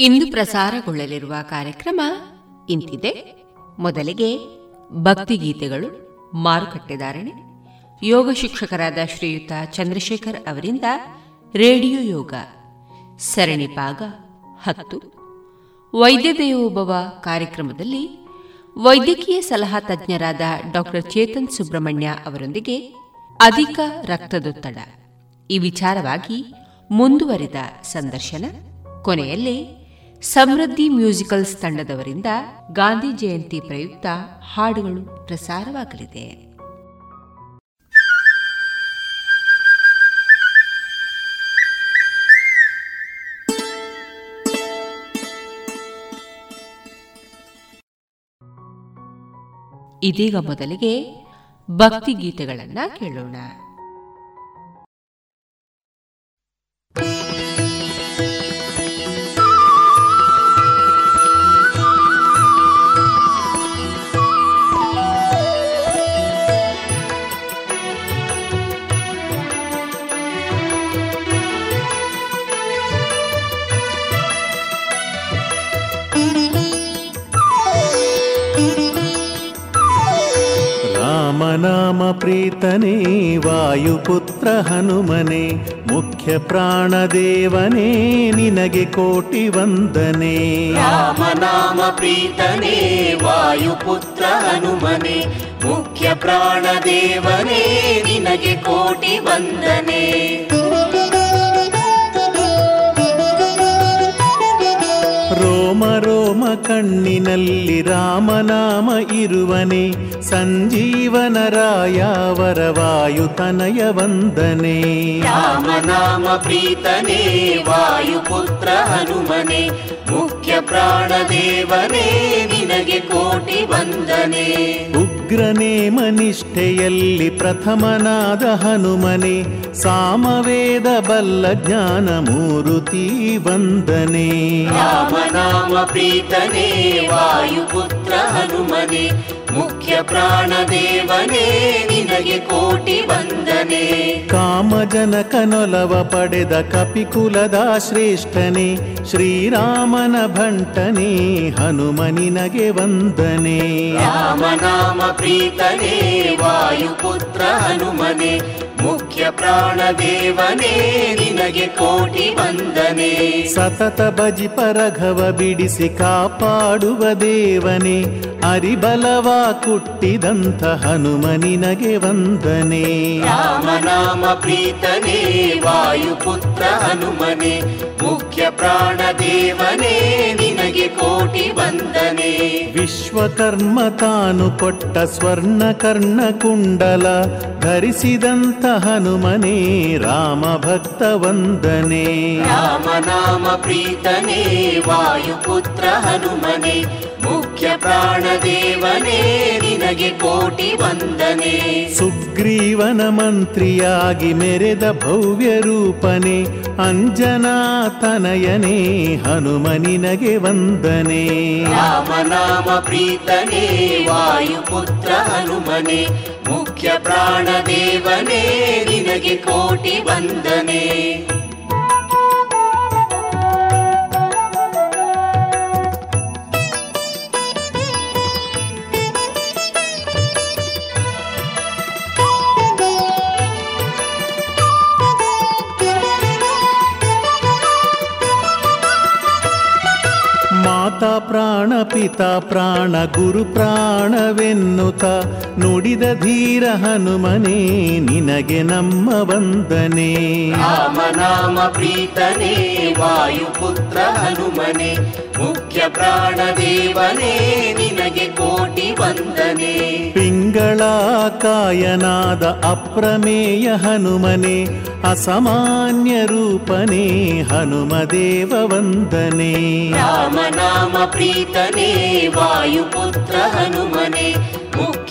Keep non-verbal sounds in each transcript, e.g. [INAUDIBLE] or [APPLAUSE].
ಇಂದು ಪ್ರಸಾರಗೊಳ್ಳಲಿರುವ ಕಾರ್ಯಕ್ರಮ ಇಂತಿದೆ. ಮೊದಲಿಗೆ ಭಕ್ತಿಗೀತೆಗಳು ಮಾರುಕಟ್ಟೆದಾರಣೆ ಯೋಗ ಶಿಕ್ಷಕರಾದ ಶ್ರೀಯುತ ಚಂದ್ರಶೇಖರ್ ಅವರಿಂದ ರೇಡಿಯೋ ಯೋಗ. ಸರಣಿ ಭಾಗ ಹತ್ತು. ವೈದ್ಯ ದೇವೋಭವ ಕಾರ್ಯಕ್ರಮದಲ್ಲಿ ವೈದ್ಯಕೀಯ ಸಲಹಾ ತಜ್ಞರಾದ ಡಾಕ್ಟರ್ ಚೇತನ್ ಸುಬ್ರಹ್ಮಣ್ಯ ಅವರೊಂದಿಗೆ ಅಧಿಕ ರಕ್ತದೊತ್ತಡ. ಈ ವಿಚಾರವಾಗಿ ಮುಂದುವರಿದ ಸಂದರ್ಶನ. ಕೊನೆಯಲ್ಲಿ ಸಮೃದ್ಧಿ ಮ್ಯೂಸಿಕಲ್ಸ್ ತಂಡದವರಿಂದ ಗಾಂಧಿ ಜಯಂತಿ ಪ್ರಯುಕ್ತ ಹಾಡುಗಳು ಪ್ರಸಾರವಾಗಲಿದೆ. ಇದೀಗ ಮೊದಲಿಗೆ ಭಕ್ತಿ ಗೀತೆಗಳನ್ನು ಕೇಳೋಣ. ವಾಯುಪುತ್ರ ಹನುಮನೆ ಮುಖ್ಯ ಪ್ರಾಣದೇವನೇ ನಿನಗೆ ಕೋಟಿ ವಂದನೆ. ರಾಮನಾಮ ಪ್ರೀತನೇ ವಾಯುಪುತ್ರ ಹನುಮನೆ ಮುಖ್ಯ ಪ್ರಾಣದೇವನೇ ನಿನಗೆ ಕೋಟಿ ವಂದನೆ. ರೋಮ ರೋಮ ಕಣ್ಣಿನಲ್ಲಿ ರಾಮನಾಮ ಇರುವನೆ ಸಂಜೀವನ ರಾಯವರ ವಾಯುತನಯ ವಂದನೆ. ರಾಮನಾಮ ಪ್ರೀತನೇ ವಾಯುಪುತ್ರ ಹನುಮನೆ ಮುಖ್ಯ ಪ್ರಾಣದೇವನೇ ನಿನಗೆ ಕೋಟಿ ವಂದನೆ. ಉಗ್ರನೇ ಮನಿಷ್ಠೆಯಲ್ಲಿ ಪ್ರಥಮನಾದ ಹನುಮನೆ ಸಾಮವೇದ ಬಲ್ಲ ಜ್ಞಾನ ಮೂರುತಿ ವಂದನೆ. ರಾಮನಾಮ ಪ್ರೀತನೇ ವಾಯುಪುತ್ರ ಹನುಮನೆ ಮುಖ್ಯ ಪ್ರಾಣದೇವನೇ ನಿನಗೆ ಕೋಟಿ ವಂದನೆ. ಕಾಮಜನಕನೊಲವ ಪಡೆದ ಕಪಿಕುಲದ ಶ್ರೇಷ್ಠನೇ ಶ್ರೀರಾಮನ ಭಂಟನೆ ಹನುಮನಿನಗೆ ವಂದನೆ. ರಾಮನಾಮ ಪ್ರೀತನೇ ವಾಯುಪುತ್ರ ಹನುಮನೆ ಮುಖ್ಯ ಪ್ರಾಣ ದೇವನೇ ನಿನಗೆ ಕೋಟಿ ವಂದನೆ. ಸತತ ಬಜಿ ಪರಘವ ಬಿಡಿಸಿ ಕಾಪಾಡುವ ದೇವನೇ ಅರಿಬಲವ ಕುಟ್ಟಿದಂಥ ಹನುಮನಿನಗೆ ವಂದನೆ. ರಾಮನಾಮ ಪ್ರೀತನೇ ವಾಯುಪುತ್ರ ಹನುಮನೆ ಮುಖ್ಯ ಪ್ರಾಣ ದೇವನೇ ನಿನಗೆ ಕೋಟಿ ವಂದನೆ. ವಿಶ್ವಕರ್ಮ ತಾನು ಕೊಟ್ಟ ಸ್ವರ್ಣ ಕರ್ಣ ಕುಂಡಲ ಧರಿಸಿದಂಥ हनुमने रामभक्तवन्दने। राम नाम प्रीतने वायुपुत्र हनुमने। ಮುಖ್ಯ ಪ್ರಾಣ ದೇವನೇ ನಿನಗೆ ಕೋಟಿ ವಂದನೆ. ಸುಗ್ರೀವನ ಮಂತ್ರಿಯಾಗಿ ಮೆರೆದ ಭವ್ಯ ರೂಪನೆ ಅಂಜನಾ ತನಯನೇ ಹನುಮನಿನಗೆ ವಂದನೆ. ರಾಮನಾಮ ಪ್ರೀತನೇ ವಾಯುಪುತ್ರ ಹನುಮನೆ ಮುಖ್ಯ ಪ್ರಾಣ ದೇವನೇ ನಿನಗೆ ಕೋಟಿ ವಂದನೆ. ಮಾತಾ ಪ್ರಾಣ ಪಿತಾ ಪ್ರಾಣ ಗುರು ಪ್ರಾಣವೆನ್ನುತ ನುಡಿದ ಧೀರ ಹನುಮನೇ ನಿನಗೆ ನಮ್ಮ ವಂದನೆ. ರಾಮನಾಮ ಪ್ರೀತನೆ ವಾಯುಪುತ್ರ ಹನುಮನೆ ಮುಖ್ಯ ಪ್ರಾಣ ದೇವನೇ ನಿನಗೆ ಕೋಟಿ ವಂದನೆ. ಪಿಂಗಳ ಕಾಯನಾದ ಅಪ್ರಮೇಯ ಹನುಮನೆ ಅಸಾಮಾನ್ಯ ರೂಪನೇ ಹನುಮದೇವ ವಂದನೆ ರಾಮನಾಮ ಪ್ರೀತನೇ ವಾಯುಪುತ್ರ ಹನುಮನೆ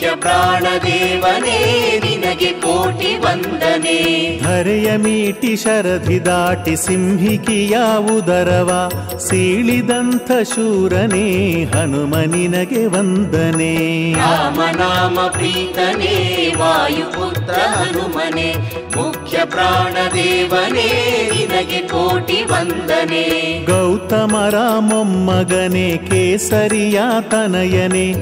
ಮುಖ್ಯ ನಿನಗೆ ಕೋಟಿ ವಂದನೆ. ಧರೆಯ ಮೀಟಿ ಶರಧಿ ದಾಟಿ ಸಿಂಹಿಕಿಯ ಉದರವ ಸೀಳಿದಂಥ ಶೂರನೇ ಹನುಮನಿನಗೆ ವಂದನೆ. ರಾಮನಾಮ ಪ್ರೀತನೇ ವಾಯುಪುತ್ರ ಹನುಮನೆ ಮುಖ್ಯ ಪ್ರಾಣ ದೇವನೇ ನಿನಗೆ ಕೋಟಿ ವಂದನೆ. ಗೌತಮ ರಾಮೊಮ್ಮಗನೆ ಕೇಸರಿಯ ತನಯನೆ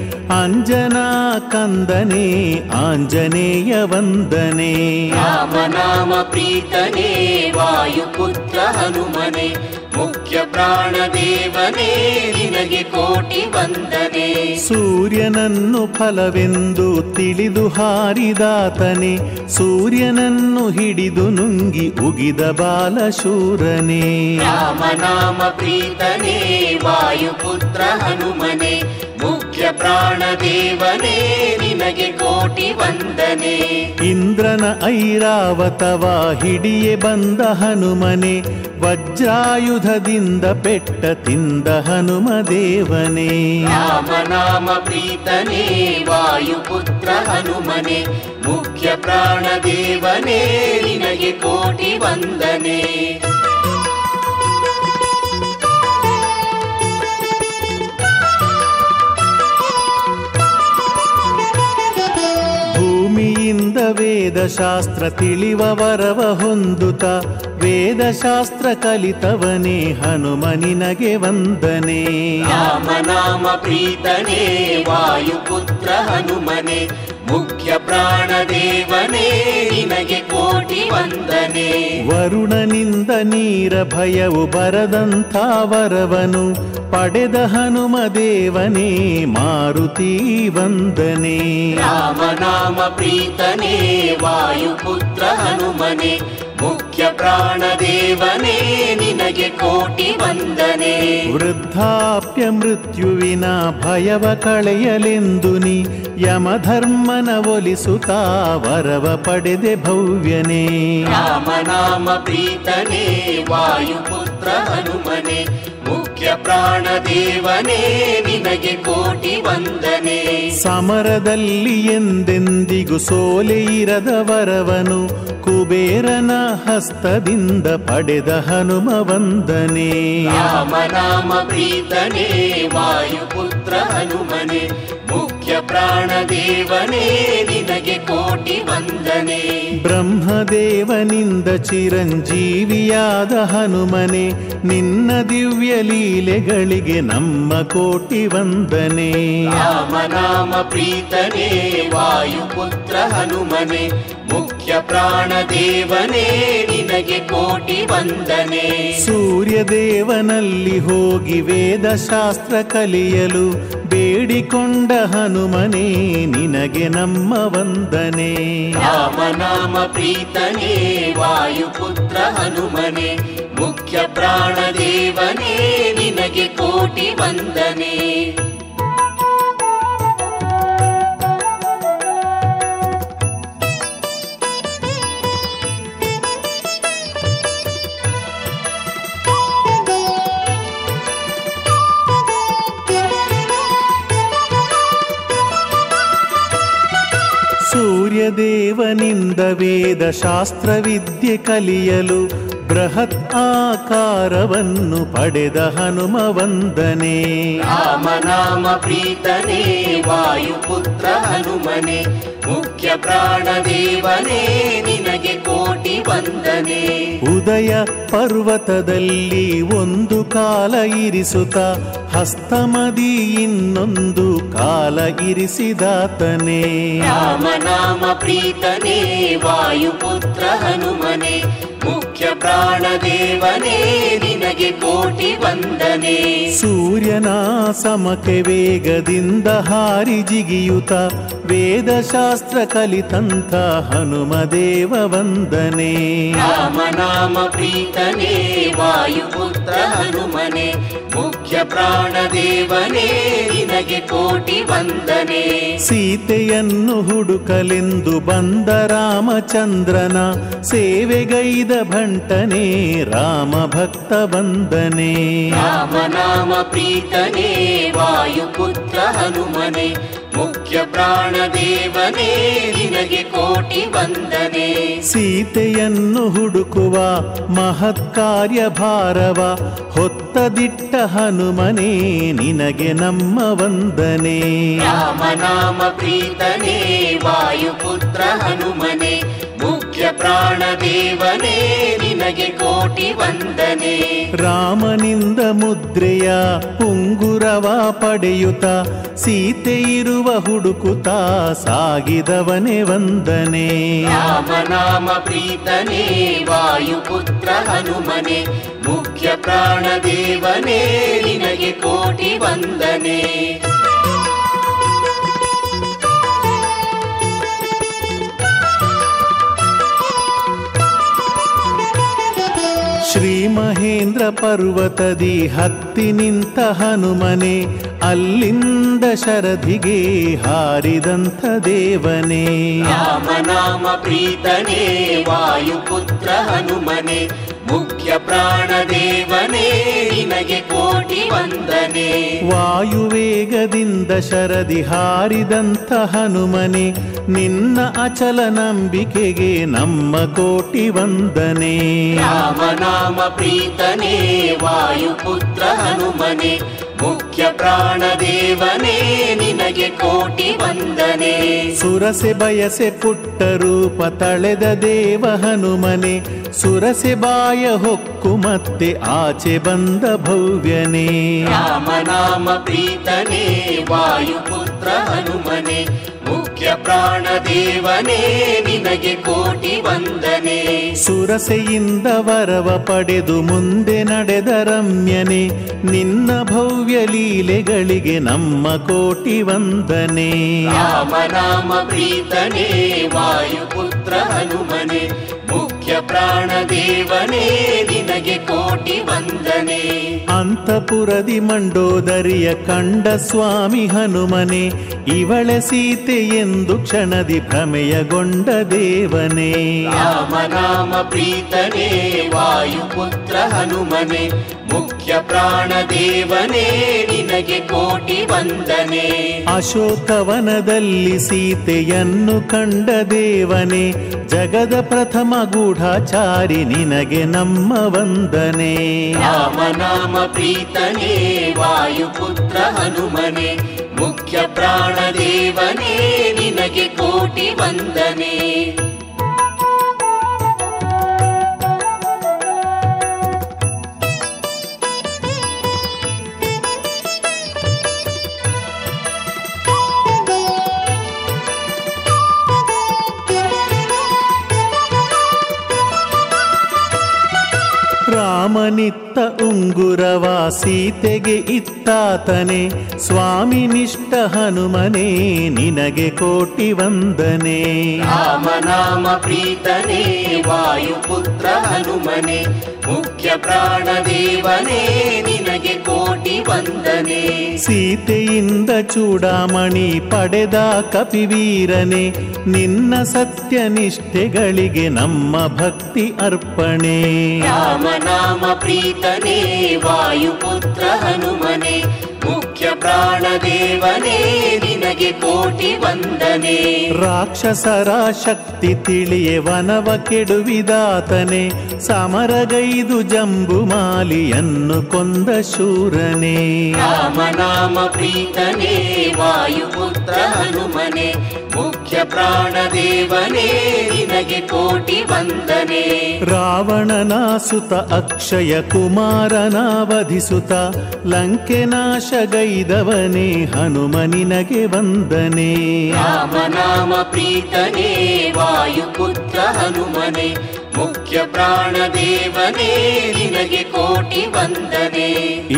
ಅಂಜನಾ ಕಂದನೆ ಆಂಜನೇಯ ವಂದನೆ. ರಾಮನಾಮ ಪ್ರೀತನೇ ವಾಯುಪುತ್ರ ಹನುಮನೆ ಮುಖ್ಯ ಪ್ರಾಣ ದೇವನೇ ನಿನಗೆ ಕೋಟಿ ವಂದನೆ. ಸೂರ್ಯನನ್ನು ಫಲವೆಂದು ತಿಳಿದು ಹಾರಿದಾತನೆ ಸೂರ್ಯನನ್ನು ಹಿಡಿದು ನುಂಗಿ ಉಗಿದ ಬಾಲಶೂರನೇ. ರಾಮನಾಮ ಪ್ರೀತನೇ ವಾಯುಪುತ್ರ ಹನುಮನೆ ಮುಖ್ಯ ಪ್ರಾಣ ದೇವನೇ ನಿನಗೆ ಕೋಟಿ ವಂದನೆ. ಇಂದ್ರನ ಐರಾವತವ ಹಿಡಿಯೆ ಬಂದ ಹನುಮನೆ ವಜ್ರಾಯುಧದಿಂದ ಪೆಟ್ಟ ತಿಂದ ಹನುಮ ದೇವನೇ. ರಾಮನಾಮ ಪ್ರೀತನೇ ವಾಯುಪುತ್ರ ಹನುಮನೆ ಮುಖ್ಯ ಪ್ರಾಣ ದೇವನೇ ನಿನಗೆ ಕೋಟಿ ವಂದನೆ. ಭೂಮಿಯಿಂದ ವೇದಶಾಸ್ತ್ರ ತಿಳಿವ ವರವ ಹೊಂದುತ. ವೇದಶಾಸ್ತ್ರ ಕಲಿತವನೇ ಹನುಮನಿನಗೆ ವಂದನೆ. ರಾಮನಾಮ ಪ್ರೀತನೇ ವಾಯುಪುತ್ರ ಹನುಮನೆ. ಮುಖ್ಯ ಪ್ರಾಣ ದೇವನೇ ನಿನಗೆ ಕೋಟಿ ವಂದನೆ. ವರುಣನಿಂದ ನೀರ ಭಯವು ಬರದಂಥ ವರವನು ಪಡೆದ ಹನುಮ ದೇವನೇ ಮಾರುತಿ ವಂದನೆ. ರಾಮನಾಮ ಪ್ರೀತನೇ ವಾಯುಪುತ್ರ ಹನುಮನೆ ಮುಖ್ಯ ಪ್ರಾಣ ದೇವನೇ ನಿನಗೆ ಕೋಟಿ ವಂದನೆ. ವೃದ್ಧಾಪ್ಯ ಮೃತ್ಯುವಿನ ಭಯವ ಕಳೆಯಲೆಂದು ನೀ ಯಮಧರ್ಮನ ಒಲಿಸುತ್ತಾ ವರವ ಪಡೆದೆ ಭವ್ಯನೇ. ರಾಮನಾಮ ಪ್ರೀತನೇ ವಾಯುಪುತ್ರ ಹನುಮನೆ ಮುಖ್ಯ ಪ್ರಾಣ ದೇವನೇ ನಿನಗೆ ಕೋಟಿ ವಂದನೆ. ಸಮರದಲ್ಲಿ ಎಂದೆಂದಿಗೂ ಸೋಲೆ ಇರದ ವರವನು ಕುಬೇರನ ಹಸ್ತದಿಂದ ಪಡೆದ ಹನುಮ ವಂದನೆ. ರಾಮನಾಮ ಪ್ರೀತನೇ ವಾಯುಪುತ್ರ ಹನುಮನೆ ಮುಖ್ಯ ಪ್ರಾಣದೇವನೇ ನಿನಗೆ ಕೋಟಿ ವಂದನೆ. ಬ್ರಹ್ಮದೇವನಿಂದ ಚಿರಂಜೀವಿಯಾದ ಹನುಮನೆ ನಿನ್ನ ದಿವ್ಯ ಲೀಲೆಗಳಿಗೆ ನಮ್ಮ ಕೋಟಿ ವಂದನೆ. ರಾಮನಾಮ ಪ್ರೀತನೇ ವಾಯುಪುತ್ರ ಹನುಮನೆ ಮುಖ್ಯ ಪ್ರಾಣದೇವನೇ ನಿನಗೆ ಕೋಟಿ ವಂದನೆ. ಸೂರ್ಯದೇವನಲ್ಲಿ ಹೋಗಿ ವೇದ ಶಾಸ್ತ್ರ ಕಲಿಯಲು ಬೇಡಿಕೊಂಡ ಹನುಮನೇ ನಿನಗೆ ನಮ್ಮ ವಂದನೆ. ರಾಮನಾಮ ಪ್ರೀತನೇ ವಾಯುಪುತ್ರ ಹನುಮನೆ ಮುಖ್ಯ ಪ್ರಾಣದೇವನೇ ನಿನಗೆ ಕೋಟಿ ವಂದನೆ. ಸೂರ್ಯದೇವನಿಂದ ವೇದ ಶಾಸ್ತ್ರ ವಿದ್ಯೆ ಕಲಿಯಲು ಬೃಹತ್ ಆಕಾರವನ್ನು ಪಡೆದ ಹನುಮ ವಂದನೆ ರಾಮನಾಮ ಪ್ರೀತನೇ ವಾಯುಪುತ್ರ ಹನುಮನೆ, ಮುಖ್ಯ ಪ್ರಾಣದೇವನೇ, ನಿನಗೆ ಕೋಟಿ ವಂದನೆ. ಉದಯ ಪರ್ವತದಲ್ಲಿ ಒಂದು ಕಾಲ ಇರಿಸುತ್ತ ಹಸ್ತಮದಿ ಇನ್ನೊಂದು ಕಾಲ ಇರಿಸಿದಾತನೇ. ರಾಮನಾಮ ಪ್ರೀತನೇ ವಾಯುಪುತ್ರ ಹನುಮನೆ. ಮುಖ್ಯ ಪ್ರಾಣದೇವನೇ ನಿನಗೆ ಕೋಟಿ ವಂದನೆ. ಸೂರ್ಯನ ಸಮಕ್ಕೆ ವೇಗದಿಂದ ಹಾರಿ ಜಿಗಿಯುತ ವೇದಶಾಸ್ತ್ರ ಕಲಿತಂತ ಹನುಮದೇವ ವಂದನೆ. ರಾಮನಾಮ ಪ್ರೀತನೇ ವಾಯುಪುತ್ರ ಹನುಮನೆ ಮುಖ್ಯ ಪ್ರಾಣದೇವನೇ ನಿನಗೆ ಕೋಟಿ ವಂದನೆ. ಸೀತೆಯನ್ನು ಹುಡುಕಲೆಂದು ಬಂದ ರಾಮಚಂದ್ರನ ಸೇವೆಗೈದ ಭಂಟನೆ ರಾಮ ಭಕ್ತ ವಂದನೆ. ರಾಮನಾಮ ಪ್ರೀತನೇ ವಾಯುಪುತ್ರ ಹನುಮನೆ ಮುಖ್ಯ ಪ್ರಾಣದೇವನೇ ನಿನಗೆ ಕೋಟಿ ವಂದನೆ. ಸೀತೆಯನ್ನು ಹುಡುಕುವ ಮಹತ್ ಕಾರ್ಯ ಭಾರವ ಹೊತ್ತದಿಟ್ಟ ಹನುಮನೇ ನಿನಗೆ ನಮ್ಮ ವಂದನೆ. ರಾಮನಾಮ ಪ್ರೀತನೇ ವಾಯುಪುತ್ರ ಹನುಮನೆ ಪ್ರಾಣದೇವನೇ ನಿನಗೆ ಕೋಟಿ ವಂದನೆ. ರಾಮನಿಂದ ಮುದ್ರೆಯ ಉಂಗುರವ ಪಡೆಯುತ್ತ ಸೀತೆ ಇರುವ ಹುಡುಕುತ ಸಾಗಿದವನೇ ವಂದನೆ. ರಾಮನಾಮ ಪ್ರೀತನೇ ವಾಯುಪುತ್ರ ಹನುಮನೆ ಮುಖ್ಯ ಪ್ರಾಣದೇವನೇ ನಿನಗೆ ಕೋಟಿ ವಂದನೆ. ಶ್ರೀ ಮಹೇಂದ್ರ ಪರ್ವತದಿ ಹತ್ತಿ ನಿಂತ ಹನುಮನೆ ಅಲ್ಲಿಂದ ಶರಧಿಗೆ ಹಾರಿದಂಥ ದೇವನೇ. ರಾಮನಾಮ ಪ್ರೀತನೇ ವಾಯುಪುತ್ರ ಹನುಮನೆ ಮುಖ್ಯ ಪ್ರಾಣದೇವನೇ ನಿನಗೆ ಕೋಟಿ ವಂದನೆ. ವಾಯುವೇಗದಿಂದ ಶರದಿ ಹಾರಿದಂಥ ಹನುಮನೆ ನಿನ್ನ ಅಚಲ ನಂಬಿಕೆಗೆ ನಮ್ಮ ಕೋಟಿ ವಂದನೆ. ರಾಮನಾಮ ಪ್ರೀತನೇ ವಾಯುಪುತ್ರ ಹನುಮನೆ ಮುಖ್ಯ ಪ್ರಾಣದೇವನೇ ನಿನಗೆ ಕೋಟಿ ವಂದನೆ. ಸುರಸೆ ಬಯಸೆ ಪುಟ್ಟ ರೂಪ ತಳೆದ ದೇವ ಹನುಮನೆ. ಸುರಸೆ ಬಾಯ ಹೊಕ್ಕು ಮತ್ತೆ ಆಚೆ ಬಂದ ಭವ್ಯನೇ. ರಾಮನಾಮ ಪ್ರೀತನೇ ವಾಯುಪುತ್ರ ಹನುಮನೆ. ಮುಖ್ಯ ಪ್ರಾಣದೇವನೇ ನಿನಗೆ ಕೋಟಿ ವಂದನೆ. ಸುರಸೆಯಿಂದ ವರವ ಪಡೆದು ಮುಂದೆ ನಡೆದ ರಮ್ಯನೆ ನಿನ್ನ ಭವ್ಯ ಲೀಲೆಗಳಿಗೆ ನಮ್ಮ ಕೋಟಿ ವಂದನೆ. ರಾಮನಾಮ ಪ್ರೀತನೇ ವಾಯುಪುತ್ರ ಹನುಮನೆ ಮುಖ್ಯ ಪ್ರಾಣದೇವನೇ ನಿನಗೆ ಕೋಟಿ ವಂದನೆ. ಅಂತಪುರದಿ ಮಂಡೋದರಿಯ ಕಂಡ ಸ್ವಾಮಿ ಹನುಮನೆ ಇವಳೆ ಸೀತೆ ಎಂದು ಕ್ಷಣದಿ ಭ್ರಮೆಯಗೊಂಡ ದೇವನೇ. ರಾಮನಾಮ ಪ್ರೀತನೇ ವಾಯುಪುತ್ರ ಹನುಮನೆ ಮುಖ್ಯ ಪ್ರಾಣ ದೇವನೇ ನಿನಗೆ ಕೋಟಿ ವಂದನೆ. ಅಶೋಕವನದಲ್ಲಿ ಸೀತೆಯನ್ನು ಕಂಡ ದೇವನೇ ಜಗದ ಪ್ರಥಮ ಗೂಢಾಚಾರಿ ನಿನಗೆ ನಮ್ಮ ವಂದನೆ. ರಾಮನಾಮ ಪ್ರೀತನೇ ವಾಯುಪುತ್ರ ಹನುಮನೆ ಮುಖ್ಯ ಪ್ರಾಣ ದೇವನೇ ನಿನಗೆ ಕೋಟಿ ವಂದನೆ. ರಾಮನಿತ್ತ ಉಂಗುರವ ಸೀತೆಗೆ ಇತ್ತಾತನೆ, ಸ್ವಾಮಿ ನಿಷ್ಠ ಹನುಮನೇ, ನಿನಗೆ ಕೋಟಿ ವಂದನೆ. ರಾಮನಾಮ ಪ್ರೀತನೇ, ವಾಯುಪುತ್ರ ಹನುಮನೆ, ಮುಖ್ಯ ಪ್ರಾಣ ದೇವನೇ ನಿನಗೆ ಕೋಟಿ ವಂದನೆ. ಸೀತೆಯಿಂದ ಚೂಡಾಮಣಿ ಪಡೆದ ಕಪಿವೀರನೆ ನಿನ್ನ ಸತ್ಯ ನಿಷ್ಠೆಗಳಿಗೆ ನಮ್ಮ ಭಕ್ತಿ ಅರ್ಪಣೆ. ರಾಮನಾಮ ಪ್ರೀತನೇ ವಾಯುಪುತ್ರ ಹನುಮನೆ ಮುಖ್ಯ ಪ್ರಾಣ ದೇವನೇ ನಿನಗೆ ಕೋಟಿ ವಂದನೆ. ರಾಕ್ಷಸರ ಶಕ್ತಿ ತಿಳಿಯ ವನವ ಕೆಡುವಿದಾತನೆ ಸಮರಗೈದು ಜಂಬು ಮಾಲಿಯನ್ನು ಕೊಂದ ಶೂರನೇ. ರಾಮನಾಮ ಪ್ರೀತನೇ ವಾಯುಪುತ್ರ ಹನುಮನೆ ಮುಖ್ಯ ಪ್ರಾಣದೇವನೇ ನಿನಗೆ ಕೋಟಿ ವಂದನೆ. ರಾವಣನ ಸುತ ಅಕ್ಷಯ ಕುಮಾರನ ವಧಿಸುತ್ತ ಲಂಕೆ ನಾಶಗೈದವನೇ ಹನುಮನಿನಗೆ ವಂದನೆ. ರಾಮನಾಮ ಪ್ರೀತನೇ ವಾಯುಪುತ್ರ ಹನುಮನೆ ಮುಖ್ಯ ಪ್ರಾಣ ದೇವನೇ ನಿನಗೆ ಕೋಟಿ ವಂದನೆ.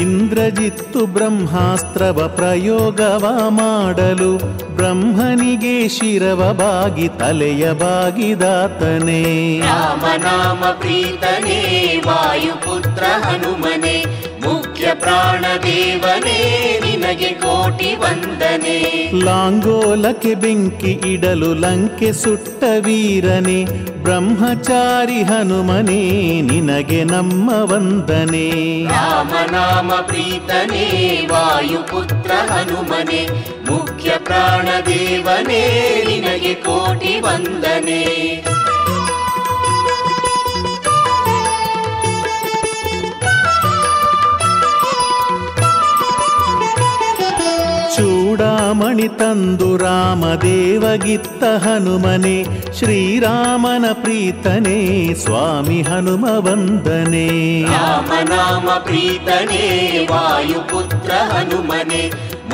ಇಂದ್ರಜಿತ್ತು ಬ್ರಹ್ಮಾಸ್ತ್ರವ ಪ್ರಯೋಗವ ಮಾಡಲು ಬ್ರಹ್ಮನಿಗೆ ಶಿರವ ಬಾಗಿ ತಲೆಯ ಬಾಗಿದಾತನೇ ರಾಮನಾಮ ಪ್ರೀತನೇ ವಾಯುಪುತ್ರ ಹನುಮನೆ. ಮುಖ್ಯ ಪ್ರಾಣ ದೇವನೇ ನಿನಗೆ ಕೋಟಿ ವಂದನೆ. ಲಾಂಗೋಲಕ್ಕೆ ಬೆಂಕಿ ಇಡಲು ಲಂಕೆ ಸುಟ್ಟ ವೀರನೆ ಬ್ರಹ್ಮಚಾರಿ ಹನುಮನೇ ನಿನಗೆ ನಮ್ಮ ವಂದನೆ. ರಾಮನಾಮ ಪ್ರೀತನೇ ವಾಯುಪುತ್ರ ಹನುಮನೆ ಮುಖ್ಯ ಪ್ರಾಣ ದೇವನೇ ನಿನಗೆ ಕೋಟಿ ವಂದನೆ. ಚೂಡಾಮಣಿ ತಂದು ರಾಮದೇವಗಿತ್ತ ಹನುಮನೆ ಶ್ರೀರಾಮನ ಪ್ರೀತನೆ ಸ್ವಾಮಿ ಹನುಮ ವಂದನೆ ರಾಮನಾಮ ಪ್ರೀತನೆ ವಾಯುಪುತ್ರ ಹನುಮನೆ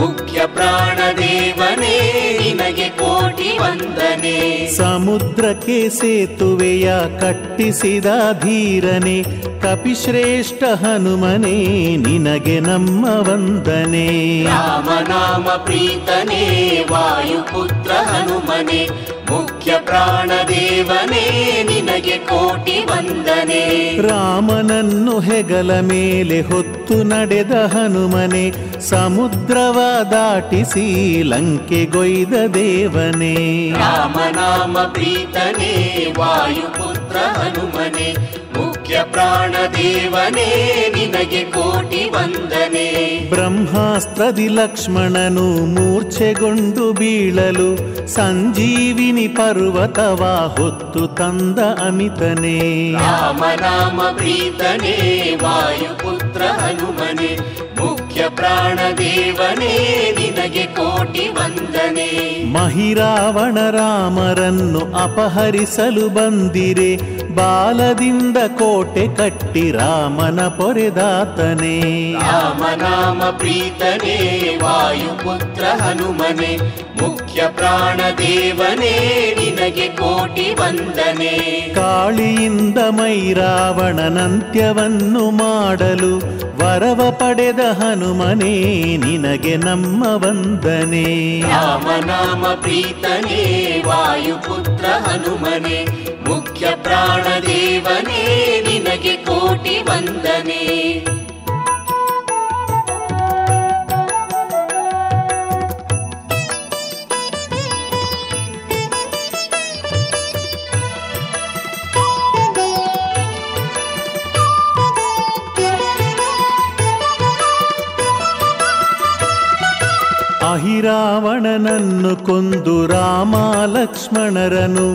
ಮುಖ್ಯ ಪ್ರಾಣ ದೇವನೇ ನಿನಗೆ ಕೋಟಿ ವಂದನೆ. ಸಮುದ್ರಕ್ಕೆ ಸೇತುವೆಯ ಕಟ್ಟಿಸಿದ ಧೀರನೆ ಕಪಿಶ್ರೇಷ್ಠ ಹನುಮನೆ ನಿನಗೆ ನಮ್ಮ ವಂದನೆ. ರಾಮನಾಮ ಪ್ರೀತನೇ ವಾಯುಪುತ್ರ ಹನುಮನೆ ಮುಖ್ಯ ಪ್ರಾಣ ದೇವನೇ ನಿನಗೆ ಕೋಟಿ ವಂದನೆ. ರಾಮನನ್ನು ಹೆಗಲ ಮೇಲೆ ಹೊತ್ತು ನಡೆದ ಹನುಮನೆ ಸಮುದ್ರವ ದಾಟಿಸಿ ಲಂಕೆಗೊಯ್ದ ದೇವನೇ. ರಾಮನಾಮ ಪ್ರೀತನೇ ವಾಯುಪುತ್ರ ಹನುಮನೆ ಮುಖ್ಯ ಪ್ರಾಣ ದೇವನೇ ನಿನಗೆ ಕೋಟಿ ವಂದನೆ. ಬ್ರಹ್ಮಾಸ್ತ್ರದಿ ಲಕ್ಷ್ಮಣನು ಮೂರ್ಛೆಗೊಂಡು ಬೀಳಲು ಸಂಜೀವಿನಿ ಪರ್ವತವ ಹೊತ್ತು ತಂದ ಅಮಿತನೇ. ರಾಮನಾಮ ಪ್ರೀತನೇ ವಾಯುಪುತ್ರ ಹನುಮನೆ. ಮುಖ್ಯ ಪ್ರಾಣ ದೇವನೇ ನಿನಗೆ ಕೋಟಿ ವಂದನೆ. ಮಹಿರಾವಣ ರಾಮರನ್ನು ಅಪಹರಿಸಲು ಬಂದಿರೆ ಬಾಲದಿಂದ ಕೋಟೆ ಕಟ್ಟಿ ರಾಮನ ಪೊರೆದಾತನೇ. ರಾಮನಾಮ ಪ್ರೀತನೇ ವಾಯುಪುತ್ರ ಹನುಮನೆ ಮುಖ್ಯ ಪ್ರಾಣ ದೇವನೇ ನಿನಗೆ ಕೋಟಿ ವಂದನೆ. ಕಾಳಿಯಿಂದ ಮೈರಾವಣನಂತ್ಯವನ್ನು ಮಾಡಲು ವರವ ಪಡೆದ ಹನುಮನೇ ನಿನಗೆ ನಮ್ಮ ವಂದನೆ. ರಾಮನಾಮ ಪ್ರೀತನೇ ವಾಯುಪುತ್ರ ಹನುಮನೆ ಮುಖ್ಯ ಪ್ರಾಣ ದೇವನೇ ನಿನಗೆ ಕೋಟಿ ವಂದನೆ. ಅಹಿರಾವಣನನ್ನು ಕೊಂದು ರಾಮ ಲಕ್ಷ್ಮಣರನು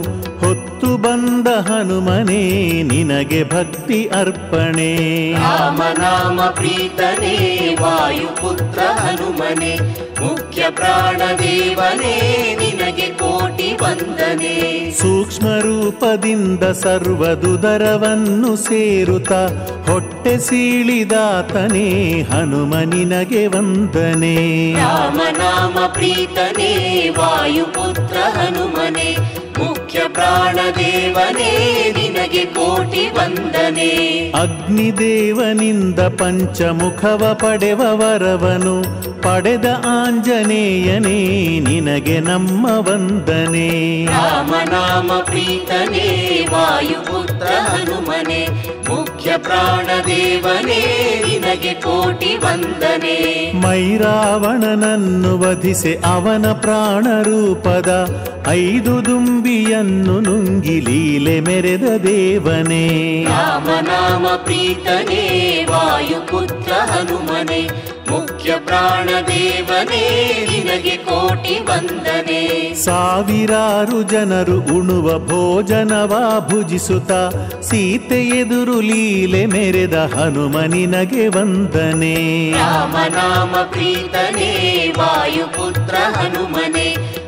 ಹೊತ್ತು ಬಂದ ಹನುಮನೇ ನಿನಗೆ ಭಕ್ತಿ ಅರ್ಪಣೆ. ರಾಮನಾಮ ಪ್ರೀತನೆ ವಾಯುಪುತ್ರ ಹನುಮನೆ. ಮುಖ್ಯ ಪ್ರಾಣ ದೇವನೇ ನಿನಗೆ ಕೋಟಿ ವಂದನೆ. ಸೂಕ್ಷ್ಮ ರೂಪದಿಂದ ಸರ್ವದುದರವನ್ನು ಸೇರುತ್ತ ಹೊಟ್ಟೆ ಸೀಳಿದಾತನೇ ಹನುಮನಿನಗೆ ವಂದನೆ. ರಾಮನಾಮ ಪ್ರೀತನೇ ವಾಯುಪುತ್ರ ಹನುಮನೆ. ಮುಖ್ಯ ಪ್ರಾಣ ದೇವನೇ ನಿನಗೆ ಕೋಟಿ ವಂದನೆ. ಅಗ್ನಿದೇವನಿಂದ ಪಂಚಮುಖವ ಪಡೆವ ವರವನು ಪಡೆದ ಆಂಜನೇಯನೇ ನಿನಗೆ ನಮ್ಮ ವಂದನೆ. ರಾಮನಾಮ ಪ್ರೀತನೇ ವಾಯುಪುತ್ರ ಹನುಮನೆ ಮುಖ್ಯ ಪ್ರಾಣ ದೇವನೇ ನಿನಗೆ ಕೋಟಿ ವಂದನೆ. ಮೈರಾವಣನನ್ನು ವಧಿಸಿ ಅವನ ಪ್ರಾಣ ರೂಪದ ಐದು ದುಂಬಿಯನ್ನು ನುಂಗಿ ಲೀಲೆ ಮೆರೆದ ದೇವನೇ. ರಾಮನಾಮ ಪ್ರೀತನೇ ವಾಯುಪುತ್ರ ಹನುಮನೆ ಮುಖ್ಯ ಪ್ರಾಣ ದೇವನೇ ನಿನಗೆ ಕೋಟಿ ವಂದನೆ. ಸಾವಿರಾರು ಜನರು ಉಣುವ ಭೋಜನವ ಭುಜಿಸುತ್ತ ಸೀತೆ ಎದುರು ಲೀಲೆ ಮೆರೆದ ಹನುಮನಿನಗೆ ವಂದನೆ. ರಾಮನಾಮ ಪ್ರೀತನೇ ವಾಯುಪುತ್ರ ಹನುಮನೆ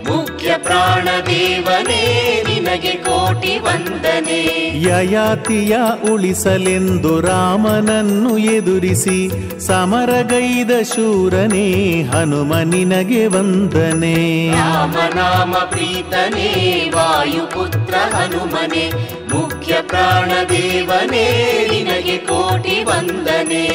ಮುಖ್ಯ ಪ್ರಾಣ ದೇವನೇ ನಿನಗೆ ಕೋಟಿ ವಂದನೆ. ಯಯಾತಿಯ ಉಳಿಸಲೆಂದು ರಾಮನನ್ನು ಎದುರಿಸಿ ಸಮರಗೈದ ಶೂರನೇ ಹನುಮನಿನಗೆ ವಂದನೆ. ರಾಮನಾಮ ಪ್ರೀತನೇ ವಾಯುಪುತ್ರ ಹನುಮನೆ ಮುಖ್ಯ ಪ್ರಾಣ ದೇವನೇ ನಿನಗೆ ಕೋಟಿ ವಂದನೆ.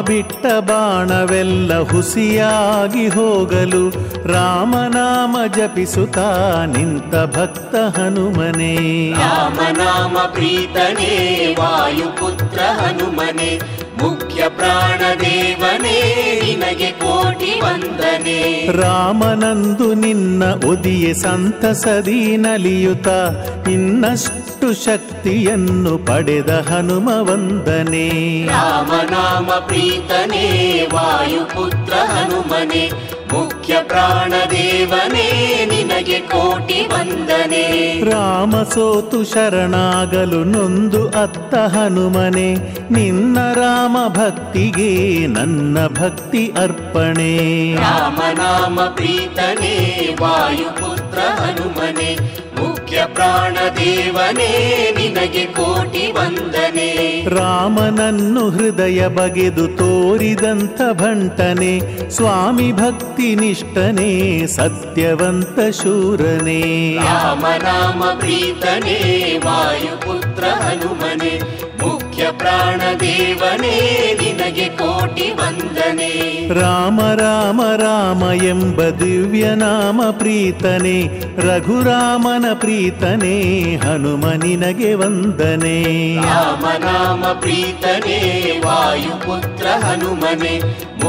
ಬಿಟ್ಟ ಬಾಣವೆಲ್ಲ ಹುಸಿಯಾಗಿ ಹೋಗಲು ರಾಮನಾಮ ಜಪಿಸುತ್ತಾ ನಿಂತ ಭಕ್ತ ಹನುಮನೇ. ರಾಮನಾಮ ಪ್ರೀತನೇ ವಾಯುಪುತ್ರ ಹನುಮನೆ ಮುಖ್ಯ ಪ್ರಾಣ ದೇವನೇ ನಿನಗೆ ಕೋಟಿ ವಂದನೆ. ರಾಮನಂದು ನಿನ್ನ ಒದಿಯೆ ಸಂತಸದಿ ನಲಿಯುತ್ತ ಇನ್ನಷ್ಟು ಶಕ್ತಿಯನ್ನು ಪಡೆದ ಹನುಮ ವಂದನೆ. ರಾಮನಾಮ ಪ್ರೀತನೇ ವಾಯುಪುತ್ರ ಹನುಮನೆ ಮುಖ್ಯ ಪ್ರಾಣ ದೇವನೇ ನಿನಗೆ ಕೋಟಿ ವಂದನೆ. ರಾಮ ಸೋತು ಶರಣಾಗಲು ನೊಂದು ಅತ್ತ ಹನುಮನೆ. ನಿನ್ನ ರಾಮ ಭಕ್ತಿಗೆ ನನ್ನ ಭಕ್ತಿ ಅರ್ಪಣೆ. ರಾಮನಾಮ ಪ್ರೀತನೇ ವಾಯುಪುತ್ರ ಹನುಮನೆ. ಮುಖ್ಯ ಪ್ರಾಣ ದೇವನೇ ನಿನಗೆ ಕೋಟಿ ವಂದನೆ. ರಾಮನನ್ನು ಹೃದಯ ಬಗೆದು ತೋರಿದಂಥ ಭಂಟನೆ ಸ್ವಾಮಿ ಭಕ್ತಿ ನಿಷ್ಠನೇ ಸತ್ಯವಂತ ಶೂರನೇ. ರಾಮನಾಮ ಪ್ರೀತನೇ ವಾಯುಪುತ್ರ ಹನುಮನೆ. ಮುಖ್ಯ ಪ್ರಾಣ ದೇವನೇ ನಿನಗೆ ಕೋಟಿ ವಂದನೆ. ರಾಮ ರಾಮ ರಾಮ ಎಂಬ ದಿವ್ಯ ನಾಮ ಪ್ರೀತನೆ ರಘುರಾಮನ ಪ್ರೀತನೆ ಹನುಮನಿನಗೆ ವಂದನೆ. ರಾಮನಾಮ ಪ್ರೀತನೆ ವಾಯುಪುತ್ರ ಹನುಮನೆ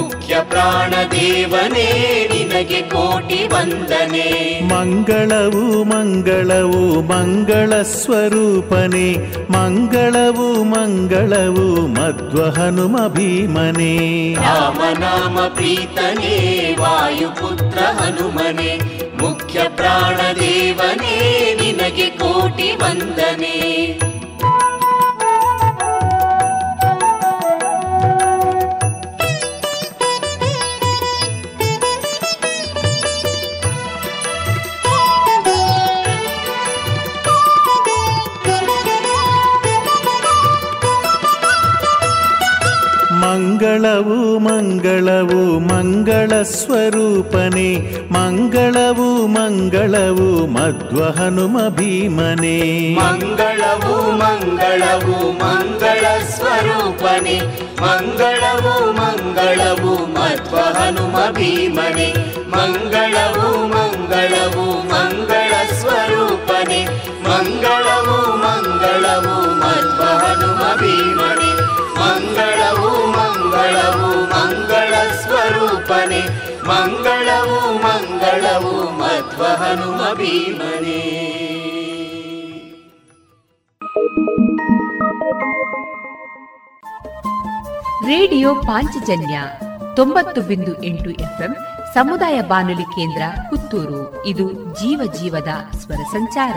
ಮುಖ್ಯ ಪ್ರಾಣ ದೇವನೇ ನಿನಗೆ ಕೋಟಿ ವಂದನೆ. ಮಂಗಳವು ಮಂಗಳವು ಮಂಗಳ ಸ್ವರೂಪನೆ ಮಂಗಳವು ಮಂಗಳವು ಮಧ್ವ ಹನುಮ ಭೀಮನೆ. ರಾಮನಾಮ ಪ್ರೀತನೇ ವಾಯುಪುತ್ರ ಹನುಮನೆ. ಮುಖ್ಯ ಪ್ರಾಣ ದೇವನೇ ನಿನಗೆ ಕೋಟಿ ವಂದನೆ. ಮಂಗಳವು ಮಂಗಳವು ಮಂಗಳ ಸ್ವರೂಪನೆ, ಮಂಗಳವು ಮಂಗಳವು ಮಧ್ವ ಹನುಮ ಭೀಮನೆ. ಮಂಗಳವು ಮಂಗಳವು ಮಂಗಳ ಸ್ವರೂಪನೆ, ಮಂಗಳವು ಮಂಗಳವು ಮಧ್ವ ಹನುಮ ಭೀಮನೆ. ಮಂಗಳವು ಮಂಗಳವು ಮಂಗಳ ಸ್ವರೂಪನೆ, ಮಂಗಳವು ಮಂಗಳವು ಮಧ್ವ ಹನುಮ ಭೀಮನೆ. ಮಂಗಳವು ಮಂಗಳವು ಮಂಗಳ ಸ್ವರೂಪನೆ. ಮಂಗಳವು ಮಂಗಳವು ಮಧ್ವ ಹನುಮ ಭೀಮನೆ. ರೇಡಿಯೋ ಪಾಂಚಜನ್ಯ ತೊಂಬತ್ತು ಬಿಂದು ಎಂಟು ಎಫ್ಎಂ ಸಮುದಾಯ ಬಾನುಲಿ ಕೇಂದ್ರ ಪುತ್ತೂರು. ಇದು ಜೀವ ಜೀವದ ಸ್ವರ ಸಂಚಾರ.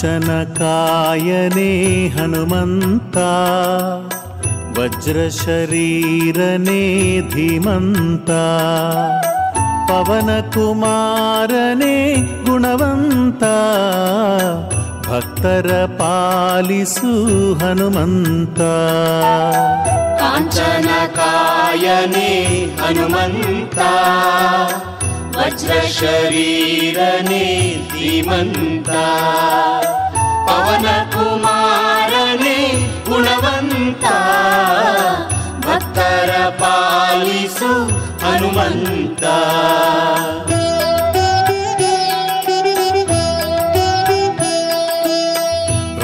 काञ्चनकायने हनुमन्ता वज्रशरीरने धीमन्ता पवनकुमारने गुणवन्ता भक्तर पालिसु हनुमन्ता। काञ्चनकायने हनुमन्ता वज्रशरीरने धीमन्ता ಪವನ ಕುಮಾರನೇ ಗುಣವಂತ. ಭಕ್ತರ ಪಾಲಿಸು ಹನುಮಂತ.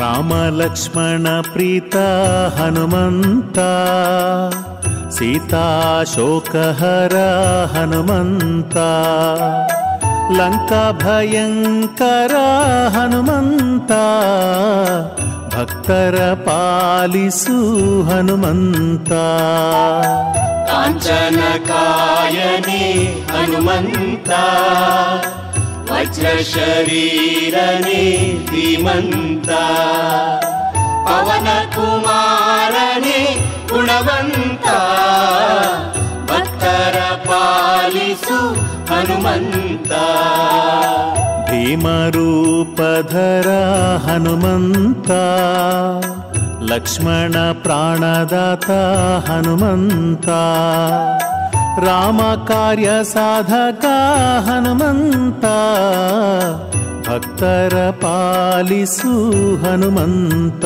ರಾಮ ಲಕ್ಷ್ಮಣ ಪ್ರೀತ ಹನುಮಂತ. ಸೀತಾ ಶೋಕಹರ ಹನುಮಂತ. लङ्काभयङ्कर हनुमन्ता भक्तर पालिसु हनुमन्ता। काञ्चनकायने हनुमन्ता वज्रशरीरने धीमन्ता। पवनकुमारने गुणवन्ता भक्तर पालिसु ಹನುಮಂತ. ಭೀಮರೂಪಧರ ಹನುಮಂತ. ಲಕ್ಷ್ಮಣ ಪ್ರಾಣದಾತ ಹನುಮಂತ. ರಾಮ ಕಾರ್ಯ ಸಾಧಕ ಹನುಮಂತ. ಭಕ್ತರ ಪಾಲಿಸು ಹನುಮಂತ.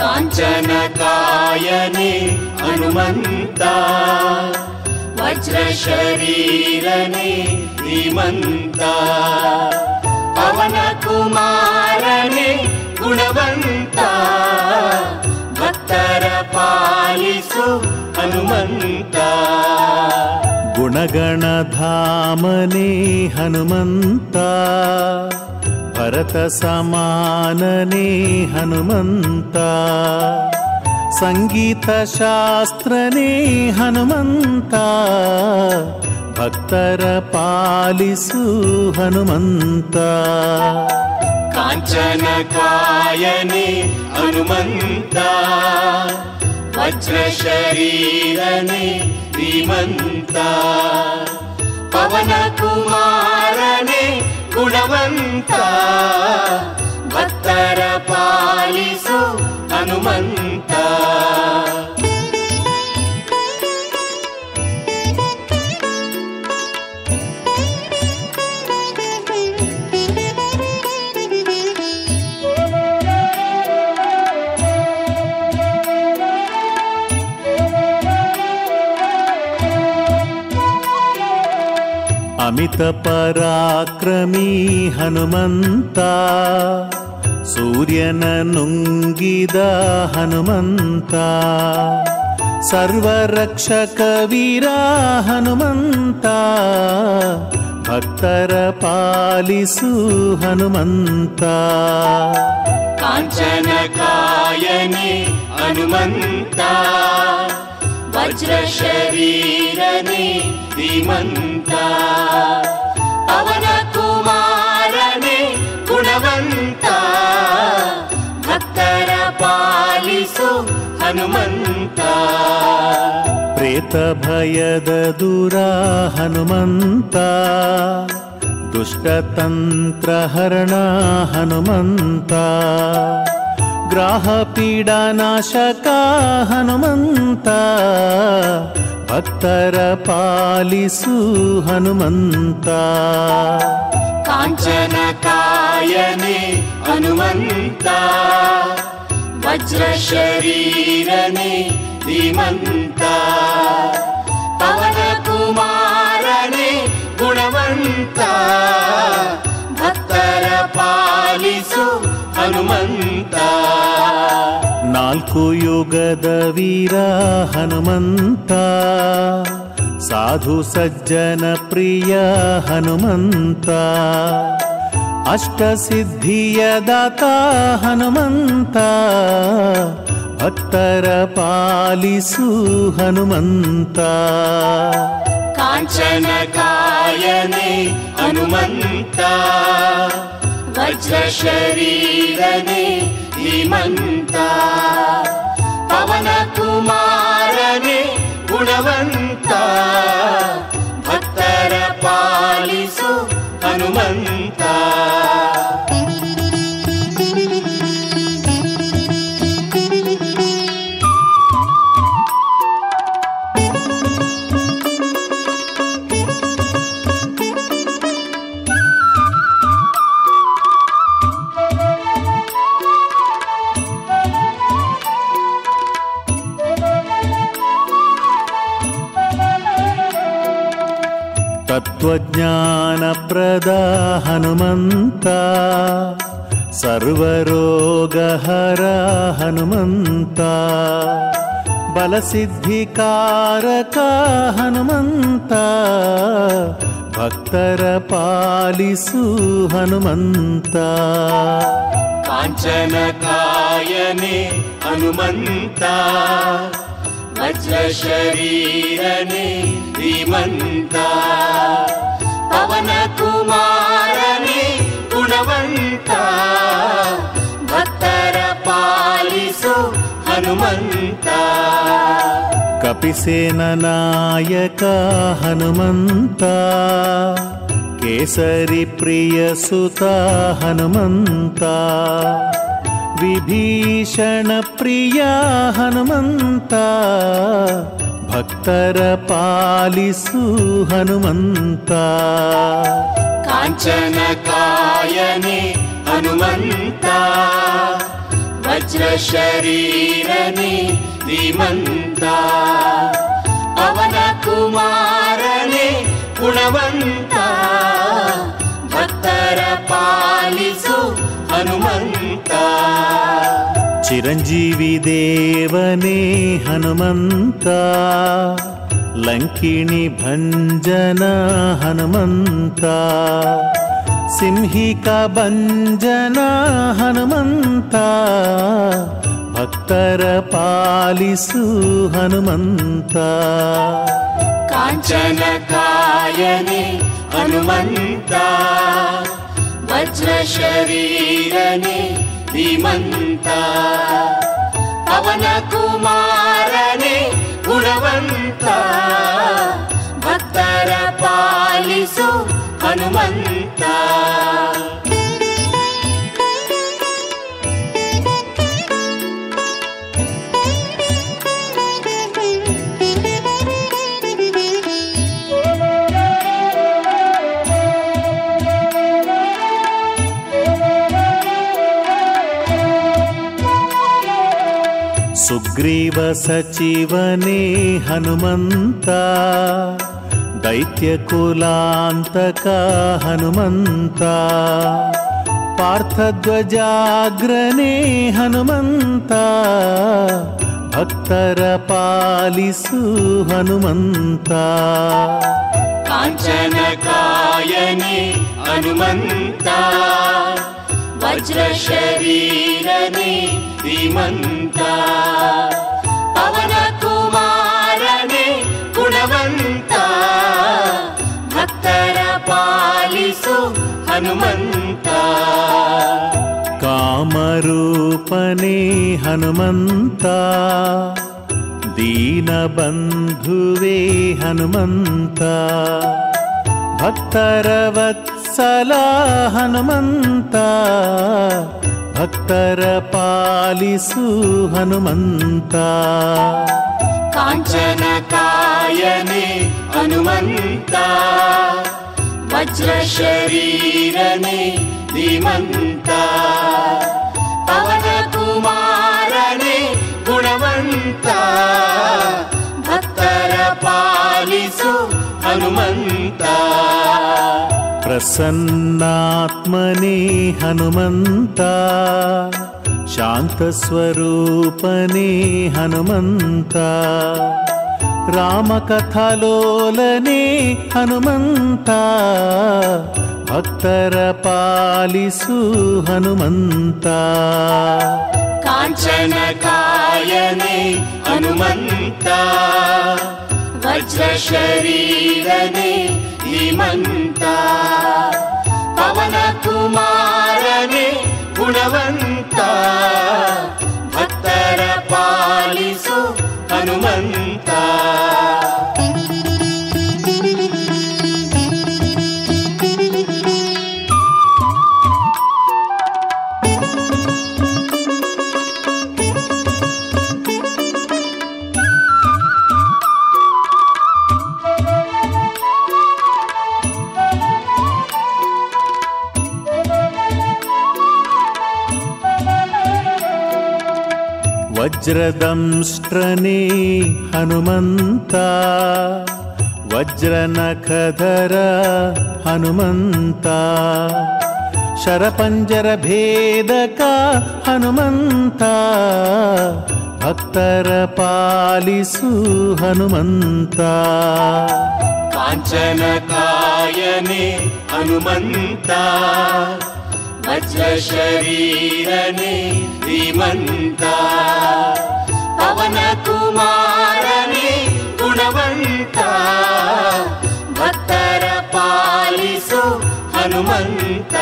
ಕಾಂಚನ ಕಾಯನೆ ಹನುಮಂತ. वज्रशरीरने धीमन्ता पवनकुमारने गुणवन्ता। भक्तर पालिसु हनुमन्ता। गुणगणधामने हनुमन्ता। भरतसमानने हनुमन्ता सङ्गीतशास्त्रने हनुमन्ता भक्तर पालिसु हनुमन्ता। काञ्चनकायने हनुमन्ता वज्रशरीरने धीमन्ता पवनकुमारने गुणवन्ता ಉತ್ತರ ಪಾಲಿಸು ಹನುಮಂತ అమిత పరాక్రమీ హనుమంతా. ಸೂರ್ಯನ ನುಂಗಿದ ಹನುಮಂತ, ಸರ್ವರಕ್ಷಕ ವೀರ ಹನುಮಂತ, ಭಕ್ತರ ಪಾಲಿಸು ಹನುಮಂತ. ಕಾಂಚನ ಕಾಯನೆ ಹನುಮಂತ ವಜ್ರ ಶರೀರನೆ ಧೀಮಂತ. ಪವನ ಪಾಲಿಸು ಹನುಮಂತ. ಪ್ರೇತ ಭಯದ ದೂರ ಹನುಮಂತ. ದುಷ್ಟತಂತ್ರ ಹರಣ ಹನುಮಂತ. ಗ್ರಾಹ ಪೀಡಾನಾಶಕ ಹನುಮಂತ. ಭಕ್ತರ ಪಾಲಿಸು ಹನುಮಂತ. ಕಾಂಚನ ಕಾಯನೆ ಹನುಮಂತ. ಧೀಮಂತ. ಪವನ ಕುಮಾರನೆ ಗುಣವಂತ. ಭಕ್ತರ ಪಾಲಿಸು ಹನುಮಂತ. ನಾಲ್ಕು ಯುಗದ ವೀರ ಹನುಮಂತ. ಸಾಧು ಸಜ್ಜನ ಪ್ರಿಯ ಹನುಮಂತ. ಅಷ್ಟಸಿದ್ಧಿಯ ದಾತ ಹನುಮಂತ, ಭಕ್ತರ ಪಾಲಿಸು ಹನುಮಂತ. ಕಾಂಚನ ಕಾಯನೆ ಹನುಮಂತ ವಜ್ರ ಶರೀರನೆ ಧೀಮಂತ ಪವನ ಕುಮಾರನೆ ಗುಣವಂತ, ಭಕ್ತರ ಪಾಲಿಸು ಹನುಮಂತ. ತತ್ವಜ್ಞಾನಪ್ರದ प्रदा हनुमन्ता सर्वरोगहरा हनुमन्ता। बलसिद्धिकारका हनुमन्ता। भक्तरपालिसु हनुमन्ता। काञ्चनकायने हनुमन्ता। वज्रशरीरने शरीरनिमन्ता ಪವನ ಕುಮಾರನೆ ಗುಣವಂತ. ಭಕ್ತರ ಪಾಲಿಸು ಹನುಮಂತ. ಕಪಿಸೇನ ನಾಯಕ ಹನುಮಂತ. ಕೇಸರಿ ಪ್ರಿಯ ಸುತ ಹನುಮಂತ. विभीषणप्रिया हनुमन्ता भक्तरपालिसु हनुमन्ता। काञ्चनकायने हनुमन्ता वज्रशरीरनि धीमन्ता अवन कुमारणे गुणवन्ता भक्तरपालिसु हनुमन्ता। चिरञ्जीवि देवने हनुमन्ता लङ्किणि भञ्जना हनुमन्ता सिंहिका भञ्जना हनुमन्ता भक्तरपालिसु हनुमन्ता काञ्चनकायने हनुमन्ता ಧೀಮಂತ ಪವನ ಕುಮಾರನೆ ಗುಣವಂತ. ಭಕ್ತರ ಪಾಲಿಸು ಹನುಮಂತ. ग्रीवसचिवने हनुमन्ता। दैत्यकुलान्तका हनुमन्ता। पार्थध्वजाग्रने हनुमन्ता। भक्तरपालिसु हनुमन्ता। वज्रशरीरने ಕಾಯನೆ ಹನುಮಂತ ವಜ್ರ ಶರೀರನೆ ಧೀಮಂತ ಪವನ ಕುಮಾರನೆ ಗುಣವಂತ ಭಕ್ತರ ಪಾಲಿಸು ಹನುಮಂತ ಕಾಮರೂಪನೇ ಹನುಮಂತ ದೀನಬಂಧುವೇ ಹನುಮಂತ ಭಕ್ತರ ಪಾಲಿಸು ಹನುಮಂತ. ಕಾಂಚನ ಕಾಯನೆ ಹನುಮಂತ. ವಜ್ರ ವಜ್ರಶರೀರನೇ ಧೀಮಂತ. ಪವನ ಕುಮಾರನೇ ಗುಣವಂತ. ಭಕ್ತರ ಪಾಲಿಸು ಹನುಮಂತ. ಪ್ರಸನ್ನಾತ್ಮನೇ ಹನುಮಂತ ಶಾಂತಸ್ವರೂಪನೇ ಹನುಮಂತ ರಾಮಕಥಾಲೋಲನೇ ಹನುಮಂತ ಭಕ್ತರ ಪಾಲಿಸು ಹನುಮಂತ ಕಾಂಚನ ಕಾಯನೆ ಹನುಮಂತ ವಜ್ರ ಶರೀರನೆ ಧೀಮಂತ ಪವನ ಕುಮಾರನೆ ಗುಣವಂತ. ಭಕ್ತರ ಪಾಲಿಸು ಹನುಮಂತ. ವಜ್ರದಂಷ್ಟ್ರನೇ ಹನುಮಂತ. ವಜ್ರನಖಧರ ಹನುಮಂತ. ಶರಪಂಜರ ಭೇದಕ ಹನುಮಂತ. ಭಕ್ತರ ಪಾಲಿಸು ಹನುಮಂತ. ಕಾಂಚನ ವಜ್ರ ಶರೀರನೆ ಧೀಮಂತ. ಪವನ ಕುಮಾರನೆ ಗುಣವಂತ. ಭಕ್ತರ ಪಾಲಿಸು ಹನುಮಂತ.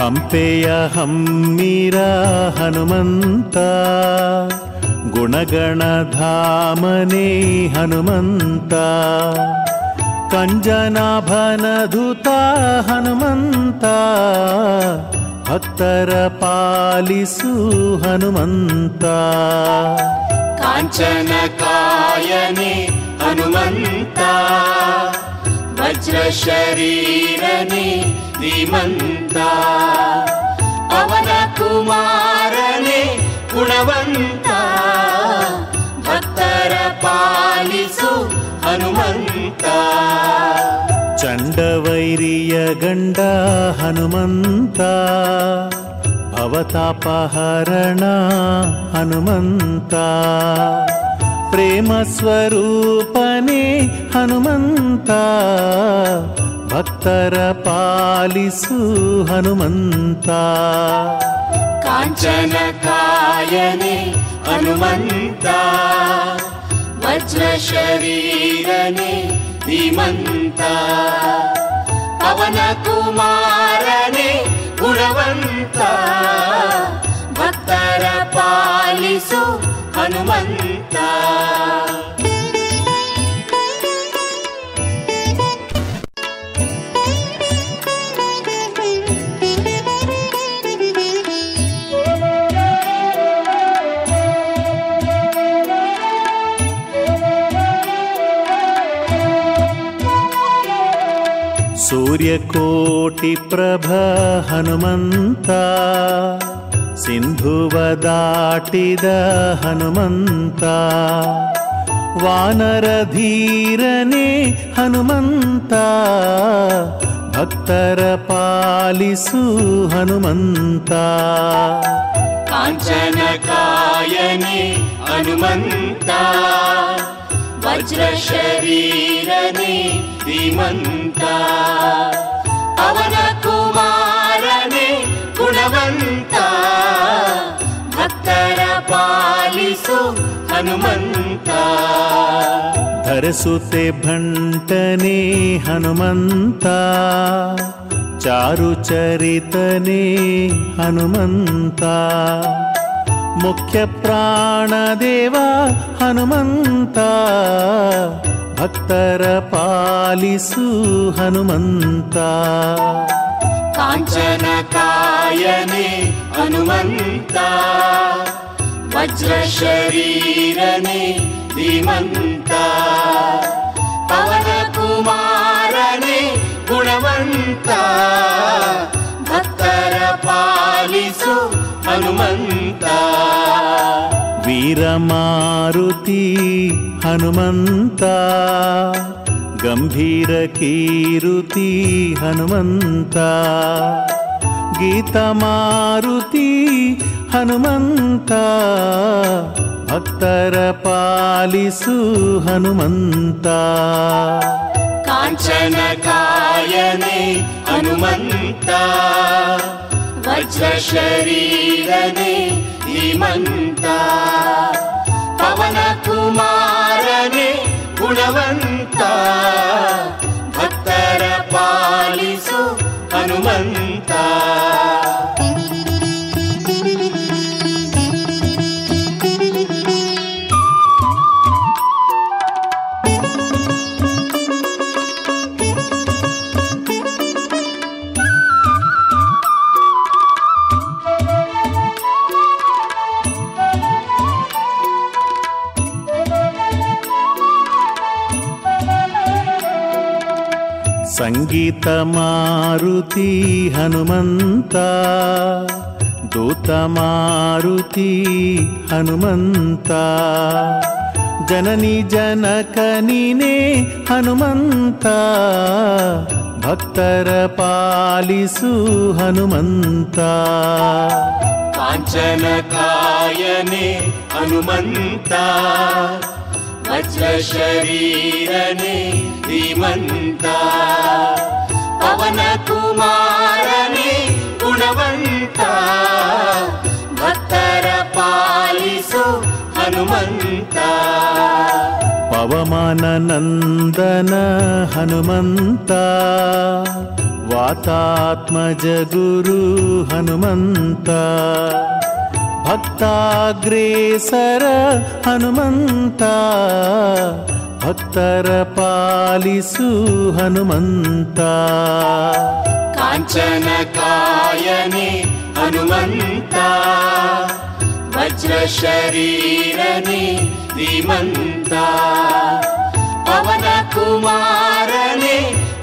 ಹಂಪೆಯ ಹಮ್ಮೀರ ಹನುಮಂತ. ಗುಣಗಣಧಾಮನೇ ಹನುಮಂತ. कञ्जनाभनधुता हनुमन्ता भक्तर पालिसु हनुमन्ता। काञ्चनकायने हनुमन्ता वज्रशरीरने धीमन्ता पवनकुमारने गुणवन्ता भक्तर पालिसु ಹನುಮಂತ. ಚಂಡವೈರಿಯ ಗಂಡ ಹನುಮಂತ. ಅವತಾಪಹರಣ ಹನುಮಂತ. ಪ್ರೇಮ ಸ್ವರೂಪನೇ ಹನುಮಂತ. ಭಕ್ತರ ಪಾಲಿಸು ಹನುಮಂತ. ಕಾಂಚನ ಕಾಯನೆ ಹನುಮಂತ. वज्रशरीरने हीमन्त पन गुणवन्ता। भुवन्त भक्तर पाल हनुमन्त। ಪಾಲಿಸು ಹನುಮಂತ ಸಿಂಧುವ ದಾಟಿದ ಹನುಮಂತ ವಾನರ ಧೀರನೇ ಹನುಮಂತ ಭಕ್ತರ ಪಾಲಿಸು ಹನುಮಂತ. ಕಾಂಚನ ಕಾಯನೆ ಹನುಮಂತ. ವಜ್ರ ಶರೀರನೆ ಧೀಮಂತ ಅವನ ಕುಮಾರನೆ ಗುಣವಂತ ಭಕ್ತರ ಪಾಲಿಸು ಹನುಮಂತ ಧರಸುತೆ ಭಂಟನೇ ಹನುಮಂತ ಚಾರು मुख्यप्राणदेवा हनुमन्ता भक्तर पालिसु हनुमन्ता। काञ्चनकायने हनुमन्ता वज्रशरीरने धीमन्ता पवनकुमारने गुणवन्ता भक्तर पालिसु ಹನುಮಂತ. ವೀರಮಾರುತಿ ಹನುಮಂತ. ಗಂಭೀರ ಕೀರುತಿ ಹನುಮಂತ. ಗೀತಮಾರುತಿ ಹನುಮಂತ. ಭಕ್ತರ ಪಾಲಿಸು ಹನುಮಂತ. ಕಾಂಚನ ಕಾಯನೆ ಹನುಮಂತ. वज्रशरीरने शरीरने पवनकुमारने गुणवन्ता। भक्तर पालिसु हनुमन्ता। ಸಂಗೀತ ಮಾರುತಿ ಹನುಮಂತ ದೂತ ಮಾರುತಿ ಹನುಮಂತ. ಜನನಿ ಜನಕ ನೀನೇ ಹನುಮಂತ, ಭಕ್ತರ ಪಾಲಿಸು ಹನುಮಂತ. ಕಾಂಚನಕಾಯನೆ ಹನುಮಂತ. वज्रशरीरने धीमन्ता। शरीर श्रीमता पवनकुमारने गुणवता मतरपायसु हनुमन्ता। पवमाननन्दन हनुमन्ता। वातात्मजगुरु हनुमन्ता। भक्ताग्रेसर हनुमन्ता भक्तर पालिसु हनुमन्ता। काञ्चनकायने हनुमन्ता वज्रशरीरनिमन्ता धीमन्ता कुमारने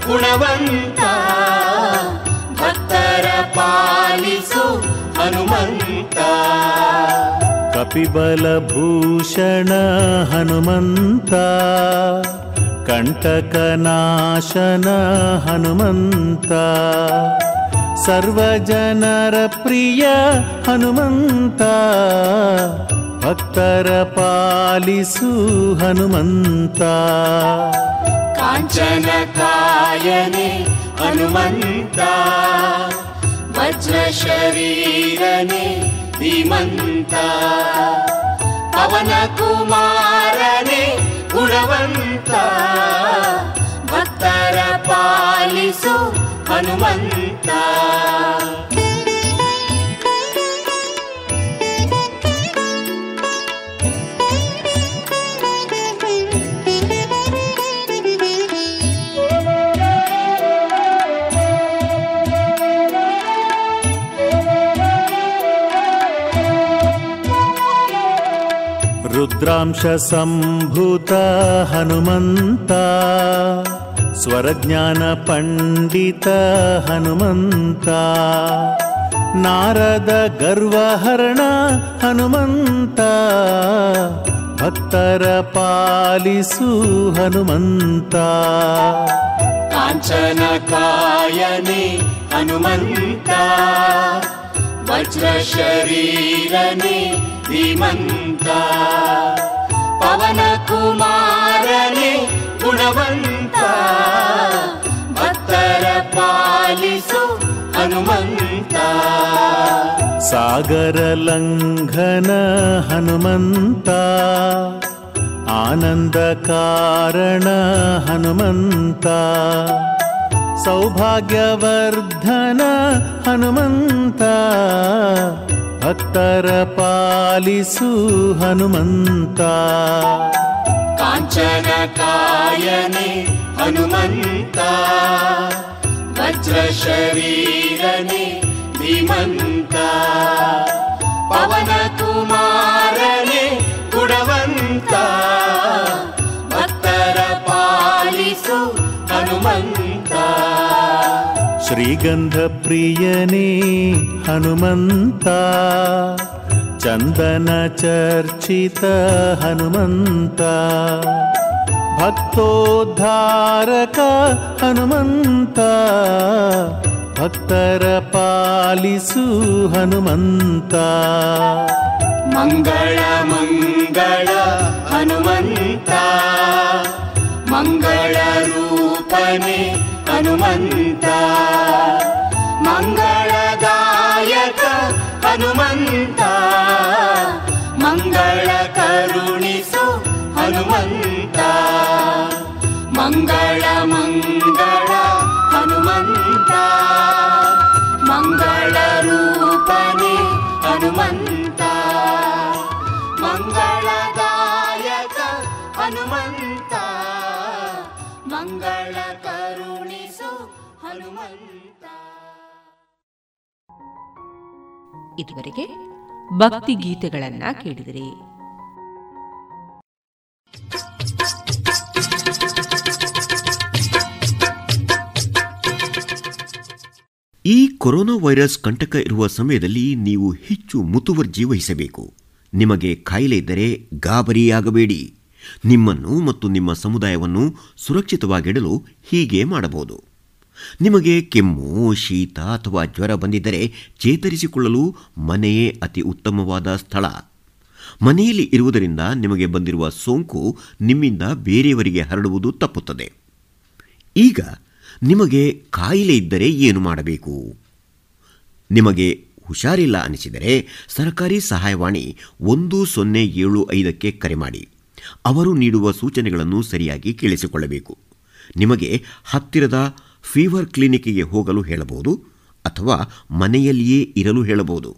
गुणवन्ता भक्तर पालिसु ಹನುಮಂತ. ಕಪಿಬಲಭೂಷಣ ಹನುಮಂತ. ಕಂಟಕನಾಶನ ಹನುಮಂತ. ಸರ್ವಜನರ ಪ್ರಿಯ ಹನುಮಂತ. ಭಕ್ತರ ಪಾಲಿಸು ಹನುಮಂತ. ಕಾಂಚನ ಕಾಯನೆ ಹನುಮಂತ. वज्रशरीरने भीमन्त पन गुणवन्ता। गुणवन्त भर पालसु ಪಾಲಿಸು हनुमन्ता स्वरज्ञानपण्डित ಸಂಭೂತ ಹನುಮಂತ ಸ್ವರಜ್ಞಾನ ಪಂಡಿತ ಹನುಮಂತ ನಾರದ ಗರ್ವಹರಣ ಹನುಮಂತ ಭಕ್ತರ वज्रशरीरने धीमन्ता पवनकुमारने गुणवन्ता। मतरपालि सु हनुमन्ता। सागरलङ्घन हनुमन्ता। आनन्दकारण हनुमन्ता। सौभाग्यवर्धन हनुमन्ता। भक्तर पालिसु हनुमन्ता। काञ्चनकायने हनुमन्ता। वज्रशरीरने धीमन्ता। पवनकुमारने गुणवन्ता। भक्तर पालिसु हनुमन्ता। ಶ್ರೀಗಂಧ ಪ್ರಿಯನೇ ಹನುಮಂತ, ಚಂದನ ಚರ್ಚಿತ ಹನುಮಂತ, ಭಕ್ತೋದ್ಧಾರಕ ಹನುಮಂತ, ಭಕ್ತರ ಪಾಲಿಸು ಹನುಮಂತ. ಮಂಗಳ ಮಂಗಳ ಹನುಮಂತ, ಮಂಗಳ ರೂಪನೆ ಹನುಮಂತ. ಮಂಗಳದಾಯಕ ಹನುಮಂತ. ಮಂಗಳ ಕರುಣಿಸು ಹನುಮಂತ. ಮಂಗಳ ಮಂಗಳ ಹನುಮಂತ. ಮಂಗಳ ರೂಪನೆ ಹನುಮಂತ. ಇದುವರೆಗೆ ಭಕ್ತಿ ಗೀತೆಗಳನ್ನ ಕೇಳಿದಿರಿ. ಈ ಕೊರೋನಾ ವೈರಸ್ ಕಂಟಕ ಇರುವ ಸಮಯದಲ್ಲಿ ನೀವು ಹೆಚ್ಚು ಮುತುವರ್ಜಿ ವಹಿಸಬೇಕು ನಿಮಗೆ ಕಾಯಿಲೆ ಇದ್ದರೆ ಗಾಬರಿಯಾಗಬೇಡಿ. ನಿಮ್ಮನ್ನು ಮತ್ತು ನಿಮ್ಮ ಸಮುದಾಯವನ್ನು ಸುರಕ್ಷಿತವಾಗಿಡಲು ಹೀಗೆ ಮಾಡಬಹುದು. ನಿಮಗೆ ಕೆಮ್ಮು, ಶೀತ ಅಥವಾ ಜ್ವರ ಬಂದಿದ್ದರೆ ಚೇತರಿಸಿಕೊಳ್ಳಲು ಮನೆಯೇ ಅತಿ ಉತ್ತಮವಾದ ಸ್ಥಳ. ಮನೆಯಲ್ಲಿ ಇರುವುದರಿಂದ ನಿಮಗೆ ಬಂದಿರುವ ಸೋಂಕು ನಿಮ್ಮಿಂದ ಬೇರೆಯವರಿಗೆ ಹರಡುವುದು ತಪ್ಪುತ್ತದೆ. ಈಗ ನಿಮಗೆ ಕಾಯಿಲೆ ಇದ್ದರೆ ಏನು ಮಾಡಬೇಕು? ನಿಮಗೆ ಹುಷಾರಿಲ್ಲ ಅನಿಸಿದರೆ ಸರ್ಕಾರಿ ಸಹಾಯವಾಣಿ ಒಂದು ಸೊನ್ನೆ ಏಳು ಐದಕ್ಕೆ ಕರೆ ಮಾಡಿ. ಅವರು ನೀಡುವ ಸೂಚನೆಗಳನ್ನು ಸರಿಯಾಗಿ ಕೇಳಿಸಿಕೊಳ್ಳಬೇಕು. ನಿಮಗೆ ಹತ್ತಿರದ ಫೀವರ್ ಕ್ಲಿನಿಕ್ಗೆ ಹೋಗಲು ಹೇಳಬಹುದು ಅಥವಾ ಮನೆಯಲ್ಲಿಯೇ ಇರಲು ಹೇಳಬಹುದು.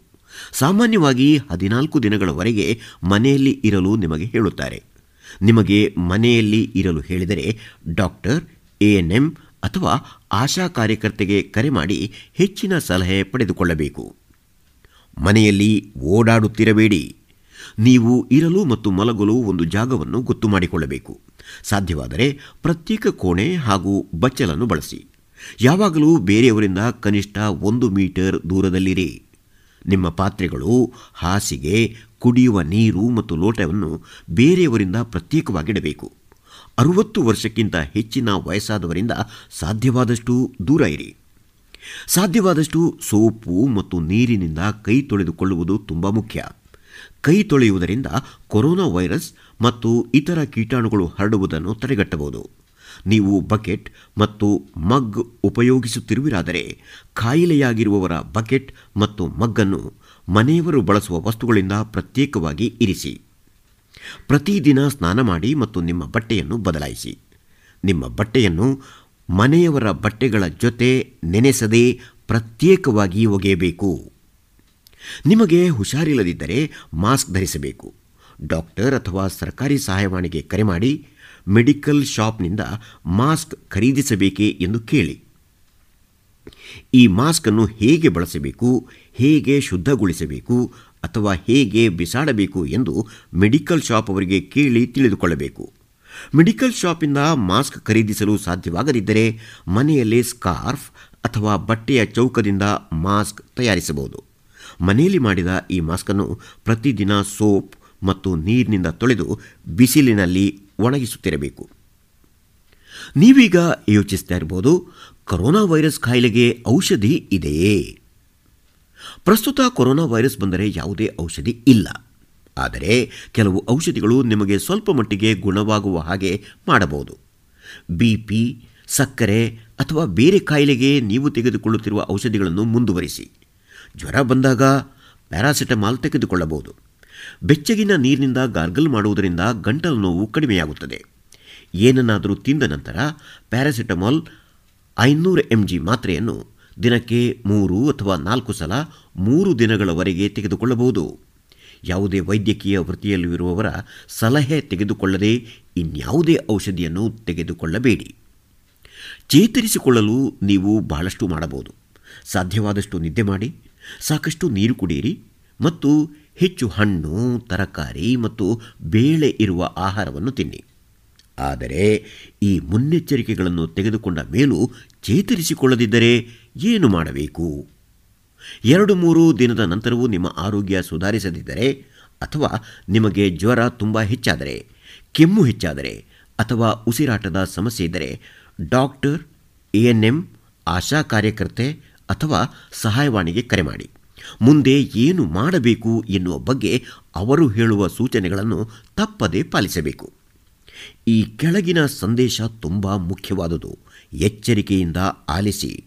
ಸಾಮಾನ್ಯವಾಗಿ ಹದಿನಾಲ್ಕು ದಿನಗಳವರೆಗೆ ಮನೆಯಲ್ಲಿ ಇರಲು ನಿಮಗೆ ಹೇಳುತ್ತಾರೆ. ನಿಮಗೆ ಮನೆಯಲ್ಲಿ ಇರಲು ಹೇಳಿದರೆ ಡಾಕ್ಟರ್ ಎಎನ್ಎಂ ಅಥವಾ ಆಶಾ ಕಾರ್ಯಕರ್ತೆಗೆ ಕರೆ ಮಾಡಿ ಹೆಚ್ಚಿನ ಸಲಹೆ ಪಡೆದುಕೊಳ್ಳಬೇಕು. ಮನೆಯಲ್ಲಿ ಓಡಾಡುತ್ತಿರಬೇಡಿ. ನೀವು ಇರಲು ಮತ್ತು ಮಲಗಲು ಒಂದು ಜಾಗವನ್ನು ಗೊತ್ತು ಮಾಡಿಕೊಳ್ಳಬೇಕು. ಸಾಧ್ಯವಾದರೆ ಪ್ರತ್ಯೇಕ ಕೋಣೆ ಹಾಗೂ ಬಚ್ಚಲನ್ನು ಬಳಸಿ. ಯಾವಾಗಲೂ ಬೇರೆಯವರಿಂದ ಕನಿಷ್ಠ ಒಂದು ಮೀಟರ್ ದೂರದಲ್ಲಿರಿ. ನಿಮ್ಮ ಪಾತ್ರೆಗಳು, ಹಾಸಿಗೆ, ಕುಡಿಯುವ ನೀರು ಮತ್ತು ಲೋಟವನ್ನು ಬೇರೆಯವರಿಂದ ಪ್ರತ್ಯೇಕವಾಗಿಡಬೇಕು. ಅರುವತ್ತು ವರ್ಷಕ್ಕಿಂತ ಹೆಚ್ಚಿನ ವಯಸ್ಸಾದವರಿಂದ ಸಾಧ್ಯವಾದಷ್ಟು ದೂರ ಇರಿ. ಸಾಧ್ಯವಾದಷ್ಟು ಸೋಪು ಮತ್ತು ನೀರಿನಿಂದ ಕೈ ತೊಳೆದುಕೊಳ್ಳುವುದು ತುಂಬ ಮುಖ್ಯ. ಕೈ ತೊಳೆಯುವುದರಿಂದ ಕೊರೋನಾ ವೈರಸ್ ಮತ್ತು ಇತರ ಕೀಟಾಣುಗಳು ಹರಡುವುದನ್ನು ತಡೆಗಟ್ಟಬಹುದು. ನೀವು ಬಕೆಟ್ ಮತ್ತು ಮಗ್ ಉಪಯೋಗಿಸುತ್ತಿರುವಿರಾದರೆ ಖಾಯಿಲೆಯಾಗಿರುವವರ ಬಕೆಟ್ ಮತ್ತು ಮಗ್ಗನ್ನು ಮನೆಯವರು ಬಳಸುವ ವಸ್ತುಗಳಿಂದ ಪ್ರತ್ಯೇಕವಾಗಿ ಇರಿಸಿ. ಪ್ರತಿದಿನ ಸ್ನಾನ ಮಾಡಿ ಮತ್ತು ನಿಮ್ಮ ಬಟ್ಟೆಯನ್ನು ಬದಲಾಯಿಸಿ. ನಿಮ್ಮ ಬಟ್ಟೆಯನ್ನು ಮನೆಯವರ ಬಟ್ಟೆಗಳ ಜೊತೆ ನೆನೆಸದೆ ಪ್ರತ್ಯೇಕವಾಗಿ ಒಗೆಯಬೇಕು. ನಿಮಗೆ ಹುಷಾರಿಲ್ಲದಿದ್ದರೆ ಮಾಸ್ಕ್ ಧರಿಸಬೇಕು. ಡಾಕ್ಟರ್ ಅಥವಾ ಸರ್ಕಾರಿ ಸಹಾಯವಾಣಿಗೆ ಕರೆ ಮಾಡಿ ಮೆಡಿಕಲ್ ಶಾಪ್ನಿಂದ ಮಾಸ್ಕ್ ಖರೀದಿಸಬೇಕೆ ಎಂದು ಕೇಳಿ. ಈ ಮಾಸ್ಕ್ ಅನ್ನು ಹೇಗೆ ಬಳಸಬೇಕು, ಹೇಗೆ ಶುದ್ಧಗೊಳಿಸಬೇಕು ಅಥವಾ ಹೇಗೆ ಬಿಸಾಡಬೇಕು ಎಂದು ಮೆಡಿಕಲ್ ಶಾಪ್ ಅವರಿಗೆ ಕೇಳಿ ತಿಳಿದುಕೊಳ್ಳಬೇಕು. ಮೆಡಿಕಲ್ ಶಾಪಿಂದ ಮಾಸ್ಕ್ ಖರೀದಿಸಲು ಸಾಧ್ಯವಾಗದಿದ್ದರೆ ಮನೆಯಲ್ಲೇ ಸ್ಕಾರ್ಫ್ ಅಥವಾ ಬಟ್ಟೆಯ ಚೌಕದಿಂದ ಮಾಸ್ಕ್ ತಯಾರಿಸಬಹುದು. ಮನೆಯಲ್ಲಿ ಮಾಡಿದ ಈ ಮಾಸ್ಕನ್ನು ಪ್ರತಿದಿನ ಸೋಪ್ ಮತ್ತು ನೀರಿನಿಂದ ತೊಳೆದು ಬಿಸಿಲಿನಲ್ಲಿ ಒಣಗಿಸುತ್ತಿರಬೇಕು. ನೀವೀಗ ಯೋಚಿಸ್ತಾ ಇರ್ಬೋದು, ಕೊರೋನಾ ವೈರಸ್ ಕಾಯಿಲೆಗೆ ಔಷಧಿ ಇದೆಯೇ? ಪ್ರಸ್ತುತ ಕೊರೋನಾ ವೈರಸ್ ಬಂದರೆ ಯಾವುದೇ ಔಷಧಿ ಇಲ್ಲ. ಆದರೆ ಕೆಲವು ಔಷಧಿಗಳು ನಿಮಗೆ ಸ್ವಲ್ಪ ಮಟ್ಟಿಗೆ ಗುಣವಾಗುವ ಹಾಗೆ ಮಾಡಬಹುದು. ಬಿ ಪಿ, ಸಕ್ಕರೆ ಅಥವಾ ಬೇರೆ ಕಾಯಿಲೆಗೆ ನೀವು ತೆಗೆದುಕೊಳ್ಳುತ್ತಿರುವ ಔಷಧಿಗಳನ್ನು ಮುಂದುವರಿಸಿ. ಜ್ವರ ಬಂದಾಗ ಪ್ಯಾರಾಸಿಟಮಾಲ್ ತೆಗೆದುಕೊಳ್ಳಬಹುದು. ಬೆಚ್ಚಗಿನ ನೀರಿನಿಂದ ಗಾರ್ಗಲ್ ಮಾಡುವುದರಿಂದ ಗಂಟಲು ನೋವು ಕಡಿಮೆಯಾಗುತ್ತದೆ. ಏನನ್ನಾದರೂ ತಿಂದ ನಂತರ ಪ್ಯಾರಾಸಿಟಮಾಲ್ ಐನೂರು ಎಂ ಜಿ ಮಾತ್ರೆಯನ್ನು ದಿನಕ್ಕೆ ಮೂರು ಅಥವಾ ನಾಲ್ಕು ಸಲ ಮೂರು ದಿನಗಳವರೆಗೆ ತೆಗೆದುಕೊಳ್ಳಬಹುದು. ಯಾವುದೇ ವೈದ್ಯಕೀಯ ವೃತ್ತಿಯಲ್ಲಿರುವವರ ಸಲಹೆ ತೆಗೆದುಕೊಳ್ಳದೆ ಇನ್ಯಾವುದೇ ಔಷಧಿಯನ್ನು ತೆಗೆದುಕೊಳ್ಳಬೇಡಿ. ಚೇತರಿಸಿಕೊಳ್ಳಲು ನೀವು ಬಹಳಷ್ಟು ಮಾಡಬಹುದು. ಸಾಧ್ಯವಾದಷ್ಟು ನಿದ್ದೆ ಮಾಡಿ, ಸಾಕಷ್ಟು ನೀರು ಕುಡಿಯಿರಿ ಮತ್ತು ಹೆಚ್ಚು ಹಣ್ಣು, ತರಕಾರಿ ಮತ್ತು ಬೇಳೆ ಇರುವ ಆಹಾರವನ್ನು ತಿನ್ನಿ. ಆದರೆ ಈ ಮುನ್ನೆಚ್ಚರಿಕೆಗಳನ್ನು ತೆಗೆದುಕೊಂಡ ಮೇಲೂ ಚೇತರಿಸಿಕೊಳ್ಳದಿದ್ದರೆ ಏನು ಮಾಡಬೇಕು? ಎರಡು ಮೂರು ದಿನದ ನಂತರವೂ ನಿಮ್ಮ ಆರೋಗ್ಯ ಸುಧಾರಿಸದಿದ್ದರೆ ಅಥವಾ ನಿಮಗೆ ಜ್ವರ ತುಂಬ ಹೆಚ್ಚಾದರೆ, ಕೆಮ್ಮು ಹೆಚ್ಚಾದರೆ ಅಥವಾ ಉಸಿರಾಟದ ಸಮಸ್ಯೆ ಇದ್ದರೆ ಡಾಕ್ಟರ್, ಎ ಆಶಾ ಕಾರ್ಯಕರ್ತೆ ಅಥವಾ ಸಹಾಯವಾಣಿಗೆ ಕರೆ ಮಾಡಿ. ಮುಂದೆ ಏನು ಮಾಡಬೇಕು ಎನ್ನುವ ಬಗ್ಗೆ ಅವರು ಹೇಳುವ ಸೂಚನೆಗಳನ್ನು ತಪ್ಪದೇ ಪಾಲಿಸಬೇಕು. ಈ ಕೆಳಗಿನ ಸಂದೇಶ ತುಂಬ ಮುಖ್ಯವಾದುದು. ಎಚ್ಚರಿಕೆಯಿಂದ ಆಲಿಸಿ.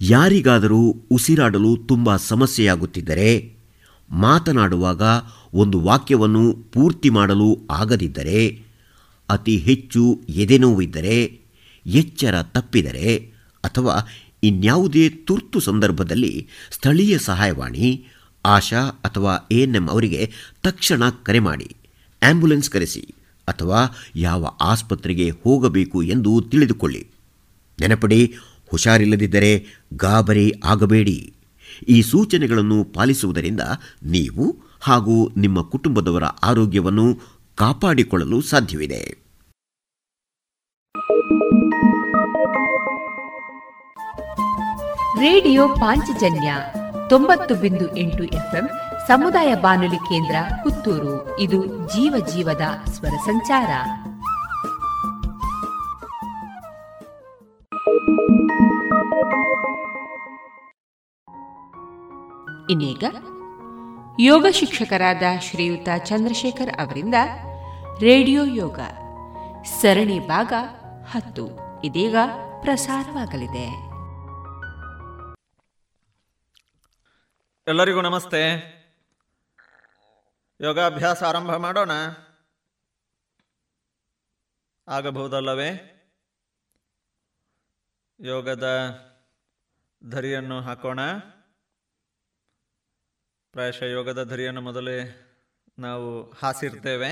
ಯಾರಿಗಾದರೂ ಉಸಿರಾಡಲು ತುಂಬ ಸಮಸ್ಯೆಯಾಗುತ್ತಿದ್ದರೆ, ಮಾತನಾಡುವಾಗ ಒಂದು ವಾಕ್ಯವನ್ನು ಪೂರ್ತಿ ಮಾಡಲು ಆಗದಿದ್ದರೆ, ಅತಿ ಹೆಚ್ಚು ಎದೆನೋವಿದ್ದರೆ ಎಚ್ಚರ ತಪ್ಪಿದರೆ ಅಥವಾ ಇನ್ಯಾವುದೇ ತುರ್ತು ಸಂದರ್ಭದಲ್ಲಿ ಸ್ಥಳೀಯ ಸಹಾಯವಾಣಿ, ಆಶಾ ಅಥವಾ ಎ ಎನ್ ಎಂ ಅವರಿಗೆ ತಕ್ಷಣ ಕರೆ ಮಾಡಿ ಆಂಬ್ಯುಲೆನ್ಸ್ ಕರೆಸಿ ಅಥವಾ ಯಾವ ಆಸ್ಪತ್ರೆಗೆ ಹೋಗಬೇಕು ಎಂದು ತಿಳಿದುಕೊಳ್ಳಿ. ನೆನಪಡಿ, ಹುಷಾರಿಲ್ಲದಿದ್ದರೆ ಗಾಬರಿ ಆಗಬೇಡಿ. ಈ ಸೂಚನೆಗಳನ್ನು ಪಾಲಿಸುವುದರಿಂದ ನೀವು ಹಾಗೂ ನಿಮ್ಮ ಕುಟುಂಬದವರ ಆರೋಗ್ಯವನ್ನು ಕಾಪಾಡಿಕೊಳ್ಳಲು ಸಾಧ್ಯವಿದೆ. ರೇಡಿಯೋ ಪಾಂಚಜನ್ಯ ತೊಂಬತ್ತು ಬಿಂದು ಎಂಟು ಎಫ್ಎಂ ಸಮುದಾಯ ಬಾನುಲಿ ಕೇಂದ್ರ ಪುತ್ತೂರು. ಇದು ಜೀವ ಜೀವದ ಸ್ವರ ಸಂಚಾರ. ಇನ್ನೀಗ ಯೋಗ ಶಿಕ್ಷಕರಾದ ಶ್ರೀಯುತ ಚಂದ್ರಶೇಖರ್ ಅವರಿಂದ ರೇಡಿಯೋ ಯೋಗ. ಸರಣಿ ಭಾಗ ಹತ್ತು. ಇದೀಗ ಪ್ರಸಾರವಾಗಲಿದೆ. ಎಲ್ಲರಿಗೂ ನಮಸ್ತೆ. ಯೋಗಾಭ್ಯಾಸ ಆರಂಭ ಮಾಡೋಣ. ಆಗಬಹುದಲ್ಲವೇ? ಯೋಗದ ಧರಿಯನ್ನು ಹಾಕೋಣ. ಪ್ರಾಯಶಃ ಯೋಗದ ಧರಿಯನ್ನು ಮೊದಲೇ ನಾವು ಹಾಸಿರ್ತೇವೆ.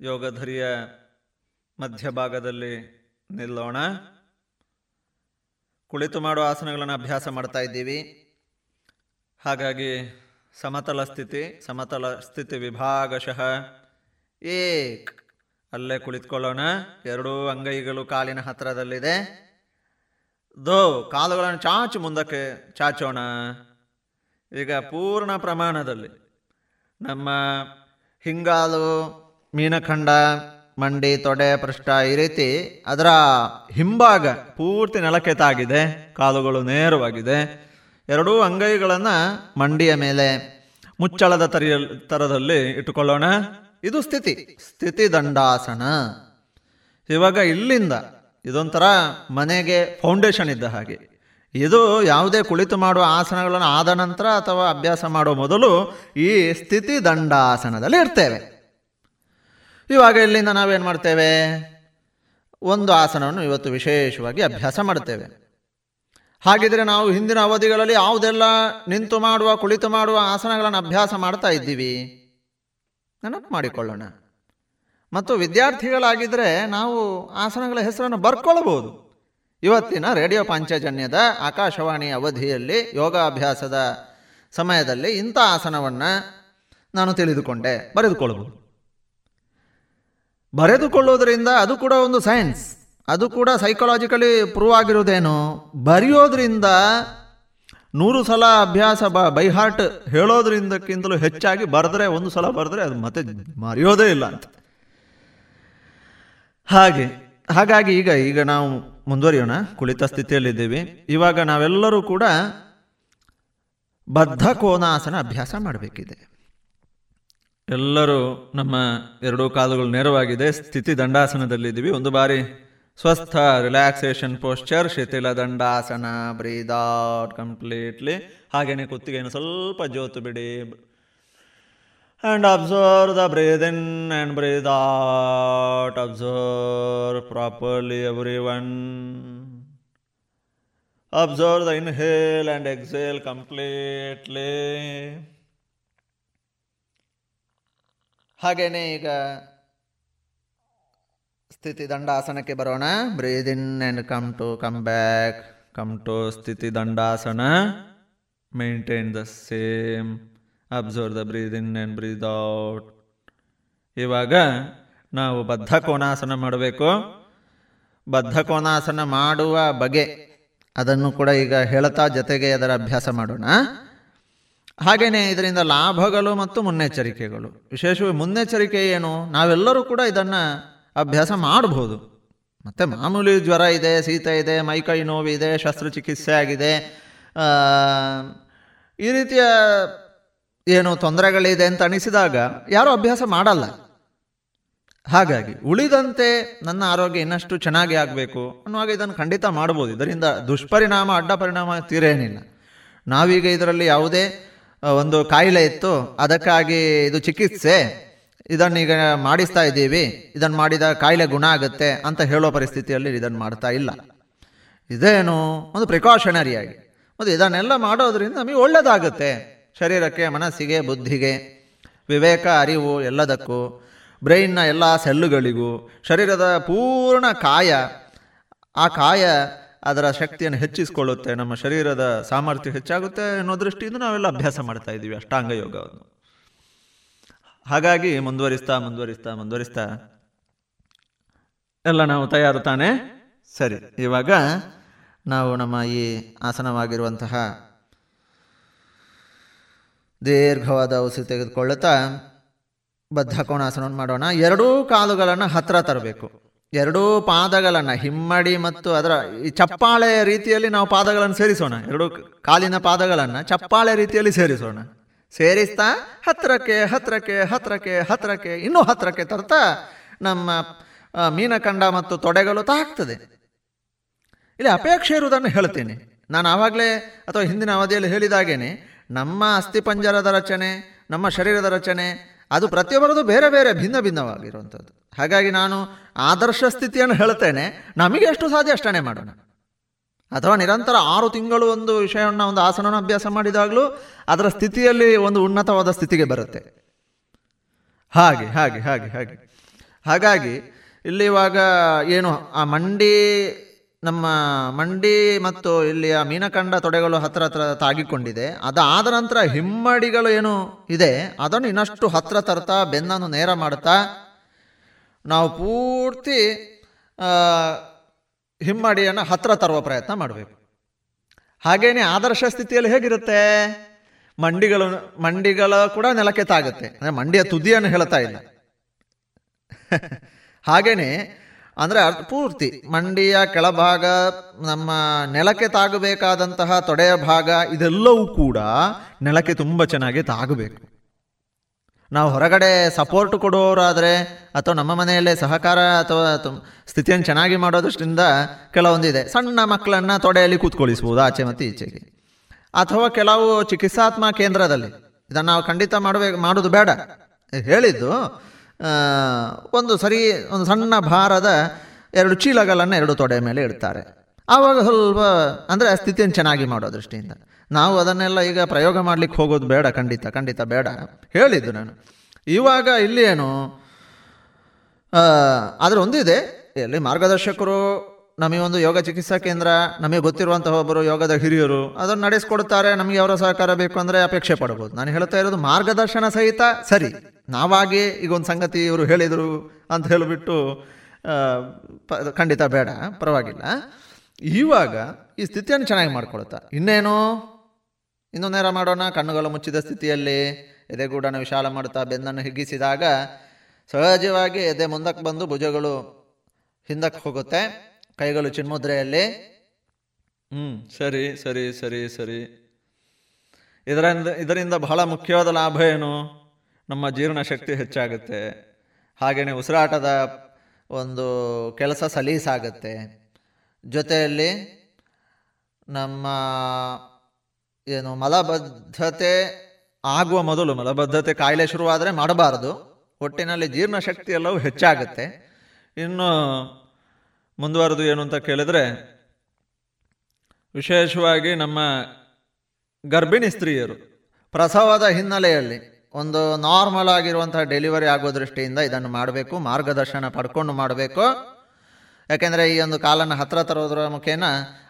ಯೋಗ ಧರಿಯ ಮಧ್ಯಭಾಗದಲ್ಲಿ ನಿಲ್ಲೋಣ. ಕುಳಿತು ಮಾಡುವ ಆಸನಗಳನ್ನು ಅಭ್ಯಾಸ ಮಾಡ್ತಾ ಇದ್ದೀವಿ. ಹಾಗಾಗಿ ಸಮತಲ ಸ್ಥಿತಿ ಸಮತಲ ಸ್ಥಿತಿ ವಿಭಾಗಶಃ ಏಕ್. ಅಲ್ಲೇ ಕುಳಿತುಕೊಳ್ಳೋಣ. ಎರಡೂ ಅಂಗೈಗಳು ಕಾಲಿನ ಹತ್ತಿರದಲ್ಲಿದೆ. ದೋ, ಕಾಲುಗಳನ್ನು ಚಾಚು ಮುಂದಕ್ಕೆ ಚಾಚೋಣ. ಈಗ ಪೂರ್ಣ ಪ್ರಮಾಣದಲ್ಲಿ ನಮ್ಮ ಹಿಂಗಾಲು, ಮೀನಖಂಡ, ಮಂಡಿ, ತೊಡೆ, ಪೃಷ್ಠ ಈ ರೀತಿ ಅದರ ಹಿಂಭಾಗ ಪೂರ್ತಿ ನೆಲಕ್ಕೆ ತಾಗಿದೆ ಕಾಲುಗಳು ನೇರವಾಗಿದೆ. ಎರಡೂ ಅಂಗೈಗಳನ್ನು ಮಂಡಿಯ ಮೇಲೆ ಮುಚ್ಚಳದ ತರಿಯ ತರದಲ್ಲಿ ಇಟ್ಟುಕೊಳ್ಳೋಣ. ಇದು ಸ್ಥಿತಿ. ಸ್ಥಿತಿ ದಂಡಾಸನ. ಇವಾಗ ಇಲ್ಲಿಂದ ಇದೊಂಥರ ಮನೆಗೆ ಫೌಂಡೇಶನ್ ಇದ್ದ ಹಾಗೆ. ಇದು ಯಾವುದೇ ಕುಳಿತು ಮಾಡುವ ಆಸನಗಳನ್ನು ಆದ ನಂತರ ಅಥವಾ ಅಭ್ಯಾಸ ಮಾಡುವ ಮೊದಲು ಈ ಸ್ಥಿತಿ ದಂಡಾಸನದಲ್ಲಿ ಇರ್ತೇವೆ. ಇವಾಗ ಇಲ್ಲಿಂದ ನಾವೇನು ಮಾಡ್ತೇವೆ? ಒಂದು ಆಸನವನ್ನು ಇವತ್ತು ವಿಶೇಷವಾಗಿ ಅಭ್ಯಾಸ ಮಾಡ್ತೇವೆ. ಹಾಗಿದ್ರೆ ನಾವು ಹಿಂದಿನ ಅವಧಿಗಳಲ್ಲಿ ಯಾವುದೆಲ್ಲ ನಿಂತು ಮಾಡುವ, ಕುಳಿತು ಮಾಡುವ ಆಸನಗಳನ್ನು ಅಭ್ಯಾಸ ಮಾಡ್ತಾ ಇದ್ದೀವಿ? ನೆನಪು ಮಾಡಿಕೊಳ್ಳೋಣ. ಮತ್ತು ವಿದ್ಯಾರ್ಥಿಗಳಾಗಿದ್ದರೆ ನಾವು ಆಸನಗಳ ಹೆಸರನ್ನು ಬರ್ಕೊಳ್ಳಬಹುದು ಇವತ್ತಿನ ರೇಡಿಯೋ ಪಾಂಚಜನ್ಯದ ಆಕಾಶವಾಣಿ ಅವಧಿಯಲ್ಲಿ ಯೋಗಾಭ್ಯಾಸದ ಸಮಯದಲ್ಲಿ ಇಂಥ ಆಸನವನ್ನು ನಾನು ತಿಳಿದುಕೊಂಡೆ. ಬರೆದುಕೊಳ್ಳಬಹುದು. ಬರೆದುಕೊಳ್ಳುವುದರಿಂದ ಅದು ಕೂಡ ಒಂದು ಸೈನ್ಸ್. ಅದು ಕೂಡ ಸೈಕಲಾಜಿಕಲಿ ಪ್ರೂವ್ ಆಗಿರೋದೇನು ಬರೆಯೋದ್ರಿಂದ ನೂರು ಸಲ ಅಭ್ಯಾಸ ಬ ಬೈ ಹಾರ್ಟ್ ಹೇಳೋದ್ರಿಂದಕ್ಕಿಂತಲೂ ಹೆಚ್ಚಾಗಿ ಬರೆದ್ರೆ, ಒಂದು ಸಲ ಬರೆದ್ರೆ ಅದು ಮತ್ತೆ ಮರೆಯೋದೇ ಇಲ್ಲ ಅಂತ. ಹಾಗೆ, ಹಾಗಾಗಿ ಈಗ ಈಗ ನಾವು ಮುಂದುವರಿಯೋಣ. ಕುಳಿತ ಸ್ಥಿತಿಯಲ್ಲಿದ್ದೀವಿ. ಇವಾಗ ನಾವೆಲ್ಲರೂ ಕೂಡ ಬದ್ಧ ಕೋನಾಸನ ಅಭ್ಯಾಸ ಮಾಡಬೇಕಿದೆ. ಎಲ್ಲರೂ ನಮ್ಮ ಎರಡೂ ಕಾಲುಗಳು ನೇರವಾಗಿದೆ. ಸ್ಥಿತಿ ದಂಡಾಸನದಲ್ಲಿದ್ದೀವಿ. ಒಂದು ಬಾರಿ ಸ್ವಸ್ಥ relaxation posture ಶಿಥಿಲ Dandasana breathe out completely ಹಾಗೇನೆ ಕುತ್ತಿಗೆಯನ್ನು ಸ್ವಲ್ಪ ಜೋತು ಬಿಡಿ. And observe the breathe in and breathe out observe properly everyone observe the inhale and exhale completely ಹಾಗೇನೆ ಈಗ ಸ್ಥಿತಿ ದಂಡಾಸನಕ್ಕೆ ಬರೋಣ. Breathe in and come to come back come to ಸ್ಥಿತಿ dandasana. Maintain the same observe the breathe in and breathe out ಇವಾಗ ನಾವು ಬದ್ಧ ಕೋನಾಸನ ಮಾಡಬೇಕು. ಬದ್ಧ ಕೋನಾಸನ ಮಾಡುವ ಬಗೆ ಅದನ್ನು ಕೂಡ ಈಗ ಹೇಳ್ತಾ ಜೊತೆಗೆ ಅದರ ಅಭ್ಯಾಸ ಮಾಡೋಣ. ಹಾಗೆಯೇ ಇದರಿಂದ ಲಾಭಗಳು ಮತ್ತು ಮುನ್ನೆಚ್ಚರಿಕೆಗಳು. ವಿಶೇಷವಾಗಿ ಮುನ್ನೆಚ್ಚರಿಕೆ ಏನು? ನಾವೆಲ್ಲರೂ ಕೂಡ ಇದನ್ನು ಅಭ್ಯಾಸ ಮಾಡಬಹುದು. ಮತ್ತು ಮಾಮೂಲಿ ಜ್ವರ ಇದೆ ಶೀತ ಇದೆ ಮೈಕೈ ನೋವಿದೆ ಶಸ್ತ್ರಚಿಕಿತ್ಸೆ ಆಗಿದೆ. ಈ ರೀತಿಯ ಏನು ತೊಂದರೆಗಳಿದೆ ಅಂತ ಅನಿಸಿದಾಗ ಯಾರೂ ಅಭ್ಯಾಸ ಮಾಡಲ್ಲ. ಹಾಗಾಗಿ ಉಳಿದಂತೆ ನನ್ನ ಆರೋಗ್ಯ ಇನ್ನಷ್ಟು ಚೆನ್ನಾಗಿ ಆಗಬೇಕು ಅನ್ನುವಾಗ ಇದನ್ನು ಖಂಡಿತ ಮಾಡ್ಬೋದು ಇದರಿಂದ ದುಷ್ಪರಿಣಾಮ ಅಡ್ಡ ಪರಿಣಾಮ ತೀರೇನಿಲ್ಲ. ನಾವೀಗ ಇದರಲ್ಲಿ ಯಾವುದೇ ಒಂದು ಕಾಯಿಲೆ ಇತ್ತು ಅದಕ್ಕಾಗಿ ಇದು ಚಿಕಿತ್ಸೆ ಇದನ್ನೀಗ ಮಾಡಿಸ್ತಾ ಇದ್ದೀವಿ. ಇದನ್ನು ಮಾಡಿದ ಕಾಯಿಲೆ ಗುಣ ಆಗುತ್ತೆ ಅಂತ ಹೇಳೋ ಪರಿಸ್ಥಿತಿಯಲ್ಲಿ ಇದನ್ನು ಮಾಡ್ತಾ ಇಲ್ಲ. ಇದೇನು ಒಂದು ಪ್ರಿಕಾಷನರಿಯಾಗಿ. ಮತ್ತು ಇದನ್ನೆಲ್ಲ ಮಾಡೋದ್ರಿಂದ ನಮಗೆ ಒಳ್ಳೆಯದಾಗುತ್ತೆ ಶರೀರಕ್ಕೆ, ಮನಸ್ಸಿಗೆ, ಬುದ್ಧಿಗೆ, ವಿವೇಕ, ಅರಿವು ಎಲ್ಲದಕ್ಕೂ, ಬ್ರೈನ್ನ ಎಲ್ಲ ಸೆಲ್ಲುಗಳಿಗೂ, ಶರೀರದ ಪೂರ್ಣ ಕಾಯ, ಆ ಕಾಯ ಅದರ ಶಕ್ತಿಯನ್ನು ಹೆಚ್ಚಿಸಿಕೊಳ್ಳುತ್ತೆ. ನಮ್ಮ ಶರೀರದ ಸಾಮರ್ಥ್ಯ ಹೆಚ್ಚಾಗುತ್ತೆ ಅನ್ನೋ ದೃಷ್ಟಿಯಿಂದ ನಾವೆಲ್ಲ ಅಭ್ಯಾಸ ಮಾಡ್ತಾ ಇದ್ದೀವಿ ಅಷ್ಟಾಂಗ ಯೋಗವನ್ನು ಹಾಗಾಗಿ ಮುಂದುವರಿಸ್ತಾ ಮುಂದುವರಿಸ್ತಾ ಮುಂದುವರಿಸ್ತಾ. ಎಲ್ಲ ನಾವು ತಯಾರು ತಾನೆ? ಸರಿ, ಇವಾಗ ನಾವು ನಮ್ಮ ಈ ಆಸನವಾಗಿರುವಂತಹ ದೀರ್ಘವಾದ ಉಸಿರು ತೆಗೆದುಕೊಳ್ಳುತ್ತಾ ಬದ್ಧ ಕೋಣಾಸನವನ್ನು ಮಾಡೋಣ. ಎರಡೂ ಕಾಲುಗಳನ್ನು ಹತ್ತಿರ ತರಬೇಕು. ಎರಡೂ ಪಾದಗಳನ್ನು ಹಿಮ್ಮಡಿ ಮತ್ತು ಅದರ ಈ ಚಪ್ಪಾಳೆ ರೀತಿಯಲ್ಲಿ ನಾವು ಪಾದಗಳನ್ನು ಸೇರಿಸೋಣ. ಎರಡು ಕಾಲಿನ ಪಾದಗಳನ್ನು ಚಪ್ಪಾಳೆ ರೀತಿಯಲ್ಲಿ ಸೇರಿಸೋಣ. ಸೇರಿಸ್ತಾ ಹತ್ತಿರಕ್ಕೆ ಹತ್ತಿರಕ್ಕೆ ಹತ್ತಿರಕ್ಕೆ ಹತ್ತಿರಕ್ಕೆ ಇನ್ನೂ ಹತ್ತಿರಕ್ಕೆ ತರ್ತಾ ನಮ್ಮ ಮೀನಖಂಡ ಮತ್ತು ತೊಡೆಗಳು ತಾಗ್ತದೆ. ಇಲ್ಲಿ ಅಪೇಕ್ಷೆ ಇರುವುದನ್ನು ಹೇಳ್ತೇನೆ. ನಾನು ಆವಾಗಲೇ ಅಥವಾ ಹಿಂದಿನ ಅವಧಿಯಲ್ಲಿ ಹೇಳಿದಾಗೇನೆ ನಮ್ಮ ಅಸ್ಥಿಪಂಜರದ ರಚನೆ, ನಮ್ಮ ಶರೀರದ ರಚನೆ, ಅದು ಪ್ರತಿಯೊಬ್ಬರದು ಬೇರೆ ಬೇರೆ, ಭಿನ್ನ ಭಿನ್ನವಾಗಿರುವಂಥದ್ದು. ಹಾಗಾಗಿ ನಾನು ಆದರ್ಶ ಸ್ಥಿತಿಯನ್ನು ಹೇಳ್ತೇನೆ. ನಮಗೆ ಎಷ್ಟು ಸಾಧ್ಯ ಅಷ್ಟೇ ಮಾಡೋಣ. ಅಥವಾ ನಿರಂತರ ಆರು ತಿಂಗಳು ಒಂದು ವಿಷಯವನ್ನು ಒಂದು ಆಸನವನ್ನು ಅಭ್ಯಾಸ ಮಾಡಿದಾಗಲೂ ಅದರ ಸ್ಥಿತಿಯಲ್ಲಿ ಒಂದು ಉನ್ನತವಾದ ಸ್ಥಿತಿಗೆ ಬರುತ್ತೆ. ಹಾಗೆ ಹಾಗೆ ಹಾಗೆ ಹಾಗೆ. ಹಾಗಾಗಿ ಇಲ್ಲಿ ಇವಾಗ ಏನು ಆ ಮಂಡಿ ನಮ್ಮ ಮಂಡಿ ಮತ್ತು ಇಲ್ಲಿಯ ಮೀನಕಂಡ ತೊಡೆಗಳು ಹತ್ರ ಹತ್ರ ತಾಗಿಕೊಂಡಿದೆ. ಅದಾದ ನಂತರ ಹಿಮ್ಮಡಿಗಳು ಏನು ಇದೆ ಅದನ್ನು ಇನ್ನಷ್ಟು ಹತ್ರ ತರ್ತಾ ಬೆನ್ನನ್ನು ನೇರ ಮಾಡ್ತಾ ನಾವು ಪೂರ್ತಿ ಆ, ಹಿಮ್ಮಡಿಯನ್ನು ಹತ್ರ ತರುವ ಪ್ರಯತ್ನ ಮಾಡಬೇಕು. ಹಾಗೇನೆ ಆದರ್ಶ ಸ್ಥಿತಿಯಲ್ಲಿ ಹೇಗಿರುತ್ತೆ? ಮಂಡಿಗಳು, ಮಂಡಿಗಳ ಕೂಡ ನೆಲಕ್ಕೆ ತಾಗುತ್ತೆ. ಅಂದರೆ ಮಂಡಿಯ ತುದಿಯನ್ನು ಹೇಳ್ತಾ ಇಲ್ಲ. [LAUGHS] ಹಾಗೇನೆ ಅಂದರೆ ಪೂರ್ತಿ. ಮಂಡಿಯ ಕೆಳಭಾಗ ನಮ್ಮ ನೆಲಕ್ಕೆ ತಾಗಬೇಕಾದಂತಹ ತೊಡೆಯ ಭಾಗ ಇದೆಲ್ಲವೂ ಕೂಡ ನೆಲಕ್ಕೆ ತುಂಬ ಚೆನ್ನಾಗಿ ತಾಗಬೇಕು. ನಾವು ಹೊರಗಡೆ ಸಪೋರ್ಟ್ ಕೊಡೋರಾದರೆ ಅಥವಾ ನಮ್ಮ ಮನೆಯಲ್ಲೇ ಸಹಕಾರ ಅಥವಾ ಸ್ಥಿತಿಯನ್ನು ಚೆನ್ನಾಗಿ ಮಾಡೋದಷ್ಟರಿಂದ ಕೆಲವೊಂದಿದೆ. ಸಣ್ಣ ಮಕ್ಕಳನ್ನು ತೊಡೆಯಲ್ಲಿ ಕೂತ್ಕೊಳಿಸ್ಬೋದು ಆಚೆ ಮತ್ತು ಈಚೆಗೆ. ಅಥವಾ ಕೆಲವು ಚಿಕಿತ್ಸಾತ್ಮ ಕೇಂದ್ರದಲ್ಲಿ. ಇದನ್ನು ನಾವು ಖಂಡಿತ ಮಾಡಬೇಕು ಮಾಡೋದು ಬೇಡ. ಹೇಳಿದ್ದು ಒಂದು ಸರಿ, ಒಂದು ಸಣ್ಣ ಭಾರದ ಎರಡು ಚೀಲಗಳನ್ನು ಎರಡು ತೊಡೆ ಮೇಲೆ ಇಡ್ತಾರೆ. ಆವಾಗ ಸ್ವಲ್ಪ ಅಂದರೆ ಸ್ಥಿತಿಯನ್ನು ಚೆನ್ನಾಗಿ ಮಾಡೋ ದೃಷ್ಟಿಯಿಂದ. ನಾವು ಅದನ್ನೆಲ್ಲ ಈಗ ಪ್ರಯೋಗ ಮಾಡಲಿಕ್ಕೆ ಹೋಗೋದು ಬೇಡ, ಖಂಡಿತ ಖಂಡಿತ ಬೇಡ. ಹೇಳಿದ್ದು ನಾನು. ಇವಾಗ ಇಲ್ಲಿ ಏನು ಆದರೆ ಒಂದಿದೆ. ಎಲ್ಲಿ ಮಾರ್ಗದರ್ಶಕರು, ನಮಗೆ ಒಂದು ಯೋಗ ಚಿಕಿತ್ಸಾ ಕೇಂದ್ರ, ನಮಗೆ ಗೊತ್ತಿರುವಂತಹ ಒಬ್ಬರು ಯೋಗದ ಹಿರಿಯರು, ಅದನ್ನು ನಡೆಸ್ಕೊಡ್ತಾರೆ ನಮಗೆ ಅವರ ಸಹಕಾರ ಬೇಕು ಅಂದರೆ ಅಪೇಕ್ಷೆ ಪಡ್ಬೋದು ನಾನು ಹೇಳ್ತಾ ಇರೋದು ಮಾರ್ಗದರ್ಶನ ಸಹಿತ ಸರಿ. ನಾವಾಗಿ ಈಗ ಒಂದು ಸಂಗತಿ ಇವರು ಹೇಳಿದರು ಅಂತ ಹೇಳಿಬಿಟ್ಟು ಖಂಡಿತ ಬೇಡ, ಪರವಾಗಿಲ್ಲ. ಇವಾಗ ಈ ಸ್ಥಿತಿಯನ್ನು ಚೆನ್ನಾಗಿ ಮಾಡ್ಕೊಳ್ತಾ ಇನ್ನೇನು? ಇನ್ನು ನೇರ ಮಾಡೋಣ. ಕಣ್ಣುಗಳು ಮುಚ್ಚಿದ ಸ್ಥಿತಿಯಲ್ಲಿ ಎದೆಗೂಡನ್ನು ವಿಶಾಲ ಮಾಡುತ್ತಾ ಬೆನ್ನನ್ನು ಹಿಗ್ಗಿಸಿದಾಗ ಸಹಜವಾಗಿ ಎದೆ ಮುಂದಕ್ಕೆ ಬಂದು ಭುಜಗಳು ಹಿಂದಕ್ಕೆ ಹೋಗುತ್ತೆ. ಕೈಗಳು ಚಿನ್ಮುದ್ರೆಯಲ್ಲಿ. ಹ್ಞೂ ಸರಿ ಸರಿ ಸರಿ ಸರಿ. ಇದರಿಂದ ಇದರಿಂದ ಬಹಳ ಮುಖ್ಯವಾದ ಲಾಭ ಏನು? ನಮ್ಮ ಜೀರ್ಣಶಕ್ತಿ ಹೆಚ್ಚಾಗುತ್ತೆ. ಹಾಗೆಯೇ ಉಸಿರಾಟದ ಒಂದು ಕೆಲಸ ಸಲೀಸಾಗುತ್ತೆ. ಜೊತೆಯಲ್ಲಿ ನಮ್ಮ ಏನು ಮಲಬದ್ಧತೆ ಆಗುವ ಮೊದಲು ಮಲಬದ್ಧತೆ ಕಾಯಿಲೆ ಶುರುವಾದರೆ ಮಾಡಬಾರದು. ಒಟ್ಟಿನಲ್ಲಿ ಜೀರ್ಣಶಕ್ತಿ ಎಲ್ಲವೂ ಹೆಚ್ಚಾಗುತ್ತೆ. ಇನ್ನು ಮುಂದುವರೆದು ಏನು ಅಂತ ಕೇಳಿದರೆ ವಿಶೇಷವಾಗಿ ನಮ್ಮ ಗರ್ಭಿಣಿ ಸ್ತ್ರೀಯರು ಪ್ರಸವದ ಹಿನ್ನೆಲೆಯಲ್ಲಿ ಒಂದು ನಾರ್ಮಲ್ ಆಗಿರುವಂತಹ ಡೆಲಿವರಿ ಆಗೋ ದೃಷ್ಟಿಯಿಂದ ಇದನ್ನು ಮಾಡಬೇಕು, ಮಾರ್ಗದರ್ಶನ ಪಡ್ಕೊಂಡು ಮಾಡಬೇಕು. ಯಾಕೆಂದರೆ ಈ ಒಂದು ಕಾಲನ್ನು ಹತ್ರ ತರೋದ್ರ ಮುಖೇನ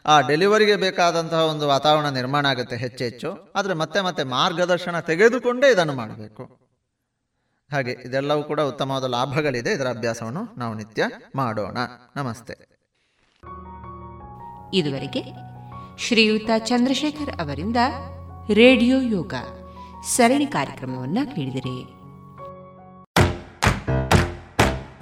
ಆ ಡೆಲಿವರಿಗೆ ಬೇಕಾದಂತಹ ಒಂದು ವಾತಾವರಣ ನಿರ್ಮಾಣ ಆಗುತ್ತೆ ಹೆಚ್ಚೆಚ್ಚು ಆದರೆ ಮತ್ತೆ ಮತ್ತೆ ಮಾರ್ಗದರ್ಶನ ತೆಗೆದುಕೊಂಡೇ ಇದನ್ನು ಮಾಡಬೇಕು. ಹಾಗೆ ಇದೆಲ್ಲವೂ ಕೂಡ ಉತ್ತಮವಾದ ಲಾಭಗಳಿದೆ. ಇದರ ಅಭ್ಯಾಸವನ್ನು ನಾವು ನಿತ್ಯ ಮಾಡೋಣ. ನಮಸ್ತೆ. ಇದುವರೆಗೆ ಶ್ರೀಯುತ ಚಂದ್ರಶೇಖರ್ ಅವರಿಂದ ರೇಡಿಯೋ ಯೋಗ ಸರಣಿ ಕಾರ್ಯಕ್ರಮವನ್ನು ಕೇಳಿದಿರಿ.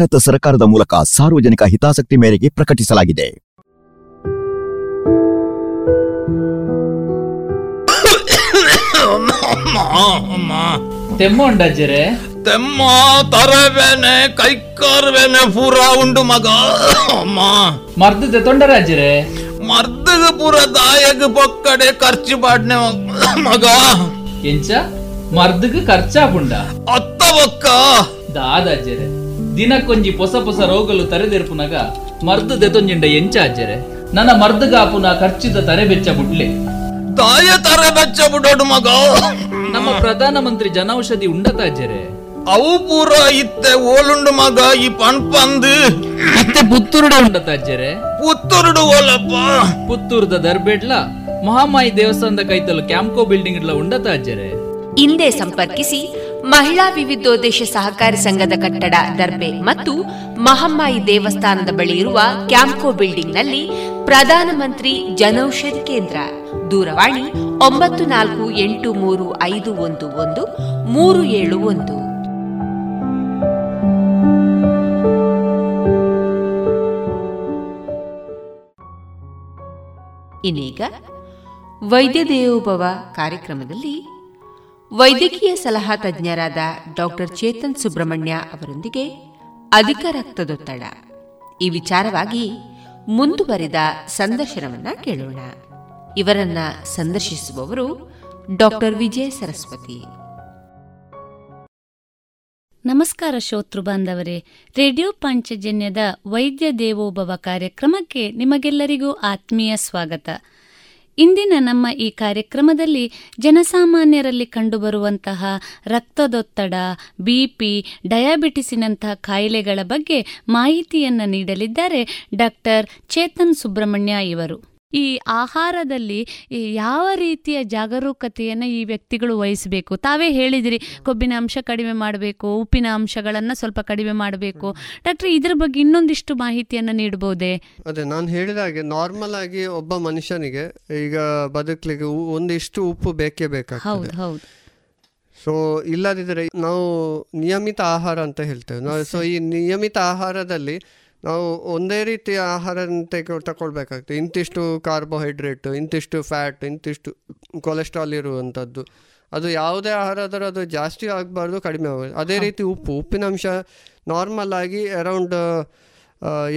ಭಾರತ ಸರ್ಕಾರದ ಮೂಲಕ ಸಾರ್ವಜನಿಕ ಹಿತಾಸಕ್ತಿ ಮೇರೆಗೆ ಪ್ರಕಟಿಸಲಾಗಿದೆ. ತೆಮ್ಮ ಉಂಡಜ್ಜರೆ ತೆಮ್ಮ ತರಬೇನೆ ಕೈಕಾರ್ಬೇನೆ ಪೂರ ಉಂಡು ಮಗ. ಅಮ್ಮ. ಮರ್ದದ ತೊಂಡರಾಜ್ಜರೆ. ಮರ್ದಗ ಪೂರ ದಾಯಗ ಪೊಕ್ಕಡೆ ಖರ್ಚು ಪಾಡ್ನೆ ಮಗ. ಎಂಚ? ಮರ್ದಗ ಖರ್ಚಾಪುಂಡ. ಅತ್ತ ಬೊಕ್ಕ. ದಾದಾಜ್ಜರೆ. ದಿನಕ್ಕೊಂಜಿ ಹೊಸ ಹೊಸ ರೋಗಲು ತರೆದೆರ್ಪುನಗ ಮರ್ದು ದೆತೊಂಜಿಂಡ ಎಂಚ ಅಜ್ಜರೆ ನನ್ನ ಮರ್ದಗಾಪುನ ಖರ್ಚಿದ ತರೆ ಬೆಚ್ಚ ಬುಡ್ಲೆ. ತಾಯ ತರ ಬೆಚ್ಚ ಬಿಡೋಡು ಮಗ. ನಮ್ಮ ಪ್ರಧಾನ ಮಂತ್ರಿ ಜನೌಷಧಿ ಉಂಡತ ಅಜ್ಜರೆ ಅವು ಪೂರ ಇತ್ತೆ ಓಲುಂಡು ಮಗ ಈ ಪಣ್ಪಂದು. ಮತ್ತೆ ಪುತ್ತೂರುಡ ಉಂಡತ ಅಜ್ಜರೆ ಪುತ್ತೂರುಡು ಓಲಪ್ಪ. ಪುತ್ತೂರುದ ದರ್ಬೇಡ್ಲ ಮಹಾಮಾಯಿ ದೇವಸ್ಥಾನದ ಕೈತಲು ಕ್ಯಾಂಪ್ಕೋ ಬಿಲ್ಡಿಂಗ್ ಇಡ್ಲ ಉಂಡತ ಅಜ್ಜರೆ ಹಿಂದೆ ಸಂಪರ್ಕಿಸಿ ಮಹಿಳಾ ವಿವಿಧೋದ್ದೇಶ ಸಹಕಾರಿ ಸಂಘದ ಕಟ್ಟಡ, ದರ್ಬೆ ಮತ್ತು ಮಹಮ್ಮಾಯಿ ದೇವಸ್ಥಾನದ ಬಳಿ ಇರುವ ಕ್ಯಾಂಪ್ಕೋ ಬಿಲ್ಡಿಂಗ್ನಲ್ಲಿ ಪ್ರಧಾನಮಂತ್ರಿ ಜನೌಷಧಿ ಕೇಂದ್ರ. ದೂರವಾಣಿ ಒಂಬತ್ತು ನಾಲ್ಕು ಎಂಟು ಮೂರು ಐದು ಒಂದು ಒಂದು, ಮೂರು ಏಳು ಒಂದು. ಇನ್ನೀಗ ವೈದ್ಯ ದೇವೋಭವ ಕಾರ್ಯಕ್ರಮದಲ್ಲಿ ವೈದ್ಯಕೀಯ ಸಲಹಾ ತಜ್ಞರಾದ ಡಾಕ್ಟರ್ ಚೇತನ್ ಸುಬ್ರಹ್ಮಣ್ಯ ಅವರೊಂದಿಗೆ ಅಧಿಕ ರಕ್ತದೊತ್ತಡ. ಈ ವಿಚಾರವಾಗಿ ಮುಂದುವರಿದ ಸಂದರ್ಶನವನ್ನ ಕೇಳೋಣ. ಇವರನ್ನ ಸಂದರ್ಶಿಸುವವರು ಡಾಕ್ಟರ್ ವಿಜಯ ಸರಸ್ವತಿ. ನಮಸ್ಕಾರ ಶ್ರೋತೃ ಬಾಂಧವರೇ. ರೇಡಿಯೋ ಪಾಂಚಜನ್ಯದ ವೈದ್ಯ ದೇವೋಭವ ಕಾರ್ಯಕ್ರಮಕ್ಕೆ ನಿಮಗೆಲ್ಲರಿಗೂ ಆತ್ಮೀಯ ಸ್ವಾಗತ. ಇಂದಿನ ನಮ್ಮ ಈ ಕಾರ್ಯಕ್ರಮದಲ್ಲಿ ಜನಸಾಮಾನ್ಯರಲ್ಲಿ ಕಂಡುಬರುವಂತಹ ರಕ್ತದೊತ್ತಡ ಬಿಪಿ ಡಯಾಬಿಟಿಸಿನಂತಹ ಕಾಯಿಲೆಗಳ ಬಗ್ಗೆ ಮಾಹಿತಿಯನ್ನು ನೀಡಲಿದ್ದಾರೆ ಡಾಕ್ಟರ್ ಚೇತನ್ ಸುಬ್ರಹ್ಮಣ್ಯ ಇವರು. ಈ ಆಹಾರದಲ್ಲಿ ಯಾವ ರೀತಿಯ ಜಾಗರೂಕತೆಯನ್ನು ಈ ವ್ಯಕ್ತಿಗಳು ವಹಿಸಬೇಕು? ತಾವೇ ಹೇಳಿದಿರಿ ಕೊಬ್ಬಿನ ಅಂಶ ಕಡಿಮೆ ಮಾಡಬೇಕು ಉಪ್ಪಿನ ಅಂಶಗಳನ್ನು ಸ್ವಲ್ಪ ಕಡಿಮೆ ಮಾಡಬೇಕು. ಡಾಕ್ಟರ್ ಇದ್ರ ಬಗ್ಗೆ ಇನ್ನೊಂದಿಷ್ಟು ಮಾಹಿತಿಯನ್ನು ನೀಡಬಹುದೇ ಅದೇ ನಾನು ಹೇಳಿದ ಹಾಗೆ ನಾರ್ಮಲ್ ಆಗಿ ಒಬ್ಬ ಮನುಷ್ಯನಿಗೆ ಈಗ ಬದುಕಲಿಕ್ಕೆ ಒಂದಿಷ್ಟು ಉಪ್ಪು ಬೇಕೇ ಬೇಕಾಗ್ತದೆ. ಹೌದು ಸೊ ಇಲ್ಲದಿದ್ದರೆ ನಾವು ನಿಯಮಿತ ಆಹಾರ ಅಂತ ಹೇಳ್ತೇವೆ. ಸೊ ಈ ನಿಯಮಿತ ಆಹಾರದಲ್ಲಿ ನಾವು ಒಂದೇ ರೀತಿಯ ಆಹಾರ ತಗೊಳ್ಬೇಕಾಗ್ತದೆ ಇಂತಿಷ್ಟು ಕಾರ್ಬೋಹೈಡ್ರೇಟ್ ಇಂತಿಷ್ಟು ಫ್ಯಾಟ್ ಇಂತಿಷ್ಟು ಕೊಲೆಸ್ಟ್ರಾಲ್ ಇರುವಂಥದ್ದು ಅದು ಯಾವುದೇ ಆಹಾರ ಆದರೂ ಅದು ಜಾಸ್ತಿ ಆಗಬಾರ್ದು ಕಡಿಮೆ ಆಗಬಾರ್ದು. ಅದೇ ರೀತಿ ಉಪ್ಪು ಉಪ್ಪಿನ ಅಂಶ ನಾರ್ಮಲ್ ಆಗಿ ಅರೌಂಡ್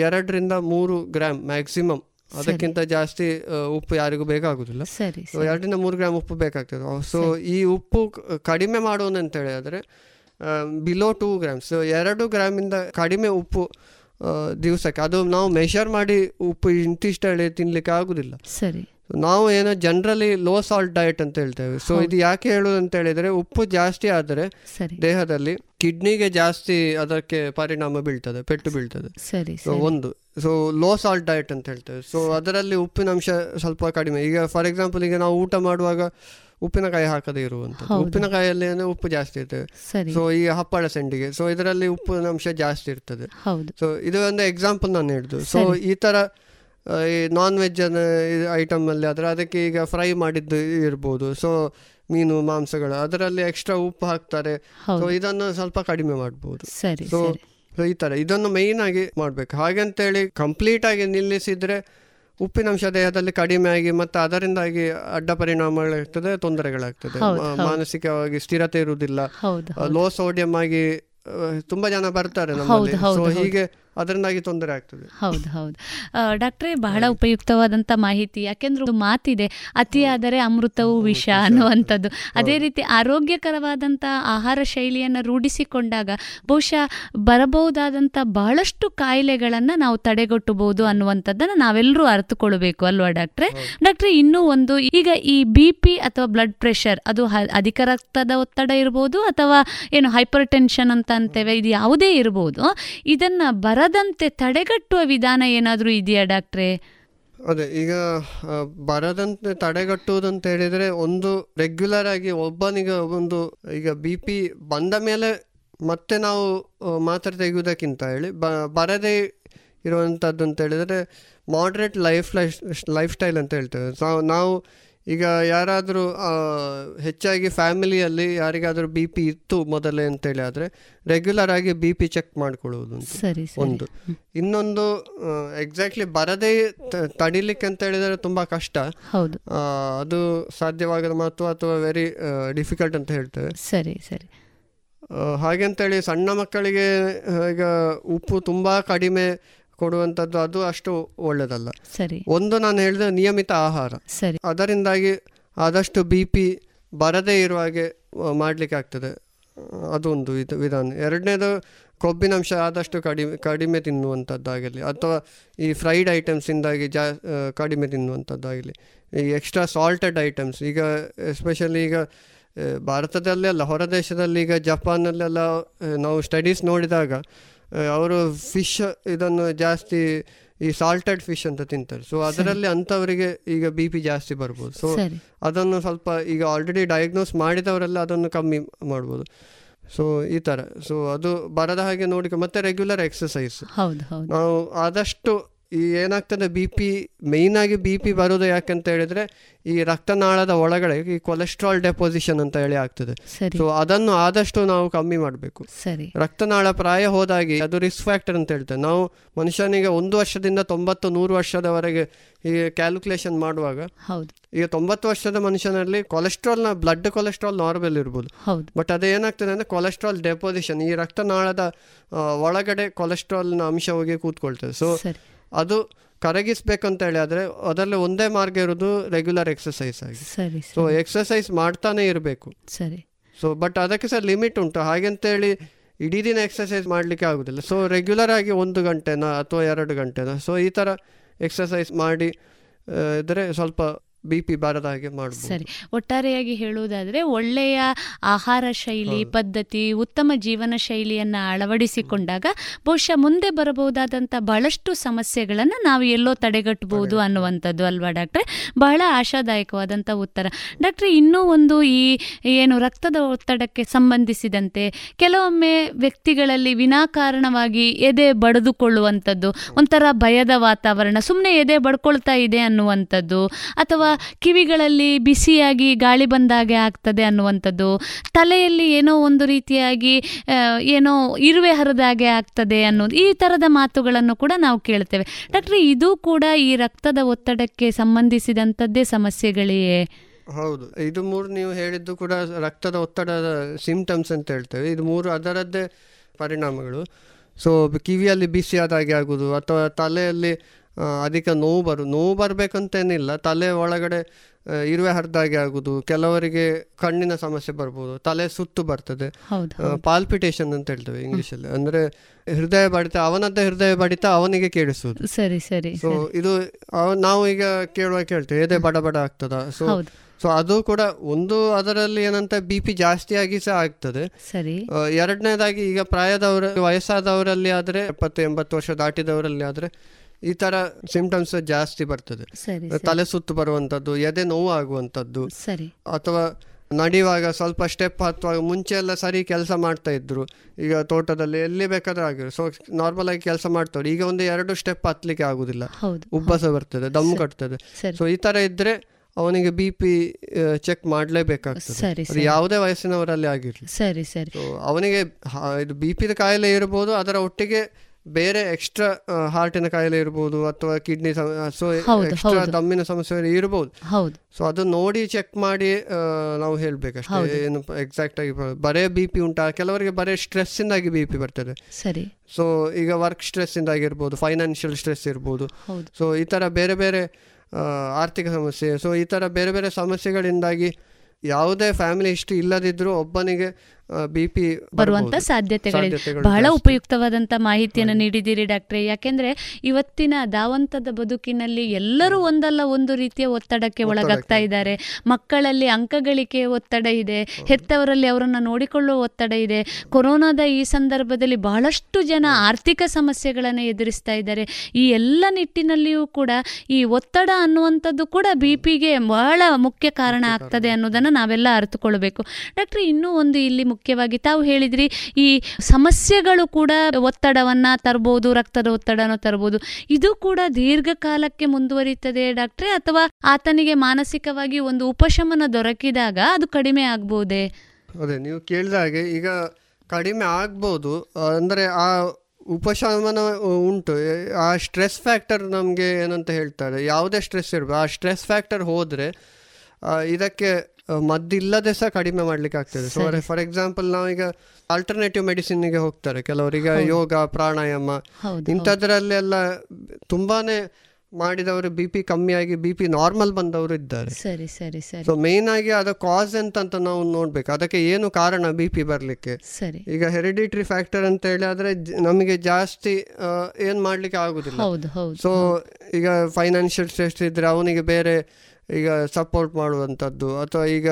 ಎರಡರಿಂದ ಮೂರು ಗ್ರಾಮ್ ಮ್ಯಾಕ್ಸಿಮಮ್ ಅದಕ್ಕಿಂತ ಜಾಸ್ತಿ ಉಪ್ಪು ಯಾರಿಗೂ ಬೇಕಾಗುದಿಲ್ಲ. ಎರಡರಿಂದ ಮೂರು ಗ್ರಾಮ್ ಉಪ್ಪು ಬೇಕಾಗ್ತದೆ. ಸೊ ಈ ಉಪ್ಪು ಕಡಿಮೆ ಮಾಡೋಣ ಅಂತ ಹೇಳಿದ್ರೆ ಬಿಲೋ ಟೂ ಗ್ರಾಮ್ಸ್ ಎರಡು ಗ್ರಾಮಿಂದ ಕಡಿಮೆ ಉಪ್ಪು ದಿವಸಕ್ಕೆ. ಅದು ನಾವು ಮೆಷರ್ ಮಾಡಿ ಉಪ್ಪು ಇಂತಿಷ್ಟು ಹೇಳಿ ತಿನ್ಲಿಕ್ಕೆ ಆಗುದಿಲ್ಲ. ಸರಿ. ನಾವು ಏನೋ ಜನರಲಿ ಲೋ ಸಾಲ್ಟ್ ಡಯಟ್ ಅಂತ ಹೇಳ್ತೇವೆ. ಸೊ ಇದು ಯಾಕೆ ಹೇಳುದು ಅಂತ ಹೇಳಿದ್ರೆ ಉಪ್ಪು ಜಾಸ್ತಿ ಆದರೆ ದೇಹದಲ್ಲಿ ಕಿಡ್ನಿಗೆ ಜಾಸ್ತಿ ಅದಕ್ಕೆ ಪರಿಣಾಮ ಬೀಳ್ತದೆ ಪೆಟ್ಟು ಬೀಳ್ತದೆ. ಸೊ ಒಂದು. ಸೊ ಲೋ ಸಾಲ್ಟ್ ಡಯಟ್ ಅಂತ ಹೇಳ್ತೇವೆ. ಸೊ ಅದರಲ್ಲಿ ಉಪ್ಪಿನ ಅಂಶ ಸ್ವಲ್ಪ ಕಡಿಮೆ. ಈಗ ಫಾರ್ ಎಕ್ಸಾಂಪಲ್ ಈಗ ನಾವು ಊಟ ಮಾಡುವಾಗ ಉಪ್ಪಿನಕಾಯಿ ಹಾಕದೇ ಇರುವಂಥದ್ದು ಉಪ್ಪಿನಕಾಯಲ್ಲಿ ಅಂದ್ರೆ ಉಪ್ಪು ಜಾಸ್ತಿ ಇರ್ತದೆ. ಸೊ ಈ ಹಪ್ಪಳ ಸಂಡಿಗೆ. ಸೊ ಇದರಲ್ಲಿ ಉಪ್ಪಿನ ಅಂಶ ಜಾಸ್ತಿ ಇರ್ತದೆ. ಸೊ ಇದು ಒಂದು ಎಕ್ಸಾಂಪಲ್ ನಾನು ಹೇಳಿದ್ದು ಸೊ ಈ ತರ ಈ ನಾನ್ ವೆಜ್ ಐಟಮ್ ಅಲ್ಲಿ ಆದ್ರೆ ಅದಕ್ಕೆ ಈಗ ಫ್ರೈ ಮಾಡಿದ್ದು ಇರ್ಬೋದು. ಸೊ ಮೀನು ಮಾಂಸಗಳು ಅದರಲ್ಲಿ ಎಕ್ಸ್ಟ್ರಾ ಉಪ್ಪು ಹಾಕ್ತಾರೆ. ಸೊ ಇದನ್ನು ಸ್ವಲ್ಪ ಕಡಿಮೆ ಮಾಡಬಹುದು ಸೊ ಈ ತರ ಇದನ್ನು ಮೈನ್ ಆಗಿ ಮಾಡ್ಬೇಕು. ಹಾಗಂತೇಳಿ ಕಂಪ್ಲೀಟ್ ಆಗಿ ನಿಲ್ಲಿಸಿದ್ರೆ ಉಪ್ಪಿನಂಶ ದೇಹದಲ್ಲಿ ಕಡಿಮೆ ಆಗಿ ಮತ್ತೆ ಅದರಿಂದಾಗಿ ಅಡ್ಡ ಪರಿಣಾಮಗಳಾಗ್ತದೆ ತೊಂದರೆಗಳಾಗ್ತದೆ. ಮಾನಸಿಕವಾಗಿ ಸ್ಥಿರತೆ ಇರುವುದಿಲ್ಲ. ಲೋ ಸೋಡಿಯಂ ಆಗಿ ತುಂಬಾ ಜನ ಬರ್ತಾರೆ ನಮ್ಮಲ್ಲಿ. ಸೊ ಹೀಗೆ ಅದರಿಂದಾಗಿ ತೊಂದರೆ ಆಗ್ತದೆ. ಹೌದು ಹೌದು. ಡಾಕ್ಟ್ರೇ ಬಹಳ ಉಪಯುಕ್ತವಾದಂತ ಮಾಹಿತಿ. ಯಾಕೆಂದ್ರೆ ಒಂದು ಮಾತಿದೆ ಅತಿಯಾದರೆ ಅಮೃತವು ವಿಷ ಅನ್ನುವಂಥದ್ದು. ಅದೇ ರೀತಿ ಆರೋಗ್ಯಕರವಾದಂತಹ ಆಹಾರ ಶೈಲಿಯನ್ನು ರೂಢಿಸಿಕೊಂಡಾಗ ಬಹುಶಃ ಬರಬಹುದಾದಂಥ ಬಹಳಷ್ಟು ಕಾಯಿಲೆಗಳನ್ನು ನಾವು ತಡೆಗಟ್ಟಬಹುದು ಅನ್ನುವಂಥದ್ದನ್ನು ನಾವೆಲ್ಲರೂ ಅರ್ಥಕೊಳ್ಬೇಕು ಅಲ್ವಾ ಡಾಕ್ಟ್ರೆ? ಡಾಕ್ಟ್ರೆ ಇನ್ನೂ ಒಂದು ಈಗ ಈ ಬಿ ಪಿ ಅಥವಾ ಬ್ಲಡ್ ಪ್ರೆಷರ್ ಅದು ಅಧಿಕ ರಕ್ತದ ಒತ್ತಡ ಇರಬಹುದು ಅಥವಾ ಏನು ಹೈಪರ್ ಟೆನ್ಷನ್ ಅಂತ ಅಂತೇವೆ ಇದು ಯಾವುದೇ ಇರಬಹುದು ಇದನ್ನ ಬರದಂತೆ ತಡೆಗಟ್ಟುವ ವಿಧಾನ ಏನಾದರೂ ಇದೆಯಾ ಡಾಕ್ಟ್ರೆ? ಅದೇ, ಈಗ ಬರದಂತೆ ತಡೆಗಟ್ಟುವುದಂತ ಹೇಳಿದರೆ ಒಂದು ರೆಗ್ಯುಲರ್ ಆಗಿ ಒಬ್ಬನಿಗೆ ಒಂದು ಈಗ ಬಿ ಪಿ ಬಂದ ಮೇಲೆ ಮತ್ತೆ ನಾವು ಮಾತ್ರೆ ತೆಗೆಯುವುದಕ್ಕಿಂತ ಹೇಳಿ ಬ, ಬರದೇ ಇರುವಂಥದ್ದು ಅಂತ ಹೇಳಿದರೆ moderate life life lifestyle ಅಂತ ಹೇಳ್ತೇವೆ. ನಾವು ಈಗ ಯಾರಾದರೂ ಹೆಚ್ಚಾಗಿ ಫ್ಯಾಮಿಲಿಯಲ್ಲಿ ಯಾರಿಗಾದರೂ ಬಿ ಪಿ ಇತ್ತು ಮೊದಲೇ ಅಂತೇಳಿ ಆದರೆ ರೆಗ್ಯುಲರ್ ಆಗಿ ಬಿ ಪಿ ಚೆಕ್ ಮಾಡ್ಕೊಳ್ಳುವುದು ಒಂದು. ಇನ್ನೊಂದು ಎಕ್ಸಾಕ್ಟ್ಲಿ ಬರದೇ ತಡಿಲಿಕ್ಕೆ ಅಂತ ಹೇಳಿದರೆ ತುಂಬ ಕಷ್ಟ. ಹೌದು. ಅದು ಸಾಧ್ಯವಾಗದ ಮಾತು ಅಥವಾ ವೆರಿ ಡಿಫಿಕಲ್ಟ್ ಅಂತ ಹೇಳ್ತೇವೆ. ಸರಿ ಸರಿ. ಹಾಗೆ ಹಾಗೆಂತೇಳಿ ಸಣ್ಣ ಮಕ್ಕಳಿಗೆ ಈಗ ಉಪ್ಪು ತುಂಬ ಕಡಿಮೆ ಕೊಡುವಂಥದ್ದು ಅದು ಅಷ್ಟು ಒಳ್ಳೆಯದಲ್ಲ ಸರಿ. ಒಂದು ನಾನು ಹೇಳಿದ ನಿಯಮಿತ ಆಹಾರ. ಸರಿ. ಅದರಿಂದಾಗಿ ಆದಷ್ಟು ಬಿ ಪಿ ಬರದೇ ಇರುವ ಹಾಗೆ ಮಾಡಲಿಕ್ಕೆ ಆಗ್ತದೆ. ಅದೊಂದು ಇದು ವಿಧಾನ. ಎರಡನೇದು ಕೊಬ್ಬಿನಂಶ ಆದಷ್ಟು ಕಡಿಮೆ ಕಡಿಮೆ ತಿನ್ನುವಂಥದ್ದಾಗಲಿ. ಅಥವಾ ಈ ಫ್ರೈಡ್ ಐಟಮ್ಸಿಂದಾಗಿ ಜಾ ಕಡಿಮೆ ತಿನ್ನುವಂಥದ್ದಾಗಲಿ. ಈ ಎಕ್ಸ್ಟ್ರಾ ಸಾಲ್ಟೆಡ್ ಐಟಮ್ಸ್ ಈಗ ಎಸ್ಪೆಷಲಿ ಈಗ ಭಾರತದಲ್ಲೇ ಅಲ್ಲ ಹೊರ ದೇಶದಲ್ಲಿ ಈಗ ಜಪಾನಲ್ಲೆಲ್ಲ ನಾವು ಸ್ಟಡೀಸ್ ನೋಡಿದಾಗ ಅವರು ಫಿಶ್ ಇದನ್ನು ಜಾಸ್ತಿ ಈ ಸಾಲ್ಟೆಡ್ ಫಿಶ್ ಅಂತ ತಿಂತಾರೆ. ಸೊ ಅದರಲ್ಲಿ ಅಂಥವರಿಗೆ ಈಗ ಬಿ ಪಿ ಜಾಸ್ತಿ ಬರ್ಬೋದು. ಸೊ ಅದನ್ನು ಸ್ವಲ್ಪ ಈಗ ಆಲ್ರೆಡಿ ಡಯಾಗ್ನೋಸ್ ಮಾಡಿದವರೆಲ್ಲ ಅದನ್ನು ಕಮ್ಮಿ ಮಾಡ್ಬೋದು. ಸೊ ಈ ಥರ. ಸೊ ಅದು ಬರದ ಹಾಗೆ ನೋಡಿ ಮತ್ತೆ ರೆಗ್ಯುಲರ್ ಎಕ್ಸಸೈಸ್ ನಾವು ಆದಷ್ಟು ಈ ಏನಾಗ್ತದೆ ಬಿ ಪಿ ಆಗಿ ಬಿ ಪಿ ಬರೋದು ಯಾಕಂತ ಹೇಳಿದ್ರೆ ಈ ರಕ್ತನಾಳದ ಒಳಗಡೆ ಈ ಕೊಲೆಸ್ಟ್ರಾಲ್ ಡೆಪೋಸಿಷನ್ ಅಂತ ಹೇಳಿ ಆಗ್ತದೆ. ಸೊ ಅದನ್ನು ಆದಷ್ಟು ನಾವು ಕಮ್ಮಿ ಮಾಡಬೇಕು. ಸರಿ. ರಕ್ತನಾಳ ಪ್ರಾಯ ಹೋದಾಗಿ ಅದು ರಿಸ್ಕ್ ಫ್ಯಾಕ್ಟರ್ ಅಂತ ಹೇಳ್ತೇವೆ. ನಾವು ಮನುಷ್ಯನಿಗೆ ಒಂದು ವರ್ಷದಿಂದ ತೊಂಬತ್ತು ನೂರು ವರ್ಷದವರೆಗೆ ಈ ಕ್ಯಾಲ್ಕುಲೇಷನ್ ಮಾಡುವಾಗ ಹೌದು. ಈಗ ತೊಂಬತ್ತು ವರ್ಷದ ಮನುಷ್ಯನಲ್ಲಿ ಕೊಲೆಸ್ಟ್ರಾಲ್ನ ಬ್ಲಡ್ ಕೊಲೆಸ್ಟ್ರಾಲ್ ನಾರ್ಮಲ್ ಇರ್ಬೋದು. ಬಟ್ ಅದು ಏನಾಗ್ತದೆ ಅಂದರೆ ಕೊಲೆಸ್ಟ್ರಾಲ್ ಡೆಪೋಸಿಷನ್ ಈ ರಕ್ತನಾಳದ ಒಳಗಡೆ ಕೊಲೆಸ್ಟ್ರಾಲ್ನ ಅಂಶ ಹೋಗಿ ಕೂತ್ಕೊಳ್ತದೆ. ಸೊ ಅದು ಕರಗಿಸ್ಬೇಕಂತ ಹೇಳಿ ಆದರೆ ಅದರಲ್ಲಿ ಒಂದೇ ಮಾರ್ಗ ಇರೋದು ರೆಗ್ಯುಲರ್ ಎಕ್ಸಸೈಸ್ ಆಗಿ. ಸರಿ ಸೊ ಎಕ್ಸಸೈಸ್ ಮಾಡ್ತಾನೆ ಇರಬೇಕು. ಸರಿ. ಸೊ ಬಟ್ ಅದಕ್ಕೆ ಸರ್ ಲಿಮಿಟ್ ಉಂಟು. ಹಾಗೆಂತೇಳಿ ಇಡೀ ದಿನ ಎಕ್ಸಸೈಸ್ ಮಾಡಲಿಕ್ಕೆ ಆಗೋದಿಲ್ಲ. ಸೊ ರೆಗ್ಯುಲರ್ ಆಗಿ ಒಂದು ಗಂಟೆನ ಅಥವಾ ಎರಡು ಗಂಟೆನ? ಸೊ ಈ ಥರ ಎಕ್ಸಸೈಸ್ ಮಾಡಿ ಇದ್ರೆ ಸ್ವಲ್ಪ ಬಿ ಪಿ ಬಾರದ ಹಾಗೆ ಮಾಡಬಹುದು ಸರಿ. ಒಟ್ಟಾರೆಯಾಗಿ ಹೇಳುವುದಾದರೆ ಒಳ್ಳೆಯ ಆಹಾರ ಶೈಲಿ ಪದ್ಧತಿ ಉತ್ತಮ ಜೀವನ ಶೈಲಿಯನ್ನು ಅಳವಡಿಸಿಕೊಂಡಾಗ ಬಹುಶಃ ಮುಂದೆ ಬರಬಹುದಾದಂಥ ಬಹಳಷ್ಟು ಸಮಸ್ಯೆಗಳನ್ನು ನಾವು ಎಲ್ಲೋ ತಡೆಗಟ್ಟಬಹುದು ಅನ್ನುವಂಥದ್ದು ಅಲ್ವಾ ಡಾಕ್ಟ್ರೆ? ಬಹಳ ಆಶಾದಾಯಕವಾದಂಥ ಉತ್ತರ. ಡಾಕ್ಟ್ರೆ ಇನ್ನೂ ಒಂದು ಈ ಏನು ರಕ್ತದ ಒತ್ತಡಕ್ಕೆ ಸಂಬಂಧಿಸಿದಂತೆ ಕೆಲವೊಮ್ಮೆ ವ್ಯಕ್ತಿಗಳಲ್ಲಿ ವಿನಾಕಾರಣವಾಗಿ ಎದೆ ಬಡಿದುಕೊಳ್ಳುವಂಥದ್ದು ಒಂಥರ ಭಯದ ವಾತಾವರಣ ಸುಮ್ಮನೆ ಎದೆ ಬಡ್ಕೊಳ್ತಾ ಇದೆ ಅನ್ನುವಂಥದ್ದು ಅಥವಾ ಕಿವಿಗಳಲ್ಲಿ ಬಿಸಿಯಾಗಿ ಗಾಳಿ ಬಂದಾಗೆ ಆಗ್ತದೆ ಅನ್ನುವಂಥದ್ದು. ತಲೆಯಲ್ಲಿ ಏನೋ ಒಂದು ರೀತಿಯಾಗಿ ಏನೋ ಇರುವೆ ಹರಿದಾಗೆ ಆಗ್ತದೆ ಅನ್ನೋದು ಈ ಥರದ ಮಾತುಗಳನ್ನು ಕೂಡ ನಾವು ಕೇಳ್ತೇವೆ. ಡಾಕ್ಟ್ರಿ, ಇದು ಕೂಡ ಈ ರಕ್ತದ ಒತ್ತಡಕ್ಕೆ ಸಂಬಂಧಿಸಿದಂಥದ್ದೇ ಸಮಸ್ಯೆಗಳಿಯೇ? ಹೌದು. ಇದು ಮೂರು ನೀವು ಹೇಳಿದ್ದು ಕೂಡ ರಕ್ತದ ಒತ್ತಡದ ಸಿಂಪ್ಟಮ್ಸ್ ಅಂತ ಹೇಳ್ತೇವೆ. ಇದು ಮೂರು ಅದರದ್ದೇ ಪರಿಣಾಮಗಳು. ಸೊ ಕಿವಿಯಲ್ಲಿ ಬಿಸಿ ಆದಾಗೆ ಆಗುವುದು ಅಥವಾ ತಲೆಯಲ್ಲಿ ಅಧಿಕ ನೋವು ಬರು ನೋವು ಬರಬೇಕಂತೇನಿಲ್ಲ. ತಲೆ ಒಳಗಡೆ ಇರುವೆ ಹರಿದಾಗೆ ಆಗುದು ಕೆಲವರಿಗೆ ಕಣ್ಣಿನ ಸಮಸ್ಯೆ ಬರ್ಬೋದು ತಲೆ ಸುತ್ತು ಬರ್ತದೆ. ಪಾಲ್ಪಿಟೇಷನ್ ಅಂತ ಹೇಳ್ತೇವೆ ಇಂಗ್ಲಿಷಲ್ಲಿ. ಅಂದ್ರೆ ಹೃದಯ ಬಡಿತ ಅವನದ್ದ ಹೃದಯ ಬಡಿತ ಅವನಿಗೆ ಕೇಳಿಸುವುದು. ಸರಿ ಸರಿ ಸೊ ಇದು ನಾವು ಈಗ ಕೇಳುವಾಗ ಕೇಳ್ತೇವೆ ಎದೆ ಬಡ ಬಡ ಆಗ್ತದ. ಸೊ ಸೊ ಅದು ಕೂಡ ಒಂದು ಅದರಲ್ಲಿ ಏನಂತ ಬಿ ಪಿ ಜಾಸ್ತಿ ಆಗಿ ಸಹ ಆಗ್ತದೆ. ಸರಿ. ಎರಡನೇದಾಗಿ ಈಗ ಪ್ರಾಯದವರ ವಯಸ್ಸಾದವರಲ್ಲಿ ಆದ್ರೆ ಎಪ್ಪತ್ತು ಎಂಬತ್ತು ವರ್ಷ ದಾಟಿದವರಲ್ಲಿ ಆದ್ರೆ ಈ ತರ ಸಿಂಪ್ಟಮ್ಸ್ ಜಾಸ್ತಿ ಬರ್ತದೆ. ತಲೆ ಸುತ್ತು ಬರುವಂತದ್ದು ಎದೆ ನೋವು ಆಗುವಂತದ್ದು ಅಥವಾ ನಡೆಯುವಾಗ ಸ್ವಲ್ಪ ಸ್ಟೆಪ್ ಹತ್ತುವಾಗ ಮುಂಚೆ ಎಲ್ಲ ಸರಿ ಕೆಲಸ ಮಾಡ್ತಾ ಇದ್ರು. ಈಗ ತೋಟದಲ್ಲಿ ಎಲ್ಲಿ ಬೇಕಾದ್ರೂ ಆಗಿರು. ಸೊ ನಾರ್ಮಲ್ ಆಗಿ ಕೆಲಸ ಮಾಡ್ತಾರೆ ಈಗ ಒಂದು ಎರಡು ಸ್ಟೆಪ್ ಹತ್ತಲಿಕ್ಕೆ ಆಗುದಿಲ್ಲ. ಉಬ್ಬಸ ಬರ್ತದೆ ದಮ್ ಕಟ್ತದೆ. ಸೊ ಈ ತರ ಇದ್ರೆ ಅವನಿಗೆ ಬಿ ಪಿ ಚೆಕ್ ಮಾಡಲೇಬೇಕಾಗ್ತದೆ. ಯಾವುದೇ ವಯಸ್ಸಿನವರಲ್ಲಿ ಆಗಿರ್ಲಿ. ಸರಿ ಸರಿ. ಅವನಿಗೆ ಇದು ಬಿ ಪಿ ಕಾಯಿಲೆ ಇರಬಹುದು ಅದರ ಒಟ್ಟಿಗೆ ಬೇರೆ ಎಕ್ಸ್ಟ್ರಾ ಹಾರ್ಟಿನ ಕಾಯಿಲೆ ಇರ್ಬೋದು ಅಥವಾ ಕಿಡ್ನಿ ಸೊ ಎಕ್ಸ್ಟ್ರಾ ದಮ್ಮಿನ ಸಮಸ್ಯೆ ಇರಬಹುದು ಹೌದು. ಸೊ ಅದು ನೋಡಿ ಚೆಕ್ ಮಾಡಿ ನಾವು ಹೇಳ್ಬೇಕಷ್ಟೇ. ಏನು ಎಕ್ಸಾಕ್ಟ್ ಆಗಿ ಬರೇ ಬಿ ಪಿ ಉಂಟಾ? ಕೆಲವರಿಗೆ ಬರೇ ಸ್ಟ್ರೆಸ್ ಇಂದಾಗಿ ಬಿ ಪಿ ಬರ್ತದೆ. ಸರಿ. ಸೊ ಈಗ ವರ್ಕ್ ಸ್ಟ್ರೆಸ್ ಇಂದಾಗಿರ್ಬೋದು ಫೈನಾನ್ಷಿಯಲ್ ಸ್ಟ್ರೆಸ್ ಇರ್ಬೋದು. ಸೊ ಈ ತರ ಬೇರೆ ಬೇರೆ ಆರ್ಥಿಕ ಸಮಸ್ಯೆ. ಸೊ ಈ ತರ ಬೇರೆ ಬೇರೆ ಸಮಸ್ಯೆಗಳಿಂದಾಗಿ ಯಾವುದೇ ಫ್ಯಾಮಿಲಿ ಹಿಸ್ಟ್ರಿ ಇಲ್ಲದಿದ್ರೂ ಒಬ್ಬನಿಗೆ ಬಿ ಪಿ ಬರುವಂತ ಸಾಧ್ಯತೆಗಳಿದೆ ಬಹಳ ಉಪಯುಕ್ತವಾದಂತ ಮಾಹಿತಿಯನ್ನು ನೀಡಿದ್ದೀರಿ ಡಾಕ್ಟ್ರೆ. ಯಾಕೆಂದ್ರೆ ಇವತ್ತಿನ ಧಾವಂತದ ಬದುಕಿನಲ್ಲಿ ಎಲ್ಲರೂ ಒಂದಲ್ಲ ಒಂದು ರೀತಿಯ ಒತ್ತಡಕ್ಕೆ ಒಳಗಾಗ್ತಾ ಇದ್ದಾರೆ. ಮಕ್ಕಳಲ್ಲಿ ಅಂಕಗಳಿಕೆ ಒತ್ತಡ ಇದೆ. ಹೆತ್ತವರಲ್ಲಿ ಅವರನ್ನು ನೋಡಿಕೊಳ್ಳುವ ಒತ್ತಡ ಇದೆ. ಕೊರೋನಾದ ಈ ಸಂದರ್ಭದಲ್ಲಿ ಬಹಳಷ್ಟು ಜನ ಆರ್ಥಿಕ ಸಮಸ್ಯೆಗಳನ್ನು ಎದುರಿಸ್ತಾ ಇದ್ದಾರೆ. ಈ ಎಲ್ಲ ನಿಟ್ಟಿನಲ್ಲಿಯೂ ಕೂಡ ಈ ಒತ್ತಡ ಅನ್ನುವಂಥದ್ದು ಕೂಡ ಬಿಪಿಗೆ ಬಹಳ ಮುಖ್ಯ ಕಾರಣ ಆಗ್ತದೆ ಅನ್ನೋದನ್ನು ನಾವೆಲ್ಲ ಅರ್ಥಕೊಳ್ಬೇಕು ಡಾಕ್ಟ್ರೆ ಇನ್ನೂ ಒಂದು ಇಲ್ಲಿ ಮುಖ್ಯವಾಗಿ ತಾವು ಹೇಳಿದ್ರಿ, ಈ ಸಮಸ್ಯೆಗಳು ಕೂಡ ಒತ್ತಡವನ್ನ ತರಬಹುದು ರಕ್ತದ ಒತ್ತಡನ ತರಬಹುದು ಇದು ಕೂಡ ದೀರ್ಘಕಾಲಕ್ಕೆ ಮುಂದುವರಿತದೆ ಡಾಕ್ಟ್ರೆ? ಅಥವಾ ಆತನಿಗೆ ಮಾನಸಿಕವಾಗಿ ಒಂದು ಉಪಶಮನ ದೊರಕಿದಾಗ ಅದು ಕಡಿಮೆ ಆಗ್ಬೋದೇ? ಅದೇ, ನೀವು ಕೇಳಿದ ಹಾಗೆ ಈಗ ಕಡಿಮೆ ಆಗ್ಬೋದು. ಅಂದರೆ ಆ ಉಪಶಮನ ಉಂಟು. ಆ ಸ್ಟ್ರೆಸ್ ಫ್ಯಾಕ್ಟರ್ ನಮಗೆ ಏನಂತ ಹೇಳ್ತಾರೆ? ಯಾವುದೇ ಸ್ಟ್ರೆಸ್ ಇರಬೇಕು ಆ ಸ್ಟ್ರೆಸ್ ಫ್ಯಾಕ್ಟರ್ ಹೋದರೆ ಇದಕ್ಕೆ ಮದ್ದಿಲ್ಲದೆ ಸಹ ಕಡಿಮೆ ಮಾಡ್ಲಿಕ್ಕೆ ಆಗ್ತದೆ ಸೊ ಫಾರ್ ಎಕ್ಸಾಂಪಲ್ ನಾವೀಗ ಆಲ್ಟರ್ನೇಟಿವ್ ಮೆಡಿಸಿನ್ಗೆ ಹೋಗ್ತಾರೆ. ಕೆಲವರೀಗ ಯೋಗ ಪ್ರಾಣಾಯಾಮ ಇಂಥದ್ರಲ್ಲೆಲ್ಲ ತುಂಬಾನೇ ಮಾಡಿದವರು ಬಿ ಪಿ ಆಗಿ ಬಿ ಪಿ ನಾರ್ಮಲ್ ಬಂದವರು ಇದ್ದಾರೆ. ಸರಿ ಸರಿ ಸರಿ. ಸೊ ಮೇನ್ ಆಗಿ ಅದ ಕಾಸ್ ಎಂತ ಅಂತ ನಾವು ನೋಡ್ಬೇಕು. ಅದಕ್ಕೆ ಏನು ಕಾರಣ ಬಿ ಪಿ ಬರ್ಲಿಕ್ಕೆ? ಸರಿ. ಈಗ ಹೆರಿಡಿಟ್ರಿ ಫ್ಯಾಕ್ಟರ್ ಅಂತ ಹೇಳಿ ಆದ್ರೆ ನಮಗೆ ಜಾಸ್ತಿ ಏನ್ ಮಾಡ್ಲಿಕ್ಕೆ ಆಗುದಿಲ್ಲ. ಸೊ ಈಗ ಫೈನಾನ್ಷಿಯಲ್ ಸ್ಟ್ರೆಸ್ ಇದ್ರೆ ಅವನಿಗೆ ಬೇರೆ ಈಗ ಸಪೋರ್ಟ್ ಮಾಡುವಂಥದ್ದು ಅಥವಾ ಈಗ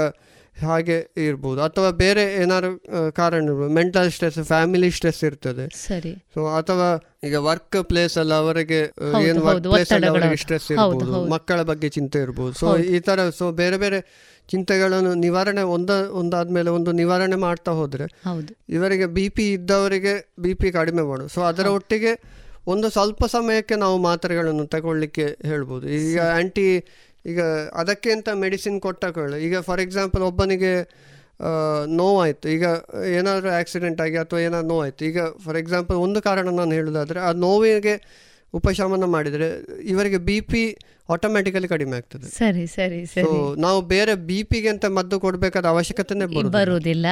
ಹಾಗೆ ಇರ್ಬೋದು ಅಥವಾ ಬೇರೆ ಏನಾದ್ರು ಕಾರಣ ಇರ್ಬೋದು. ಮೆಂಟಲ್ ಸ್ಟ್ರೆಸ್ ಫ್ಯಾಮಿಲಿ ಸ್ಟ್ರೆಸ್ ಇರ್ತದೆ. ಸರಿ. ಸೊ ಅಥವಾ ಈಗ ವರ್ಕ್ ಪ್ಲೇಸ್ ಅಲ್ಲಿ ಅವರಿಗೆ ಏನು ವರ್ಕ್ ಪ್ಲೇಸ್ ಅಲ್ಲಿ ಅವರಿಗೆ ಸ್ಟ್ರೆಸ್ ಇರ್ಬೋದು. ಮಕ್ಕಳ ಬಗ್ಗೆ ಚಿಂತೆ ಇರ್ಬೋದು. ಸೊ ಈ ತರ ಸೊ ಬೇರೆ ಬೇರೆ ಚಿಂತೆಗಳನ್ನು ನಿವಾರಣೆ ಒಂದ ಒಂದಾದ್ಮೇಲೆ ಒಂದು ನಿವಾರಣೆ ಮಾಡ್ತಾ ಹೋದ್ರೆ ಇವರಿಗೆ ಬಿ ಪಿ ಇದ್ದವರಿಗೆ ಬಿ ಪಿ ಕಡಿಮೆ ಮಾಡು. ಸೊ ಅದರ ಒಟ್ಟಿಗೆ ಒಂದು ಸ್ವಲ್ಪ ಸಮಯಕ್ಕೆ ನಾವು ಮಾತ್ರೆಗಳನ್ನು ತಗೊಳ್ಳಿಕ್ಕೆ ಹೇಳ್ಬೋದು. ಈಗ ಆಂಟಿ ಈಗ ಅದಕ್ಕೆ ಅಂತ ಮೆಡಿಸಿನ್ ಕೊಟ್ಟಕೊಳ್ಳಿ ಈಗ ಫಾರ್ ಎಕ್ಸಾಂಪಲ್ ಒಬ್ಬನಿಗೆ ನೋವಾಯಿತು. ಈಗ ಏನಾದರೂ ಆಕ್ಸಿಡೆಂಟ್ ಆಗಿ ಅಥವಾ ಏನಾದ್ರು ನೋವಾಯಿತು. ಈಗ ಫಾರ್ ಎಕ್ಸಾಂಪಲ್ ಒಂದು ಕಾರಣ ನಾನು ಹೇಳೋದಾದರೆ, ಆ ನೋವಿಗೆ ಉಪಶಮನ ಮಾಡಿದರೆ, ಇವರಿಗೆ ಬಿ ಪಿ ಆಟೋಮ್ಯಾಟಿಕಲಿ ಕಡಿಮೆ ಆಗ್ತದೆ. ಸರಿ ಸರಿ ಸರಿ. ನಾವು ಬೇರೆ ಬಿ ಪಿಗೆ ಅಂತ ಮದ್ದು ಕೊಡಬೇಕಾದ ಅವಶ್ಯಕತೆನೇ ಬರುವುದಿಲ್ಲ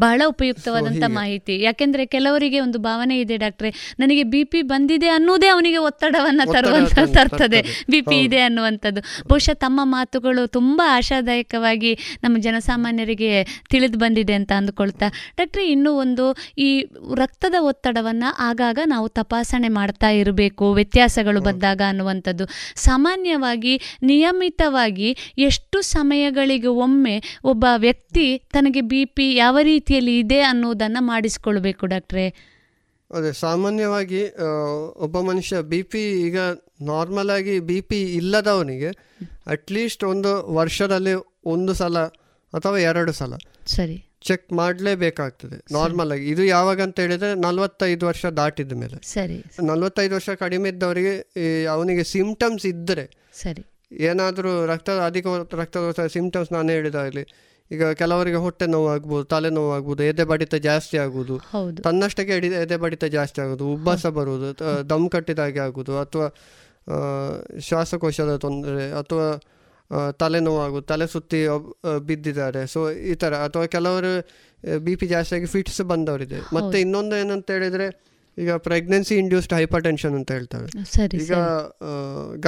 ಬಹಳ ಉಪಯುಕ್ತವಾದಂತ ಮಾಹಿತಿ. ಯಾಕೆಂದ್ರೆ ಕೆಲವರಿಗೆ ಒಂದು ಭಾವನೆ ಇದೆ ಡಾಕ್ಟ್ರೆ ನನಗೆ ಬಿ ಪಿ ಬಂದಿದೆ ಅನ್ನೋದೇ ಅವನಿಗೆ ಒತ್ತಡವನ್ನ ತರುವಂತ ತರ್ತದೆ. ಬಿ ಪಿ ಇದೆ ಅನ್ನುವಂಥದ್ದು. ಬಹುಶಃ ತಮ್ಮ ಮಾತುಗಳು ತುಂಬಾ ಆಶಾದಾಯಕವಾಗಿ ನಮ್ಮ ಜನಸಾಮಾನ್ಯರಿಗೆ ತಿಳಿದು ಬಂದಿದೆ ಅಂತ ಅಂದ್ಕೊಳ್ತಾ. ಡಾಕ್ಟ್ರೆ ಇನ್ನೂ ಒಂದು ಈ ರಕ್ತದ ಒತ್ತಡವನ್ನ ಆಗಾಗ ನಾವು ತಪಾಸಣೆ ಮಾಡ್ತಾ ಇರಬೇಕು ವ್ಯತ್ಯಾಸಗಳು ಬಂದಾಗ ಅನ್ನುವಂಥದ್ದು. ಸಾಮಾನ್ಯವಾಗಿ ನಿಯಮಿತವಾಗಿ ಎಷ್ಟು ಸಮಯಗಳಿಗೆ ಒಮ್ಮೆ ಒಬ್ಬ ವ್ಯಕ್ತಿ ತನಗೆ ಬಿ ಪಿ ಯಾವ ರೀತಿಯಲ್ಲಿ ಇದೆ ಅನ್ನೋದನ್ನು ಮಾಡಿಸ್ಕೊಳ್ಬೇಕು ಡಾಕ್ಟ್ರೆ? ಅದೇ ಸಾಮಾನ್ಯವಾಗಿ ಒಬ್ಬ ಮನುಷ್ಯ ಬಿ ಪಿ ಈಗ ನಾರ್ಮಲ್ ಆಗಿ ಬಿ ಪಿ ಇಲ್ಲದವನಿಗೆ ಅಟ್ಲೀಸ್ಟ್ ಒಂದು ವರ್ಷದಲ್ಲಿ ಒಂದು ಸಲ ಅಥವಾ ಎರಡು ಸಲ ಸರಿ. ಚೆಕ್ ಮಾಡಲೇಬೇಕಾಗ್ತದೆ. ನಾರ್ಮಲ್ ಆಗಿ. ಇದು ಯಾವಾಗ ಅಂತ ಹೇಳಿದ್ರೆ ನಲ್ವತ್ತೈದು ವರ್ಷ ದಾಟಿದ ಮೇಲೆ. ಸರಿ ನಲ್ವತ್ತೈದು ವರ್ಷ ಕಡಿಮೆ ಇದ್ದವರಿಗೆ ಅವನಿಗೆ ಸಿಂಪ್ಟಮ್ಸ್ ಇದ್ದರೆ ಸರಿ. ಏನಾದರೂ ರಕ್ತ ಅಧಿಕ ರಕ್ತದೋಷ ಸಿಂಪ್ಟಮ್ಸ್ ನಾನು ಹೇಳಿದಾಗಲಿ ಈಗ ಕೆಲವರಿಗೆ ಹೊಟ್ಟೆ ನೋವು ಆಗ್ಬೋದು ತಲೆನೋವು ಆಗ್ಬೋದು ಎದೆ ಬಡಿತ ಜಾಸ್ತಿ ಆಗುವುದು. ತನ್ನಷ್ಟಕ್ಕೆ ಎದೆ ಬಡಿತ ಜಾಸ್ತಿ ಆಗುದು ಉಬ್ಬಸ ಬರುವುದು ದಮ್ ಕಟ್ಟಿದಾಗೆ ಆಗುವುದು ಅಥವಾ ಶ್ವಾಸಕೋಶದ ತೊಂದರೆ ಅಥವಾ ತಲೆನೋವಾಗುವುದು ತಲೆ ಸುತ್ತಿ ಬಿದ್ದಿದ್ದಾರೆ. ಸೊ ಈ ಥರ ಅಥವಾ ಕೆಲವರು ಬಿ ಪಿ ಆಗಿ ಫಿಟ್ಸ್ ಬಂದವರಿದೆ. ಮತ್ತೆ ಇನ್ನೊಂದು ಏನಂತ ಹೇಳಿದ್ರೆ ಈಗ ಪ್ರೆಗ್ನೆನ್ಸಿ ಇಂಡ್ಯೂಸ್ಡ್ ಹೈಪರ್ ಟೆನ್ಷನ್ ಅಂತ ಹೇಳ್ತಾರೆ. ಈಗ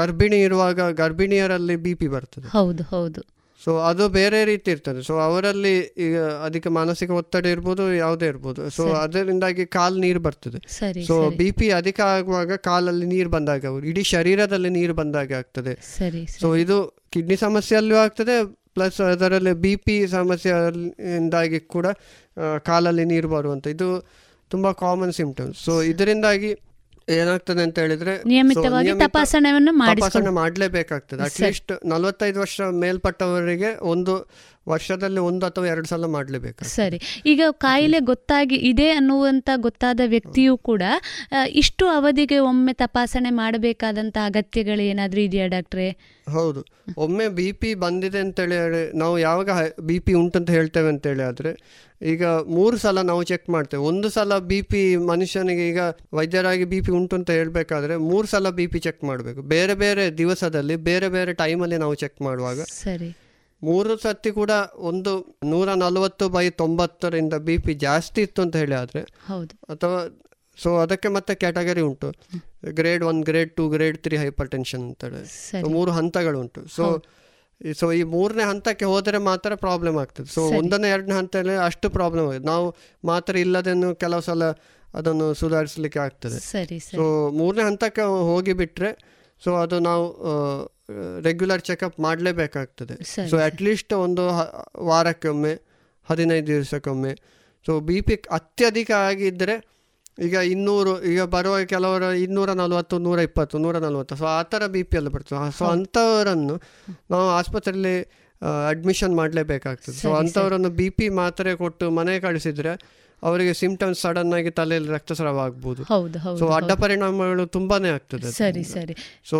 ಗರ್ಭಿಣಿ ಇರುವಾಗ ಗರ್ಭಿಣಿಯರಲ್ಲಿ ಬಿ ಪಿ ಬರ್ತದೆ. ಹೌದು ಹೌದು. ಸೊ ಅದು ಬೇರೆ ರೀತಿ ಇರ್ತದೆ. ಸೊ ಅವರಲ್ಲಿ ಈಗ ಅಧಿಕ ಮಾನಸಿಕ ಒತ್ತಡ ಇರ್ಬೋದು ಯಾವುದೇ ಇರ್ಬೋದು. ಸೊ ಅದರಿಂದಾಗಿ ಕಾಲ್ ನೀರು ಬರ್ತದೆ. ಸೊ ಬಿ ಪಿ ಅಧಿಕ ಆಗುವಾಗ ಕಾಲಲ್ಲಿ ನೀರು ಬಂದಾಗ ಇಡೀ ಶರೀರದಲ್ಲಿ ನೀರು ಬಂದಾಗ ಆಗ್ತದೆ. ಸೊ ಇದು ಕಿಡ್ನಿ ಸಮಸ್ಯೆಯಲ್ಲೂ ಆಗ್ತದೆ ಪ್ಲಸ್ ಅದರಲ್ಲಿ ಬಿ ಪಿ ಸಮಸ್ಯೆಯಿಂದಾಗಿ ಕೂಡ ಕಾಲಲ್ಲಿ ನೀರು ಬರುವಂತ ಇದು ತುಂಬಾ ಕಾಮನ್ ಸಿಂಪ್ಟಮ್ಸ್ ಸೊ ಇದರಿಂದಾಗಿ ಏನಾಗ್ತದೆ ಅಂತ ಹೇಳಿದ್ರೆ ನಿಯಮಿತವಾಗಿ ತಪಾಸಣೆಯನ್ನು ತಪಾಸಣೆ ಮಾಡಲೇಬೇಕಾಗ್ತದೆ. ಅಟ್ಲೀಸ್ಟ್ ನಲವತ್ತೈದು ವರ್ಷ ಮೇಲ್ಪಟ್ಟವರಿಗೆ ಒಂದು ವರ್ಷದಲ್ಲಿ ಒಂದು ಅಥವಾ ಎರಡು ಸಲ ಮಾಡಲೇಬೇಕು ಸರಿ. ಈಗ ಕಾಯಿಲೆ ಗೊತ್ತಾಗಿ ಇದೆ ಅನ್ನುವಂಥ ಗೊತ್ತಾದ ವ್ಯಕ್ತಿಯು ಕೂಡ ಇಷ್ಟು ಅವಧಿಗೆ ಒಮ್ಮೆ ತಪಾಸಣೆ ಮಾಡಬೇಕಾದಂಥ ಅಗತ್ಯಗಳು ಏನಾದರೂ ಇದೆಯಾ ಡಾಕ್ಟ್ರೆ? ಹೌದು. ಒಮ್ಮೆ ಬಿ ಪಿ ಬಂದಿದೆ ಅಂತೇಳಿ ನಾವು ಯಾವಾಗ ಬಿ ಪಿ ಉಂಟಂತ ಹೇಳ್ತೇವೆ ಅಂತೇಳಿ ಆದರೆ ಈಗ ಮೂರು ಸಲ ನಾವು ಚೆಕ್ ಮಾಡ್ತೇವೆ. ಒಂದು ಸಲ ಬಿ ಪಿ ಮನುಷ್ಯನಿಗೆ ಈಗ ವೈದ್ಯರಾಗಿ ಬಿ ಪಿ ಉಂಟು ಅಂತ ಹೇಳಬೇಕಾದ್ರೆ ಮೂರು ಸಲ ಬಿ ಪಿ ಚೆಕ್ ಮಾಡಬೇಕು. ಬೇರೆ ಬೇರೆ ದಿವಸದಲ್ಲಿ ಬೇರೆ ಬೇರೆ ಟೈಮಲ್ಲಿ ನಾವು ಚೆಕ್ ಮಾಡುವಾಗ ಸರಿ. ಮೂರು ಸತಿ ಕೂಡ ಒಂದು ನೂರ ನಲವತ್ತು ಬೈ ತೊಂಬತ್ತರಿಂದ ಬಿ ಪಿ ಜಾಸ್ತಿ ಇತ್ತು ಅಂತ ಹೇಳಿ ಆದರೆ ಹೌದು. ಅಥವಾ ಸೊ ಅದಕ್ಕೆ ಮತ್ತೆ ಕ್ಯಾಟಗರಿ ಉಂಟು. Grade one grade two grade three hypertension ಅಂತೇಳಿ ಸೊ ಮೂರು ಹಂತಗಳು ಉಂಟು. ಸೊ ಸೊ ಈ ಮೂರನೇ ಹಂತಕ್ಕೆ ಹೋದರೆ ಮಾತ್ರ ಪ್ರಾಬ್ಲಮ್ ಆಗ್ತದೆ. ಸೊ ಒಂದನೇ ಎರಡನೇ ಹಂತದಲ್ಲಿ ಅಷ್ಟು ಪ್ರಾಬ್ಲಮ್ ಆಗಿದೆ ನಾವು ಮಾತ್ರ ಇಲ್ಲದೇನು ಕೆಲವು ಸಲ ಅದನ್ನು ಸುಧಾರಿಸಲಿಕ್ಕೆ ಆಗ್ತದೆ. ಸರಿ ಸೊ ಮೂರನೇ ಹಂತಕ್ಕೆ ಹೋಗಿ ಬಿಟ್ರೆ ಸೊ ಅದು ನಾವು ರೆಗ್ಯುಲರ್ ಚೆಕಪ್ ಮಾಡಲೇಬೇಕಾಗ್ತದೆ. ಸೊ ಅಟ್ಲೀಸ್ಟ್ ಒಂದು ವಾರಕ್ಕೊಮ್ಮೆ ಹದಿನೈದು ದಿವಸಕ್ಕೊಮ್ಮೆ. ಸೊ ಬಿ ಪಿ ಅತ್ಯಧಿಕ ಆಗಿದ್ದರೆ ಈಗ ಇನ್ನೂರು ಈಗ ಬರುವ ಕೆಲವರು ಇನ್ನೂರ ನಲವತ್ತು ನೂರ ಇಪ್ಪತ್ತು ನೂರ ನಲವತ್ತು ಸೊ ಆ ಥರ ಬಿ ಪಿ ಎಲ್ಲ ಬರ್ತದೆ. ಸೊ ಅಂಥವರನ್ನು ನಾವು ಆಸ್ಪತ್ರೆಯಲ್ಲಿ ಅಡ್ಮಿಷನ್ ಮಾಡಲೇಬೇಕಾಗ್ತದೆ. ಸೊ. ಅಂಥವರನ್ನು ಬಿ ಪಿ ಮಾತ್ರೆ ಕೊಟ್ಟು ಮನೆಗೆ ಕಳಿಸಿದರೆ ಅವರಿಗೆ ಸಿಂಪ್ಟಮ್ಸ್ ಸಡನ್ ಆಗಿ ತಲೆಯಲ್ಲಿ ರಕ್ತಸ್ರಾವ ಆಗ್ಬೋದು. ಹೌದು ಹೌದು ಸೊ ಅಡ್ಡ ಪರಿಣಾಮಗಳು ತುಂಬಾನೇ ಆಗ್ತದೆ ಸರಿ ಸರಿ. ಸೊ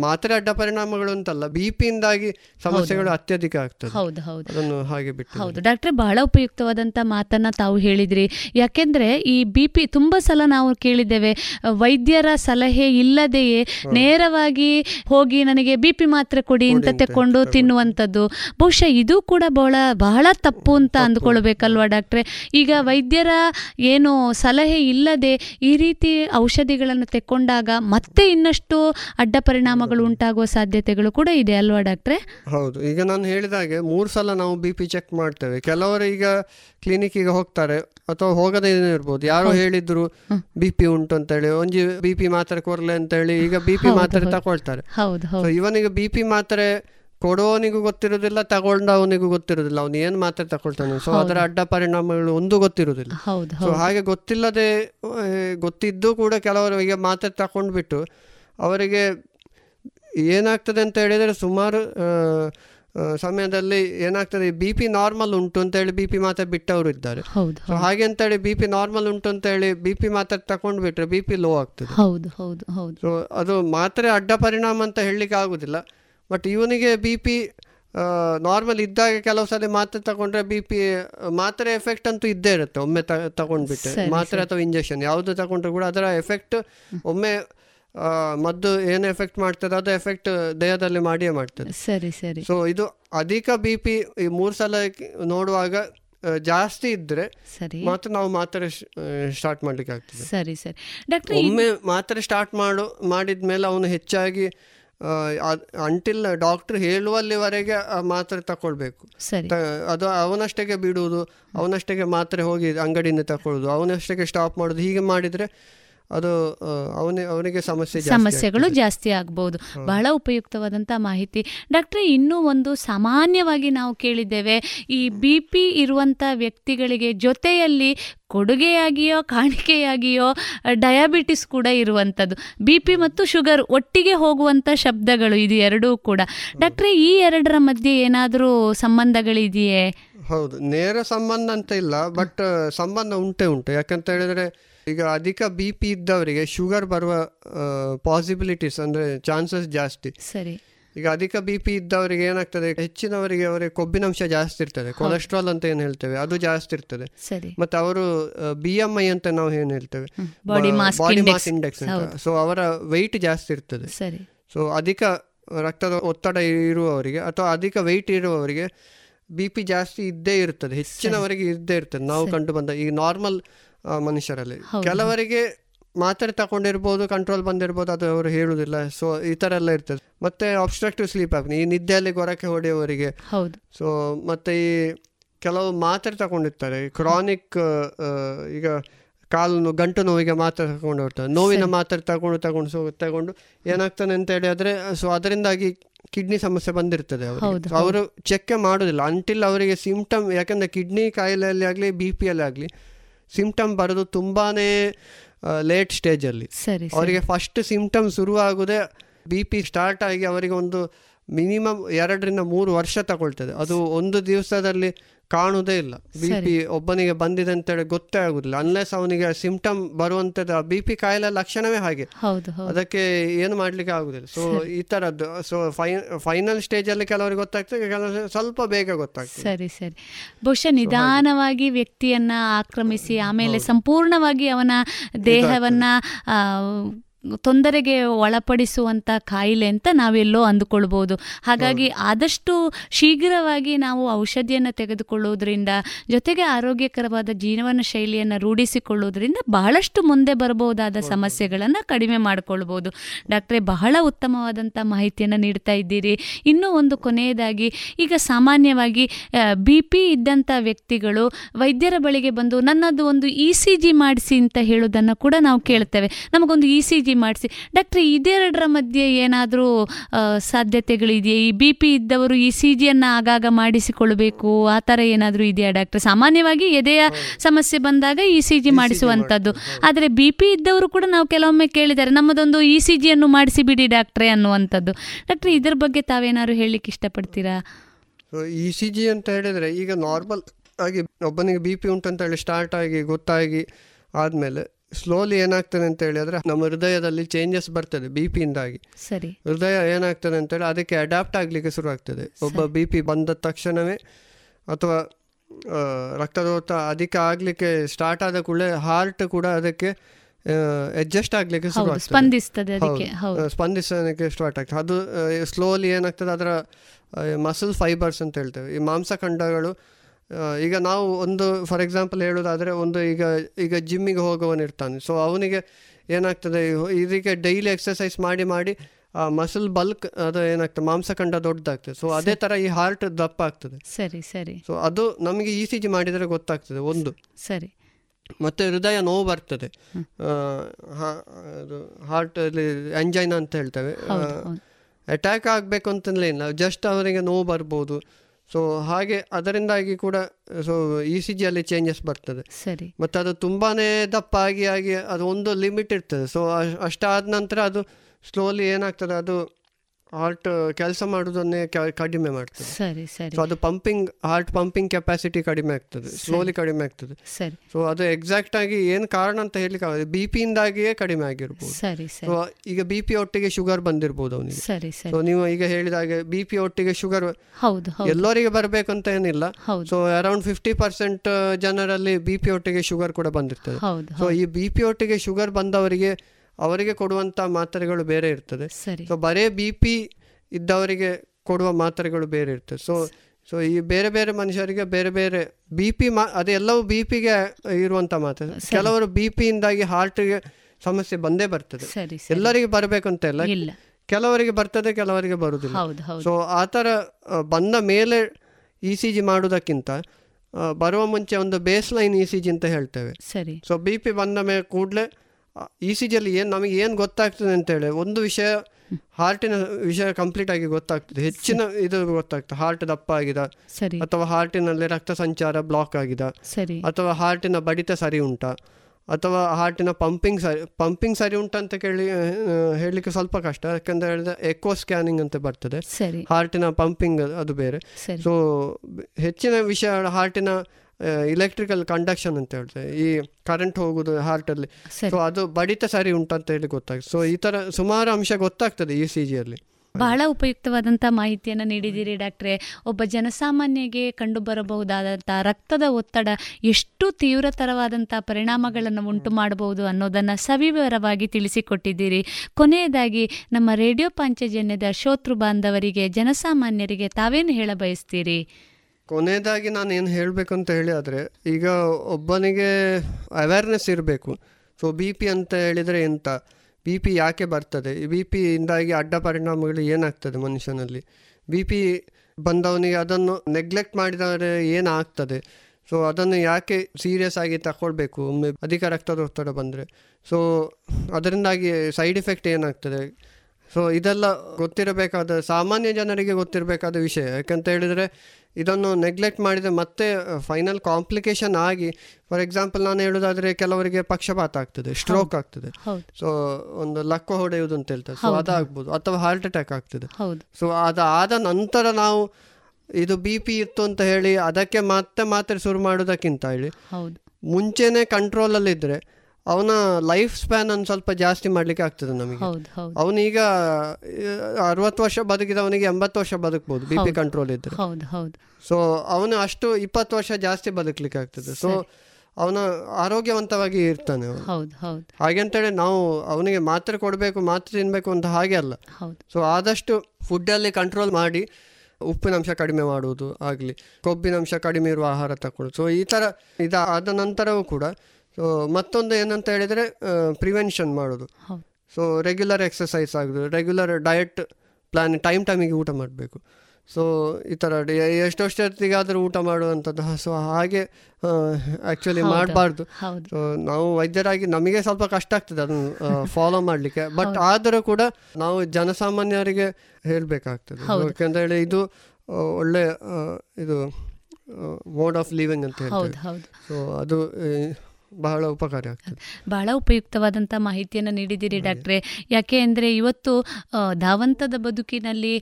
ಮಾತ್ರ ಅಡ್ಡ ಪರಿಣಾಮಗಳು ಅಂತಲ್ಲ ಬಿ ಪಿಯಿಂದಾಗಿ ಸಮಸ್ಯೆಗಳು ಅತ್ಯಧಿಕ ಆಗ್ತದೆ. ಹೌದು ಹೌದು. ಅದನ್ನು ಹಾಗೆ ಬಿಟ್ಟು ಹೌದು. ಡಾಕ್ಟ್ರೆ ಬಹಳ ಉಪಯುಕ್ತವಾದಂಥ ಮಾತನ್ನ ತಾವು ಹೇಳಿದ್ರಿ. ಯಾಕೆಂದ್ರೆ ಈ ಬಿ ಪಿ ತುಂಬ ಸಲ ನಾವು ಕೇಳಿದ್ದೇವೆ ವೈದ್ಯರ ಸಲಹೆ ಇಲ್ಲದೆಯೇ ನೇರವಾಗಿ ಹೋಗಿ ನನಗೆ ಬಿ ಪಿ ಮಾತ್ರೆ ಕೊಡಿ ಅಂತ ತಕೊಂಡು ತಿನ್ನುವಂಥದ್ದು. ಬಹುಶಃ ಇದು ಕೂಡ ಬಹಳ ಬಹಳ ತಪ್ಪು ಅಂತ ಅಂದ್ಕೊಳ್ಬೇಕಲ್ವಾ ಡಾಕ್ಟ್ರೆ? ಈಗ ವೈದ್ಯರ ಏನು ಸಲಹೆ ಇಲ್ಲದೆ ಈ ರೀತಿ ಔಷಧಿಗಳನ್ನು ತೆಕ್ಕೊಂಡಾಗ ಮತ್ತೆ ಇನ್ನಷ್ಟು ಅಡ್ಡ ಪರಿಣಾಮಗಳು ಉಂಟಾಗುವ ಸಾಧ್ಯತೆಗಳು ಕೂಡ ಇದೆ ಅಲ್ವಾ ಡಾಕ್ಟ್ರೆ? ಹೌದು. ಈಗ ನಾನು ಹೇಳಿದಾಗೆ ಮೂರು ಸಲ ನಾವು ಬಿ ಪಿ ಚೆಕ್ ಮಾಡ್ತೇವೆ. ಕೆಲವರು ಈಗ ಕ್ಲಿನಿಕ್ಕಿಗೆ ಹೋಗ್ತಾರೆ ಅಥವಾ ಹೋಗದೇ ಇರ್ಬೋದು. ಯಾರೋ ಹೇಳಿದ್ರು ಬಿ ಪಿ ಉಂಟು ಅಂತೇಳಿ ಒಂಜಿ ಬಿ ಪಿ ಮಾತ್ರೆ ಅಂತ ಹೇಳಿ ಈಗ ಬಿ ಪಿ ಮಾತ್ರೆ ಹೌದು. ತಗೊಳ್ತಾರೆ. ಇವನಿಗೆ ಬಿ ಪಿ ಮಾತ್ರೆ ಕೊಡೋನಿಗೂ ಗೊತ್ತಿರೋದಿಲ್ಲ ತಗೊಂಡವನಿಗೂ ಗೊತ್ತಿರೋದಿಲ್ಲ ಅವನು ಏನು ಮಾತ್ರೆ ತಗೊಳ್ತಾನೆ. ಸೊ ಅದರ ಅಡ್ಡ ಪರಿಣಾಮಗಳು ಒಂದು ಗೊತ್ತಿರೋದಿಲ್ಲ ಹೌದು ಸೊ ಹಾಗೆ ಗೊತ್ತಿಲ್ಲದೆ ಗೊತ್ತಿದ್ದು ಕೂಡ ಕೆಲವರು ಈಗ ಮಾತ್ರೆ ತಗೊಂಡ್ಬಿಟ್ಟು ಅವರಿಗೆ ಏನಾಗ್ತದೆ ಅಂತ ಹೇಳಿದರೆ ಸುಮಾರು ಸಮಯದಲ್ಲಿ ಏನಾಗ್ತದೆ ಬಿ ಪಿ ನಾರ್ಮಲ್ ಉಂಟು ಅಂತೇಳಿ ಬಿ ಪಿ ಮಾತ್ರೆ ಬಿಟ್ಟವರು ಇದ್ದಾರೆ. ಹೌದು ಸೊ ಹಾಗೆ ಅಂತೇಳಿ ಬಿ ಪಿ ನಾರ್ಮಲ್ ಉಂಟು ಅಂತೇಳಿ ಬಿ ಪಿ ಮಾತ್ರೆ ತಗೊಂಡ್ಬಿಟ್ರೆ ಬಿ ಪಿ ಲೋ ಆಗ್ತದೆ. ಹೌದು ಹೌದು ಹೌದು. ಸೊ ಅದು ಮಾತ್ರೆ ಅಡ್ಡ ಪರಿಣಾಮ ಅಂತ ಹೇಳಲಿಕ್ಕೆ ಆಗುದಿಲ್ಲ. ಬಟ್ ಇವನಿಗೆ ಬಿ ಪಿ ನಾರ್ಮಲ್ ಇದ್ದಾಗ ಕೆಲವು ಸಲ ಮಾತ್ರೆ ತಗೊಂಡ್ರೆ ಬಿ ಪಿ ಮಾತ್ರೆ ಎಫೆಕ್ಟ್ ಅಂತೂ ಇದ್ದೇ ಇರುತ್ತೆ. ಒಮ್ಮೆ ತ ತಗೊಂಡ್ಬಿಟ್ಟು ಮಾತ್ರೆ ಅಥವಾ ಇಂಜೆಕ್ಷನ್ ಯಾವುದು ತಗೊಂಡ್ರು ಕೂಡ ಅದರ ಎಫೆಕ್ಟ್ ಒಮ್ಮೆ ಮದ್ದು ಏನು ಎಫೆಕ್ಟ್ ಮಾಡ್ತದೆ ಅದು ಎಫೆಕ್ಟ್ ದೇಹದಲ್ಲಿ ಮಾಡಿಯೇ ಮಾಡ್ತದೆ. ಸರಿ ಸರಿ. ಸೊ ಇದು ಅಧಿಕ ಬಿ ಪಿ ಈ ಮೂರು ಸಲ ನೋಡುವಾಗ ಜಾಸ್ತಿ ಇದ್ರೆ ಸರಿ. ಮಾತ್ರ ನಾವು ಮಾತ್ರೆ ಸ್ಟಾರ್ಟ್ ಮಾಡ್ಲಿಕ್ಕೆ ಆಗ್ತದೆ. ಸರಿ ಸರಿ. ಡಾಕ್ಟರ್ ಒಮ್ಮೆ ಮಾತ್ರೆ ಸ್ಟಾರ್ಟ್ ಮಾಡು ಮಾಡಿದ ಮೇಲೆ ಅವನು ಹೆಚ್ಚಾಗಿ ಅಂಟಿಲ್ ಡಾಕ್ಟರ್ ಹೇಳುವಲ್ಲಿವರೆಗೆ ಆ ಮಾತ್ರೆ ತಕೊಳ್ಬೇಕು. ಅದು ಅವನಷ್ಟಕ್ಕೆ ಬಿಡುವುದು ಅವನಷ್ಟಕ್ಕೆ ಮಾತ್ರೆ ಹೋಗಿ ಅಂಗಡಿಯಿಂದ ತಕೊಳ್ಳೋದು ಅವನಷ್ಟಕ್ಕೆ ಸ್ಟಾಪ್ ಮಾಡೋದು ಹೀಗೆ ಮಾಡಿದರೆ ಅದು ಅವನೇ ಅವನಿ ಅವನಿಗೆ ಸಮಸ್ಯೆ ಸಮಸ್ಯೆಗಳು ಜಾಸ್ತಿ ಆಗ್ಬೋದು. ಬಹಳ ಉಪಯುಕ್ತವಾದಂಥ ಮಾಹಿತಿ. ಡಾಕ್ಟ್ರೆ ಇನ್ನೂ ಒಂದು ಸಾಮಾನ್ಯವಾಗಿ ನಾವು ಕೇಳಿದ್ದೇವೆ ಈ ಬಿ ಪಿ ಇರುವಂಥ ವ್ಯಕ್ತಿಗಳಿಗೆ ಜೊತೆಯಲ್ಲಿ ಕೊಡುಗೆಯಾಗಿಯೋ ಕಾಣಿಕೆಯಾಗಿಯೋ ಡಯಾಬಿಟಿಸ್ ಕೂಡ ಇರುವಂಥದ್ದು ಬಿ ಪಿ ಮತ್ತು ಶುಗರ್ ಒಟ್ಟಿಗೆ ಹೋಗುವಂಥ ಶಬ್ದಗಳು ಇದು ಎರಡೂ ಕೂಡ. ಡಾಕ್ಟ್ರೆ ಈ ಎರಡರ ಮಧ್ಯೆ ಏನಾದರೂ ಸಂಬಂಧಗಳಿದೆಯೇ? ಹೌದು. ನೇರ ಸಂಬಂಧ ಅಂತ ಇಲ್ಲ ಬಟ್ ಸಂಬಂಧ ಉಂಟೆ ಉಂಟು. ಯಾಕಂತ ಹೇಳಿದ್ರೆ ಈಗ ಅಧಿಕ ಬಿ ಪಿ ಇದ್ದವರಿಗೆ ಶುಗರ್ ಬರುವ ಪಾಸಿಬಿಲಿಟೀಸ್ ಅಂದರೆ ಚಾನ್ಸಸ್ ಜಾಸ್ತಿ. ಸರಿ. ಈಗ ಅಧಿಕ ಬಿ ಪಿ ಇದ್ದವರಿಗೆ ಏನಾಗ್ತದೆ ಹೆಚ್ಚಿನವರಿಗೆ ಅವರಿಗೆ ಕೊಬ್ಬಿನಂಶ ಜಾಸ್ತಿ ಇರ್ತದೆ. ಕೊಲೆಸ್ಟ್ರಾಲ್ ಅಂತ ಏನು ಹೇಳ್ತೇವೆ ಅದು ಜಾಸ್ತಿ ಇರ್ತದೆ. ಮತ್ತೆ ಅವರು ಬಿ ಎಂ ಐ ಅಂತ ನಾವು ಏನು ಹೇಳ್ತೇವೆ ಬಾಡಿ ಮಾಸ್ ಇಂಡೆಕ್ಸ್ ಅಂತ. ಸೊ ಅವರ ವೆಯ್ಟ್ ಜಾಸ್ತಿ ಇರ್ತದೆ. ಸರಿ. ಸೊ ಅಧಿಕ ರಕ್ತದ ಒತ್ತಡ ಇರುವವರಿಗೆ ಅಥವಾ ಅಧಿಕ ವೆಯ್ಟ್ ಇರುವವರಿಗೆ ಬಿ ಪಿ ಜಾಸ್ತಿ ಇದ್ದೇ ಇರ್ತದೆ ಹೆಚ್ಚಿನವರಿಗೆ ಇದ್ದೇ ಇರ್ತದೆ. ನಾವು ಕಂಡು ಬಂದ ಈ ನಾರ್ಮಲ್ ಮನುಷ್ಯರಲ್ಲಿ. ಕೆಲವರಿಗೆ ಮಾತ್ರೆ ತಗೊಂಡಿರ್ಬೋದು ಕಂಟ್ರೋಲ್ ಬಂದಿರ್ಬೋದು ಅದು ಅವರು ಹೇಳುವುದಿಲ್ಲ ಸೊ ಈ ಥರ ಎಲ್ಲ ಇರ್ತದೆ. ಮತ್ತೆ ಅಬ್ಸ್ಟ್ರಕ್ಟಿವ್ ಸ್ಲೀಪ್ ಆಗ್ನಿ ಈ ನಿದ್ದೆಯಲ್ಲಿ ಗೊರಕೆ ಹೊಡೆಯುವವರಿಗೆ. ಹೌದು. ಸೊ ಮತ್ತೆ ಈ ಕೆಲವು ಮಾತ್ರೆ ತಗೊಂಡಿರ್ತಾರೆ ಕ್ರಾನಿಕ್ ಈಗ ಕಾಲು ನೋವು ಗಂಟು ನೋವಿಗೆ ಮಾತ್ರೆ ತಗೊಂಡು ಹೋಗ್ತಾರೆ. ನೋವಿನ ಮಾತ್ರೆ ತಗೊಂಡು ತಗೊಂಡು ಸೊ ತಗೊಂಡು ಏನಾಗ್ತಾನೆ ಅಂತ ಹೇಳಿದ್ರೆ ಸೊ ಅದರಿಂದಾಗಿ ಕಿಡ್ನಿ ಸಮಸ್ಯೆ ಬಂದಿರ್ತದೆ ಅವರು ಅವರು ಚೆಕ್ ಮಾಡೋದಿಲ್ಲ. ಅಂಟಿಲ್ ಅವರಿಗೆ ಸಿಂಪ್ಟಮ್ ಯಾಕಂದ್ರೆ ಕಿಡ್ನಿ ಕಾಯಿಲೆಯಲ್ಲಿ ಆಗಲಿ ಬಿ ಪಿಯಲ್ಲಿ ಆಗಲಿ ಸಿಂಪ್ಟಮ್ ಬರೋದು ತುಂಬಾನೇ ಲೇಟ್ ಸ್ಟೇಜಲ್ಲಿ ಸರಿ ಸರಿ. ಅವರಿಗೆ ಫಸ್ಟ್ ಸಿಂಪ್ಟಮ್ ಶುರುವಾಗುದೇ ಬಿ ಪಿ ಸ್ಟಾರ್ಟ್ ಆಗಿ ಅವರಿಗೆ ಒಂದು ಮಿನಿಮಮ್ ಎರಡರಿಂದ ಮೂರು ವರ್ಷ ತಗೊಳ್ತದೆ. ಅದು ಒಂದು ದಿವಸದಲ್ಲಿ ಕಾಣುವುದೇ ಇಲ್ಲ. ಬಿ ಪಿ ಒಬ್ಬನಿಗೆ ಬಂದಿದೆ ಅಂತೇಳಿ ಗೊತ್ತೇ ಆಗುದಿಲ್ಲ. ಅನ್ಲೆಸ್ ಅವನಿಗೆ ಸಿಂಪ್ಟಮ್ ಬರುವಂತದ್ದು ಬಿ ಪಿ ಕಾಯಿಲೆ ಲಕ್ಷಣವೇ ಹಾಗೆ. ಹೌದು ಅದಕ್ಕೆ ಏನು ಮಾಡ್ಲಿಕ್ಕೆ ಆಗುದಿಲ್ಲ. ಸೊ ಈ ತರದ್ದು ಸೊ ಫೈನಲ್ ಸ್ಟೇಜ್ ಅಲ್ಲಿ ಕೆಲವರಿಗೆ ಗೊತ್ತಾಗ್ತದೆ ಕೆಲವರು ಸ್ವಲ್ಪ ಬೇಗ ಗೊತ್ತಾಗ್ತದೆ. ಸರಿ ಸರಿ. ಬಹುಶಃ ನಿಧಾನವಾಗಿ ವ್ಯಕ್ತಿಯನ್ನ ಆಕ್ರಮಿಸಿ ಆಮೇಲೆ ಸಂಪೂರ್ಣವಾಗಿ ಅವನ ದೇಹವನ್ನ ತೊಂದರೆಗೆ ಒಳಪಡಿಸುವಂಥ ಕಾಯಿಲೆ ಅಂತ ನಾವೆಲ್ಲೋ ಅಂದುಕೊಳ್ಬೋದು. ಹಾಗಾಗಿ ಆದಷ್ಟು ಶೀಘ್ರವಾಗಿ ನಾವು ಔಷಧಿಯನ್ನು ತೆಗೆದುಕೊಳ್ಳುವುದರಿಂದ ಜೊತೆಗೆ ಆರೋಗ್ಯಕರವಾದ ಜೀವನ ಶೈಲಿಯನ್ನು ರೂಢಿಸಿಕೊಳ್ಳುವುದರಿಂದ ಬಹಳಷ್ಟು ಮುಂದೆ ಬರಬಹುದಾದ ಸಮಸ್ಯೆಗಳನ್ನು ಕಡಿಮೆ ಮಾಡಿಕೊಳ್ಬೋದು. ಡಾಕ್ಟ್ರೆ ಬಹಳ ಉತ್ತಮವಾದಂಥ ಮಾಹಿತಿಯನ್ನು ನೀಡ್ತಾ ಇದ್ದೀರಿ. ಇನ್ನೂ ಒಂದು ಕೊನೆಯದಾಗಿ ಈಗ ಸಾಮಾನ್ಯವಾಗಿ ಬಿ ಪಿ ಇದ್ದಂಥ ವ್ಯಕ್ತಿಗಳು ವೈದ್ಯರ ಬಳಿಗೆ ಬಂದು ನನ್ನದು ಒಂದು ಇ ಸಿ ಜಿ ಮಾಡಿಸಿ ಅಂತ ಹೇಳೋದನ್ನು ಕೂಡ ನಾವು ಕೇಳ್ತೇವೆ. ನಮಗೊಂದು ಇ ಸಿ ಜಿ ಮಾಡಿಸಿ. ಡಾಕ್ಟ್ರೆ ಇದೆರಡರ ಮಧ್ಯೆ ಏನಾದರೂ ಸಾಧ್ಯತೆಗಳಿದೆಯೇ? ಈ ಬಿ ಪಿ ಇದ್ದವರು ಈ ಸಿ ಜಿಯನ್ನು ಆಗಾಗ ಮಾಡಿಸಿಕೊಳ್ಬೇಕು. ಆ ಥರ ಏನಾದರೂ ಇದೆಯಾ ಡಾಕ್ಟ್ರೆ? ಸಾಮಾನ್ಯವಾಗಿ ಎದೆಯ ಸಮಸ್ಯೆ ಬಂದಾಗ ಇ ಸಿ ಜಿ ಮಾಡಿಸುವಂಥದ್ದು. ಆದರೆ ಬಿ ಪಿ ಇದ್ದವರು ಕೂಡ ನಾವು ಕೆಲವೊಮ್ಮೆ ಕೇಳಿದ್ದಾರೆ ನಮ್ಮದೊಂದು ಇ ಸಿ ಜಿಯನ್ನು ಮಾಡಿಸಿಬಿಡಿ ಡಾಕ್ಟ್ರೆ ಅನ್ನುವಂಥದ್ದು. ಡಾಕ್ಟ್ರೆ ಇದರ ಬಗ್ಗೆ ತಾವೇನಾದ್ರು ಹೇಳಲಿಕ್ಕೆ ಇಷ್ಟಪಡ್ತೀರಾ? ಇ ಸಿ ಜಿ ಅಂತ ಹೇಳಿದರೆ ಈಗ ನಾರ್ಮಲ್ ಆಗಿ ಒಬ್ಬನಿಗೆ ಬಿ ಪಿ ಉಂಟಂತ ಹೇಳಿ ಸ್ಟಾರ್ಟ್ ಆಗಿ ಗೊತ್ತಾಗಿ ಆದಮೇಲೆ ಸ್ಲೋಲಿ ಏನಾಗ್ತದೆ ಅಂತ ಹೇಳಿದ್ರೆ ನಮ್ಮ ಹೃದಯದಲ್ಲಿ ಚೇಂಜಸ್ ಬರ್ತದೆ ಬಿ ಪಿಯಿಂದಾಗಿ ಸರಿ. ಹೃದಯ ಏನಾಗ್ತದೆ ಅಂತೇಳಿ ಅದಕ್ಕೆ ಅಡಾಪ್ಟ್ ಆಗ್ಲಿಕ್ಕೆ ಶುರು ಆಗ್ತದೆ ಒಬ್ಬ ಬಿ ಪಿ ಬಂದ ತಕ್ಷಣವೇ ಅಥವಾ ರಕ್ತದೋತ ಅಧಿಕ ಆಗಲಿಕ್ಕೆ ಸ್ಟಾರ್ಟ್ ಆದ ಕೂಡಲೇ ಹಾರ್ಟ್ ಕೂಡ ಅದಕ್ಕೆ ಅಡ್ಜಸ್ಟ್ ಆಗ್ಲಿಕ್ಕೆ ಸ್ಪಂದಿಸ್ತದೆ ಸ್ಪಂದಿಸೋದಕ್ಕೆ ಸ್ಟಾರ್ಟ್ ಆಗ್ತದೆ. ಅದು ಸ್ಲೋಲಿ ಏನಾಗ್ತದೆ ಅದರ ಮಸಲ್ ಫೈಬರ್ಸ್ ಅಂತ ಹೇಳ್ತೇವೆ. ಈ ಮಾಂಸಖಂಡಗಳು ಈಗ ನಾವು ಒಂದು ಫಾರ್ ಎಕ್ಸಾಂಪಲ್ ಹೇಳೋದಾದರೆ ಒಂದು ಈಗ ಈಗ ಜಿಮ್ಮಿಗೆ ಹೋಗುವವನಿರ್ತಾನೆ ಸೊ ಅವನಿಗೆ ಏನಾಗ್ತದೆ ಇದಕ್ಕೆ ಡೈಲಿ ಎಕ್ಸಸೈಸ್ ಮಾಡಿ ಮಾಡಿ ಆ ಮಸಲ್ ಬಲ್ಕ್ ಅದು ಏನಾಗ್ತದೆ ಮಾಂಸಖಂಡ ದೊಡ್ಡದಾಗ್ತದೆ. ಸೊ ಅದೇ ತರ ಈ ಹಾರ್ಟ್ ದಪ್ಪ ಆಗ್ತದೆ. ಸರಿ ಸರಿ. ಸೊ ಅದು ನಮಗೆ ಇ ಸಿ ಜಿ ಮಾಡಿದರೆ ಗೊತ್ತಾಗ್ತದೆ ಒಂದು. ಸರಿ. ಮತ್ತೆ ಹೃದಯ ನೋವು ಬರ್ತದೆ. ಹಾರ್ಟ್ ಅಲ್ಲಿ ಎಂಜೈನಾ ಅಂತ ಹೇಳ್ತೇವೆ. ಅಟ್ಯಾಕ್ ಆಗಬೇಕು ಅಂತಲೇ ಇಲ್ಲ ಜಸ್ಟ್ ಅವರಿಗೆ ನೋವು ಬರ್ಬೋದು. ಸೊ ಹಾಗೆ ಅದರಿಂದಾಗಿ ಕೂಡ ಸೊ ಇ ಸಿ ಜಿಯಲ್ಲಿ ಚೇಂಜಸ್ ಬರ್ತದೆ. ಸರಿ. ಮತ್ತು ಅದು ತುಂಬಾ ದಪ್ಪ ಆಗಿ ಆಗಿ ಅದು ಒಂದು ಲಿಮಿಟ್ ಇರ್ತದೆ. ಸೊ ಅಷ್ಟಾದ ನಂತರ ಅದು ಸ್ಲೋಲಿ ಏನಾಗ್ತದೆ ಅದು ಹಾರ್ಟ್ ಕೆಲಸ ಮಾಡೋದನ್ನೇ ಕಡಿಮೆ ಮಾಡ್ತದೆ. ಸರಿ ಸರಿ. ಸೊ ಅದು ಪಂಪಿಂಗ್ ಹಾರ್ಟ್ ಪಂಪಿಂಗ್ ಕೆಪಾಸಿಟಿ ಕಡಿಮೆ ಆಗ್ತದೆ. ಸ್ಲೋಲಿ ಕಡಿಮೆ ಆಗ್ತದೆ. ಸರಿ. ಸೊ ಅದು ಎಕ್ಸಾಕ್ಟ್ ಆಗಿ ಏನು ಕಾರಣ ಅಂತ ಹೇಳಲಿಕ್ಕೆ ಬಿ ಪಿಯಿಂದಾಗಿಯೇ ಕಡಿಮೆ ಆಗಿರ್ಬೋದು. ಸರಿ ಸೊ ಈಗ ಬಿ ಪಿ ಒಟ್ಟಿಗೆ ಶುಗರ್ ಬಂದಿರ್ಬೋದು ಅವನಿಗೆ. ಸರಿ ಸರಿ. ಸೊ ನೀವು ಈಗ ಹೇಳಿದಾಗೆ ಬಿ ಪಿ ಒಟ್ಟಿಗೆ ಶುಗರ್ ಹೌದು ಎಲ್ಲರಿಗೆ ಬರಬೇಕು ಅಂತ ಏನಿಲ್ಲ. ಸೊ ಅರೌಂಡ್ ಫಿಫ್ಟಿ ಪರ್ಸೆಂಟ್ ಜನರಲ್ಲಿ ಬಿ ಪಿ ಒಟ್ಟಿಗೆ ಶುಗರ್ ಕೂಡ ಬಂದಿರ್ತದೆ. ಸೊ ಈ ಬಿ ಪಿ ಒಟ್ಟಿಗೆ ಶುಗರ್ ಬಂದವರಿಗೆ ಅವರಿಗೆ ಕೊಡುವಂತಹ ಮಾತ್ರೆಗಳು ಬೇರೆ ಇರ್ತದೆ. ಸೊ ಬರೇ ಬಿ ಪಿ ಇದ್ದವರಿಗೆ ಕೊಡುವ ಮಾತ್ರೆಗಳು ಬೇರೆ ಇರ್ತದೆ. ಸೊ ಸೊ ಈ ಬೇರೆ ಬೇರೆ ಮನುಷ್ಯರಿಗೆ ಬೇರೆ ಬೇರೆ ಬಿ ಪಿ ಮಾ ಅದೆಲ್ಲವೂ ಬಿ ಪಿಗೆ ಇರುವಂತ ಮಾತ್ರೆ. ಕೆಲವರು ಬಿ ಪಿಯಿಂದಾಗಿ ಹಾರ್ಟ್ಗೆ ಸಮಸ್ಯೆ ಬಂದೇ ಬರ್ತದೆ. ಎಲ್ಲರಿಗೆ ಬರಬೇಕಂತ ಇಲ್ಲ. ಕೆಲವರಿಗೆ ಬರ್ತದೆ ಕೆಲವರಿಗೆ ಬರುವುದಿಲ್ಲ. ಸೊ ಆ ಥರ ಬಂದ ಮೇಲೆ ಇ ಸಿ ಜಿ ಮಾಡೋದಕ್ಕಿಂತ ಬರುವ ಮುಂಚೆ ಒಂದು baseline E C G ಅಂತ ಹೇಳ್ತೇವೆ. ಸೊ ಬಿ ಪಿ ಬಂದ ಮೇಲೆ ಕೂಡಲೇ ಇ ಸಿ ಜಿಯಲ್ಲಿ ಏನು ನಮಗೆ ಏನು ಗೊತ್ತಾಗ್ತದೆ ಅಂತೇಳಿ ಒಂದು ವಿಷಯ ಹಾರ್ಟಿನ ವಿಷಯ ಕಂಪ್ಲೀಟ್ ಆಗಿ ಗೊತ್ತಾಗ್ತದೆ. ಹೆಚ್ಚಿನ ಇದು ಗೊತ್ತಾಗ್ತದೆ. ಹಾರ್ಟ್ ದಪ್ಪ ಆಗಿದೆ. ಅಥವಾ ಹಾರ್ಟಿನಲ್ಲಿ ರಕ್ತ ಸಂಚಾರ ಬ್ಲಾಕ್ ಆಗಿದೆ. ಅಥವಾ ಹಾರ್ಟಿನ ಬಡಿತ ಸರಿ ಉಂಟಾ. ಅಥವಾ ಹಾರ್ಟಿನ ಪಂಪಿಂಗ್ ಸರಿ ಪಂಪಿಂಗ್ ಸರಿ ಉಂಟಾ ಅಂತ ಕೇಳಿ ಹೇಳಲಿಕ್ಕೆ ಸ್ವಲ್ಪ ಕಷ್ಟ. ಯಾಕಂತ ಹೇಳಿದ್ರೆ ಎಕೋ ಸ್ಕ್ಯಾನಿಂಗ್ ಅಂತ ಬರ್ತದೆ. ಹಾರ್ಟಿನ ಪಂಪಿಂಗ್ ಅದು ಬೇರೆ. ಸೊ ಹೆಚ್ಚಿನ ವಿಷಯ ಹಾರ್ಟಿನ ಇಲೆಕ್ಟ್ರಿಕಲ್ ಕಂಡಕ್ಷನ್ ಅಂತ ಹೇಳ್ತಾರೆ. ಈ ಕರೆಂಟ್ ಹೋಗುದು ಹಾರ್ಟಲ್ಲಿ ಅಲ್ಲಿ. ಸೊ ಅದು ಬಡಿತ ಸರಿ ಉಂಟು ಅಂತ ಹೇಳಿ ಗೊತ್ತಾಗ್ತದೆ. ಸೊ ಈ ಥರ ಸುಮಾರು ಅಂಶ ಗೊತ್ತಾಗ್ತದೆ ಇ ಸಿ ಜಿಯಲ್ಲಿ ಬಹಳ ಉಪಯುಕ್ತವಾದಂಥ ಮಾಹಿತಿಯನ್ನು ನೀಡಿದ್ದೀರಿ ಡಾಕ್ಟ್ರೆ. ಒಬ್ಬ ಜನಸಾಮಾನ್ಯಗೆ ಕಂಡುಬರಬಹುದಾದಂಥ ರಕ್ತದ ಒತ್ತಡ ಎಷ್ಟು ತೀವ್ರತರವಾದಂಥ ಪರಿಣಾಮಗಳನ್ನು ಉಂಟು ಮಾಡಬಹುದು ಅನ್ನೋದನ್ನು ಸವಿವರವಾಗಿ ತಿಳಿಸಿಕೊಟ್ಟಿದ್ದೀರಿ. ಕೊನೆಯದಾಗಿ ನಮ್ಮ ರೇಡಿಯೋ ಪಾಂಚಜನ್ಯದ ಶೋತೃ ಬಾಂಧವರಿಗೆ ಜನಸಾಮಾನ್ಯರಿಗೆ ತಾವೇನು ಹೇಳ ಬಯಸ್ತೀರಿ ಕೊನೆಯದಾಗಿ ನಾನು ಏನು ಹೇಳಬೇಕು ಅಂತ ಹೇಳಿ ಆದರೆ, ಈಗ ಒಬ್ಬನಿಗೆ ಅವೇರ್ನೆಸ್ ಇರಬೇಕು. ಸೊ ಬಿ ಪಿ ಅಂತ ಹೇಳಿದರೆ ಎಂತ? ಬಿ ಪಿ ಯಾಕೆ ಬರ್ತದೆ? ಬಿ ಪಿಯಿಂದಾಗಿ ಅಡ್ಡ ಪರಿಣಾಮಗಳು ಏನಾಗ್ತದೆ ಮನುಷ್ಯನಲ್ಲಿ? ಬಿ ಪಿ ಬಂದವನಿಗೆ ಅದನ್ನು ನೆಗ್ಲೆಕ್ಟ್ ಮಾಡಿದರೆ ಏನಾಗ್ತದೆ? ಸೊ ಅದನ್ನು ಯಾಕೆ ಸೀರಿಯಸ್ ಆಗಿ ತಗೊಳ್ಬೇಕು? ಒಮ್ಮೆ ಅಧಿಕ ರಕ್ತದೊತ್ತಡ ಬಂದರೆ. ಸೊ ಅದರಿಂದಾಗಿ ಸೈಡ್ ಎಫೆಕ್ಟ್ ಏನಾಗ್ತದೆ? ಸೊ ಇದೆಲ್ಲ ಗೊತ್ತಿರಬೇಕಾದ ಸಾಮಾನ್ಯ ಜನರಿಗೆ ಗೊತ್ತಿರಬೇಕಾದ ವಿಷಯ. ಯಾಕಂತ ಹೇಳಿದರೆ ಇದನ್ನು ನೆಗ್ಲೆಕ್ಟ್ ಮಾಡಿದರೆ ಮತ್ತೆ ಫೈನಲ್ ಕಾಂಪ್ಲಿಕೇಶನ್ ಆಗಿ ಫಾರ್ ಎಕ್ಸಾಂಪಲ್ ನಾನು ಹೇಳೋದಾದರೆ ಕೆಲವರಿಗೆ ಪಕ್ಷಪಾತ ಆಗ್ತದೆ ಸ್ಟ್ರೋಕ್ ಆಗ್ತದೆ. ಸೊ ಒಂದು ಲಕ್ಕ ಹೊಡೆಯುವುದು ಅಂತ ಹೇಳ್ತಾರೆ ಸೊ. ಅದಾಗ್ಬೋದು ಅಥವಾ ಹಾರ್ಟ್ ಅಟ್ಯಾಕ್ ಆಗ್ತದೆ. ಸೊ ಅದಾದ ನಂತರ ನಾವು ಇದು ಬಿ ಪಿ ಇತ್ತು ಅಂತ ಹೇಳಿ ಅದಕ್ಕೆ ಮತ್ತೆ ಮಾತ್ರೆ ಶುರು ಮಾಡೋದಕ್ಕಿಂತ ಹೇಳಿ ಮುಂಚೆನೆ ಕಂಟ್ರೋಲಲ್ಲಿ ಇದ್ರೆ ಅವನ ಲೈಫ್ ಸ್ಪ್ಯಾನ್ ಅನ್ನು ಸ್ವಲ್ಪ ಜಾಸ್ತಿ ಮಾಡ್ಲಿಕ್ಕೆ ಆಗ್ತದೆ ನಮಗೆ. ಅವನೀಗ ಅರವತ್ತು ವರ್ಷ ಬದುಕಿದವನಿಗೆ ಎಂಬತ್ತು ವರ್ಷ ಬದುಕಬಹುದು ಬಿ ಪಿ ಕಂಟ್ರೋಲ್ ಇದ್ರೆ. ಸೊ ಅವನು ಅಷ್ಟು ಇಪ್ಪತ್ತು ವರ್ಷ ಜಾಸ್ತಿ ಬದುಕಲಿಕ್ಕೆ ಆಗ್ತದೆ. ಸೊ ಅವನ ಆರೋಗ್ಯವಂತವಾಗಿ ಇರ್ತಾನೆ ಹಾಗೆಂತೇಳಿ ನಾವು ಅವನಿಗೆ ಮಾತ್ರೆ ಕೊಡಬೇಕು ಮಾತ್ರೆ ತಿನ್ಬೇಕು ಅಂತ ಹಾಗೆ ಅಲ್ಲ. ಸೊ ಆದಷ್ಟು ಫುಡ್ಡಲ್ಲಿ ಕಂಟ್ರೋಲ್ ಮಾಡಿ ಉಪ್ಪಿನಂಶ ಕಡಿಮೆ ಮಾಡುವುದು ಆಗಲಿ ಕೊಬ್ಬಿನಂಶ ಕಡಿಮೆ ಇರುವ ಆಹಾರ ತಗೊಳ್ಳೋದು ಸೊ ಈ ಥರ ಇದಾದ ನಂತರವೂ ಕೂಡ ಸೊ ಮತ್ತೊಂದು ಏನಂತ ಹೇಳಿದರೆ ಪ್ರಿವೆನ್ಷನ್ ಮಾಡೋದು. ಸೊ ರೆಗ್ಯುಲರ್ ಎಕ್ಸಸೈಸ್ ಆಗೋದು ರೆಗ್ಯುಲರ್ ಡಯಟ್ ಪ್ಲ್ಯಾನ್ ಟೈಮ್ ಟೈಮಿಗೆ ಊಟ ಮಾಡಬೇಕು. ಸೊ ಈ ಥರ ಎಷ್ಟೊಷ್ಟೊತ್ತಿಗಾದರೂ ಊಟ ಮಾಡುವಂಥದ್ದು. ಸೊ ಹಾಗೆ ಆ್ಯಕ್ಚುಲಿ ಮಾಡಬಾರ್ದು. ಸೊ ನಾವು ವೈದ್ಯರಾಗಿ ನಮಗೆ ಸ್ವಲ್ಪ ಕಷ್ಟ ಆಗ್ತದೆ ಅದನ್ನು ಫಾಲೋ ಮಾಡಲಿಕ್ಕೆ. ಬಟ್ ಆದರೂ ಕೂಡ ನಾವು ಜನಸಾಮಾನ್ಯರಿಗೆ ಹೇಳಬೇಕಾಗ್ತದೆ. ಯಾಕೆಂತ ಹೇಳಿ ಇದು ಒಳ್ಳೆ ಇದು ಮೋಡ್ ಆಫ್ ಲಿವಿಂಗ್ ಅಂತ ಹೇಳ್ತಾರೆ ಸೊ ಅದು ಬಹಳ ಉಪಕಾರಿ ಆಗ್ತದೆ. ಬಹಳ ಉಪಯುಕ್ತವಾದಂಥ ಮಾಹಿತಿಯನ್ನು ನೀಡಿದ್ದೀರಿ ಡಾಕ್ಟ್ರೆ. ಯಾಕೆ ಅಂದ್ರೆ ಇವತ್ತು ಧಾವಂತದ ಬದುಕಿನಲ್ಲಿ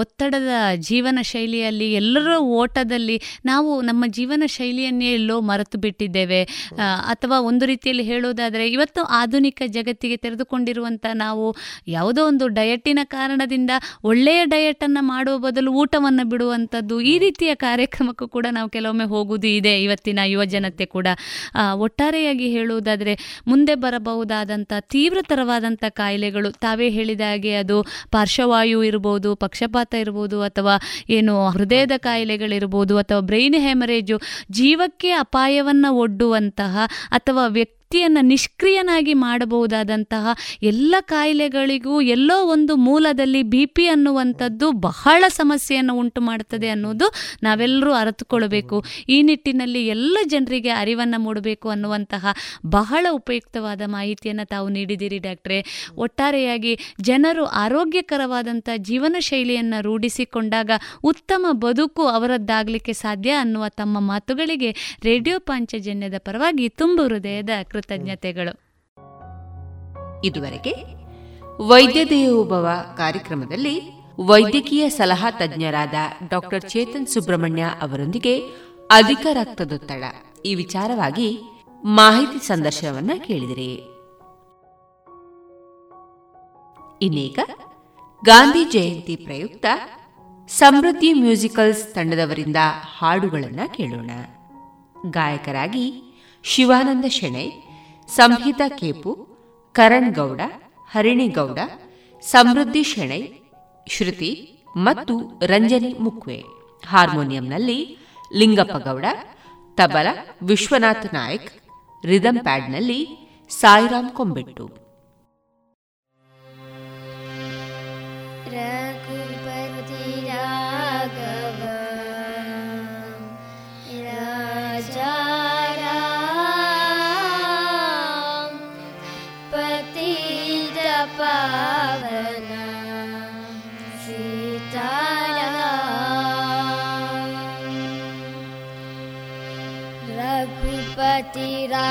ಒತ್ತಡದ ಜೀವನ ಶೈಲಿಯಲ್ಲಿ ಎಲ್ಲರ ಓಟದಲ್ಲಿ ನಾವು ನಮ್ಮ ಜೀವನ ಶೈಲಿಯನ್ನೇ ಎಲ್ಲೋ ಮರೆತು ಬಿಟ್ಟಿದ್ದೇವೆ. ಅಥವಾ ಒಂದು ರೀತಿಯಲ್ಲಿ ಹೇಳೋದಾದ್ರೆ ಇವತ್ತು ಆಧುನಿಕ ಜಗತ್ತಿಗೆ ತೆರೆದುಕೊಂಡಿರುವಂಥ ನಾವು ಯಾವುದೋ ಒಂದು ಡಯಟಿನ ಕಾರಣದಿಂದ ಒಳ್ಳೆಯ ಡಯಟನ್ನು ಮಾಡುವ ಬದಲು ಊಟವನ್ನು ಬಿಡುವಂಥದ್ದು ಈ ರೀತಿಯ ಕಾರ್ಯಕ್ರಮಕ್ಕೂ ಕೂಡ ನಾವು ಕೆಲವೊಮ್ಮೆ ಹೋಗುವುದು ಇದೆ ಇವತ್ತಿನ ಯುವಜನತೆ ಕೂಡ. ಒಟ್ಟಾರೆ ಒಟ್ಟಾರೆಯಾಗಿ ಹೇಳುವುದಾದರೆ ಮುಂದೆ ಬರಬಹುದಾದಂಥ ತೀವ್ರತರವಾದಂಥ ಕಾಯಿಲೆಗಳು. ತಾವೇ ಹೇಳಿದ ಹಾಗೆ ಅದು ಪಾರ್ಶ್ವವಾಯು ಇರ್ಬೋದು, ಪಕ್ಷಪಾತ ಇರ್ಬೋದು ಅಥವಾ ಏನು ಹೃದಯದ ಕಾಯಿಲೆಗಳಿರ್ಬೋದು ಅಥವಾ ಬ್ರೈನ್ ಹೆಮರೇಜು ಜೀವಕ್ಕೆ ಅಪಾಯವನ್ನು ಒಡ್ಡುವಂತಹ ಅಥವಾ ವ್ಯಕ್ತಿ ವ್ಯಕ್ತಿಯನ್ನು ನಿಷ್ಕ್ರಿಯನಾಗಿ ಮಾಡಬಹುದಾದಂತಹ ಎಲ್ಲ ಕಾಯಿಲೆಗಳಿಗೂ ಎಲ್ಲೋ ಒಂದು ಮೂಲದಲ್ಲಿ ಬಿ ಪಿ ಅನ್ನುವಂಥದ್ದು ಬಹಳ ಸಮಸ್ಯೆಯನ್ನು ಉಂಟು ಮಾಡುತ್ತದೆ ಅನ್ನೋದು ನಾವೆಲ್ಲರೂ ಅರಿತುಕೊಳ್ಬೇಕು ಈ ನಿಟ್ಟಿನಲ್ಲಿ ಎಲ್ಲ ಜನರಿಗೆ ಅರಿವನ್ನು ಮೂಡಬೇಕು ಅನ್ನುವಂತಹ ಬಹಳ ಉಪಯುಕ್ತವಾದ ಮಾಹಿತಿಯನ್ನು ತಾವು ನೀಡಿದ್ದೀರಿ ಡಾಕ್ಟ್ರೆ. ಒಟ್ಟಾರೆಯಾಗಿ ಜನರು ಆರೋಗ್ಯಕರವಾದಂಥ ಜೀವನ ಶೈಲಿಯನ್ನು ರೂಢಿಸಿಕೊಂಡಾಗ ಉತ್ತಮ ಬದುಕು ಅವರದ್ದಾಗಲಿಕ್ಕೆ ಸಾಧ್ಯ ಅನ್ನುವ ತಮ್ಮ ಮಾತುಗಳಿಗೆ ರೇಡಿಯೋ ಪಾಂಚಜನ್ಯದ ಪರವಾಗಿ ತುಂಬು ಹೃದಯದ ಕೃತಜ್ಞತೆಗಳು. ಇದುವರೆಗೆ ವೈದ್ಯ ದೇವೋಭವ ಕಾರ್ಯಕ್ರಮದಲ್ಲಿ ವೈದ್ಯಕೀಯ ಸಲಹಾ ತಜ್ಞರಾದ ಡಾಕ್ಟರ್ ಚೇತನ್ ಸುಬ್ರಹ್ಮಣ್ಯ ಅವರೊಂದಿಗೆ ಅಧಿಕ ರಕ್ತದೊತ್ತಡ. ಈ ವಿಚಾರವಾಗಿ ಮಾಹಿತಿ ಸಂದರ್ಶನವನ್ನ ಕೇಳಿದಿರಿ. ಇನ್ನೀಗ ಗಾಂಧಿ ಜಯಂತಿ ಪ್ರಯುಕ್ತ ಸಮೃದ್ಧಿ ಮ್ಯೂಸಿಕಲ್ಸ್ ತಂಡದವರಿಂದ ಹಾಡುಗಳನ್ನು ಕೇಳೋಣ. ಗಾಯಕರಾಗಿ ಶಿವಾನಂದ ಶೆಣೈ ಸಂಹಿತಾ ಕೇಪು, ಕರಣ್ ಗೌಡ ಹರಿಣಿಗೌಡ ಸಮೃದ್ಧಿ ಶೆಣೈ, ಶ್ರುತಿ ಮತ್ತು ರಂಜನಿ ಮುಕ್ವೆ. ಹಾರ್ಮೋನಿಯಂನಲ್ಲಿ ಲಿಂಗಪ್ಪ ಗೌಡ, ತಬಲ ವಿಶ್ವನಾಥ್ ನಾಯಕ್, ರಿದಮ್ ಪ್ಯಾಡ್ನಲ್ಲಿ ಸಾಯಿರಾಮ್ ಕೊಂಬೆಟ್ಟು. पतिरा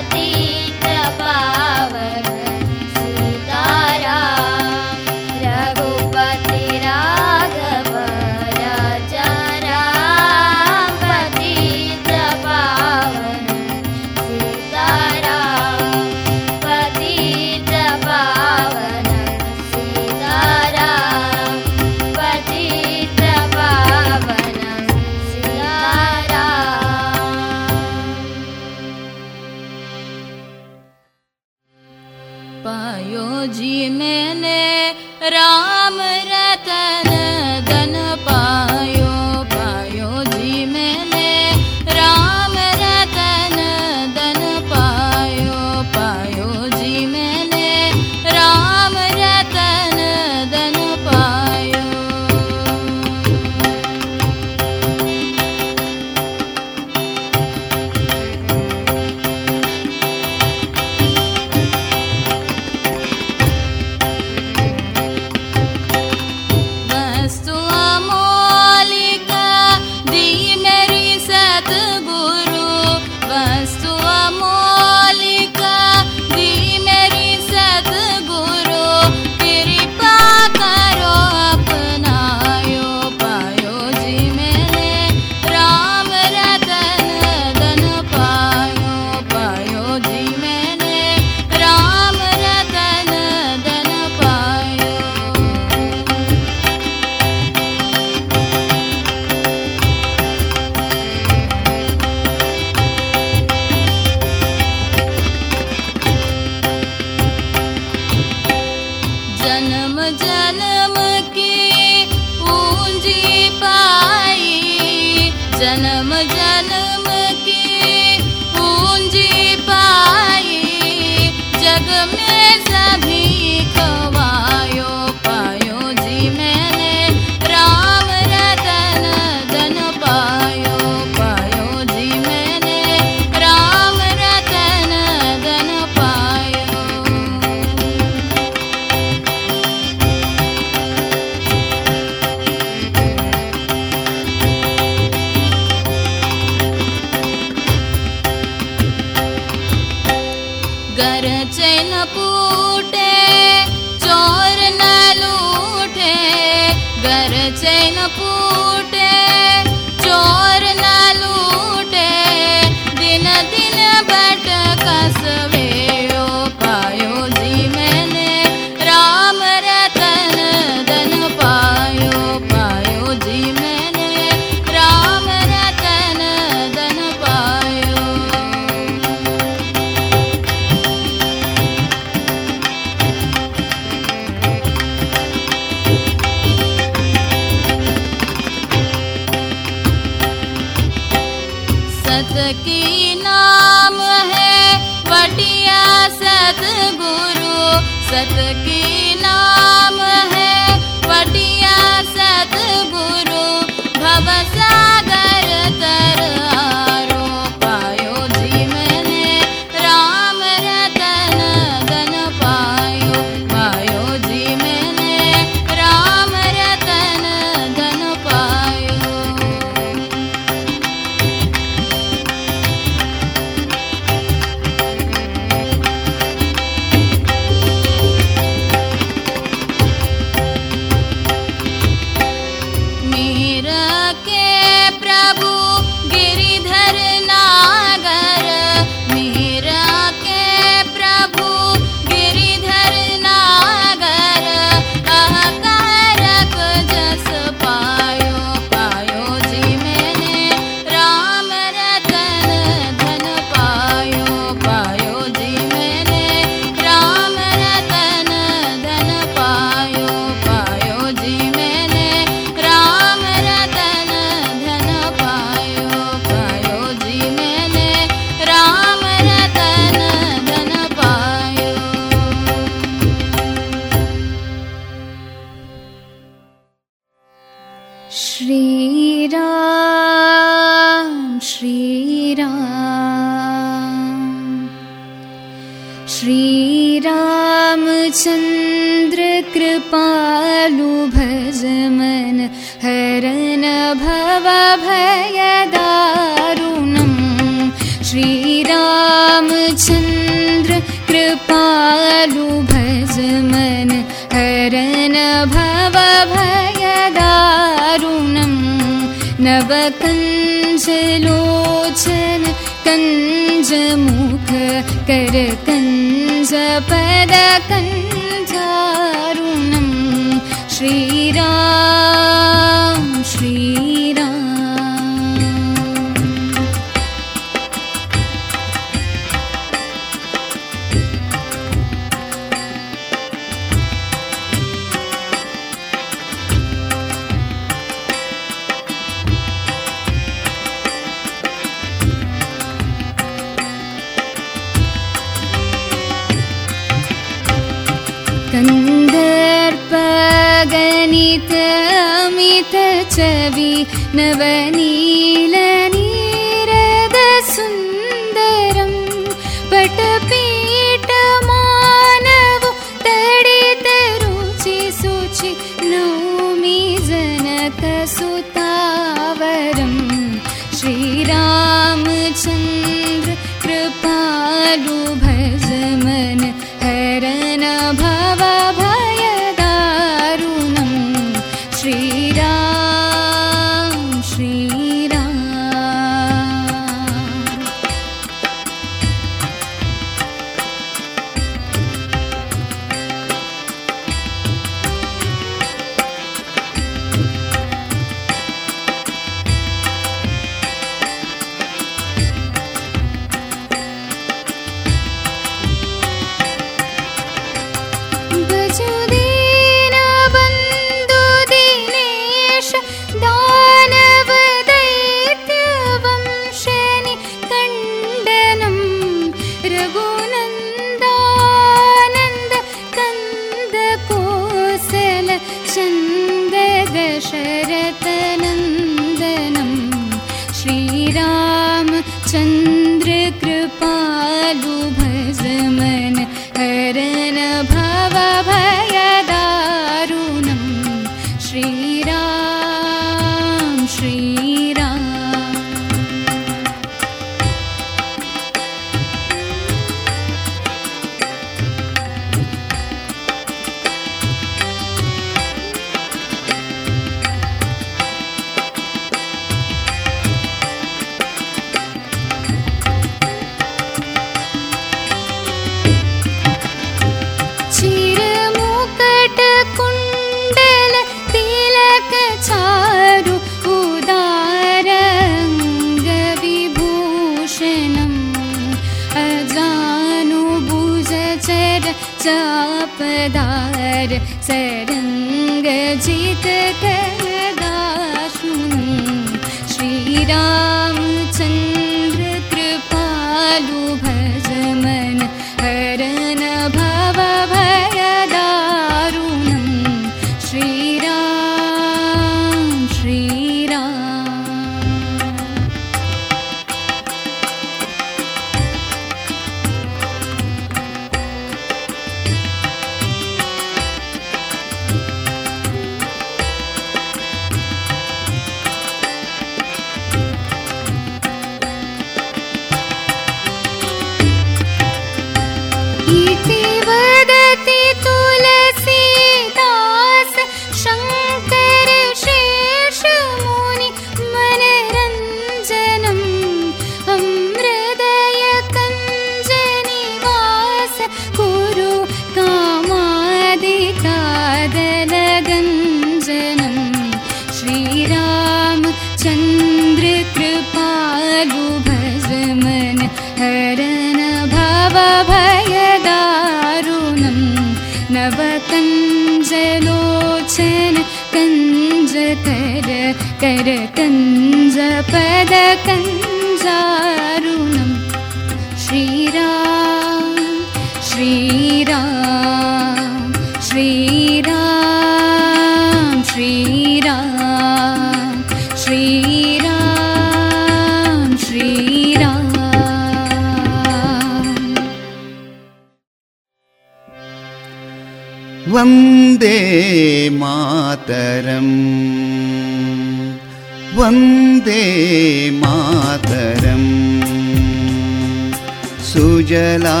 सुजला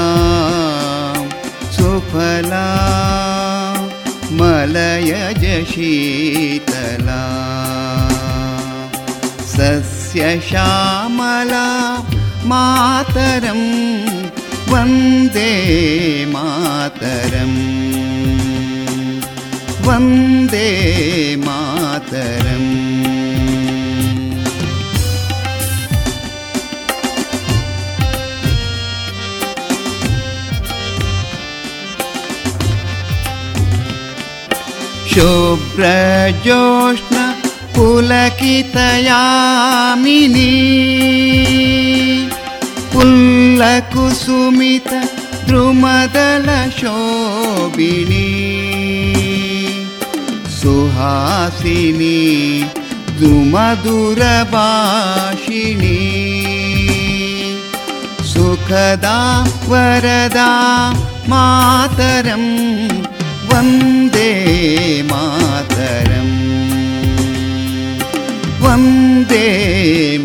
सुफला मलयजशीतला सस्यश्यामला मातरं वन्दे मातरम्। वन्दे मातरम्। शुभ्रज्योष्णपुलकितयामिनी पुल्लकुसुमित द्रुमदलशोभिनी। सुहासिनी द्रुमदुरबाषिणि सुखदा वरदा मातरम्। வந்தே மாதரம் வந்தே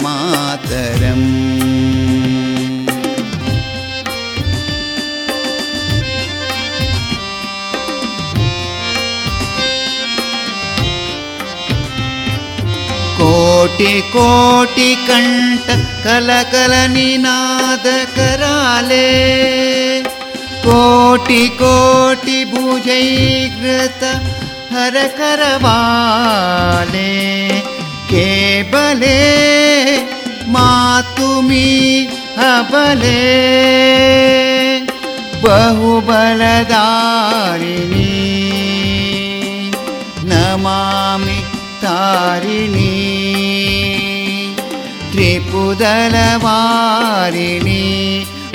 மாதரம் కోటి కోటి కంట కలకల నినాద కరాలే कोटिकोटि हरकरवाले गत मातुमि बले बहुबलदारिणी नमामि तारिणी। त्रिपुदलवारिणी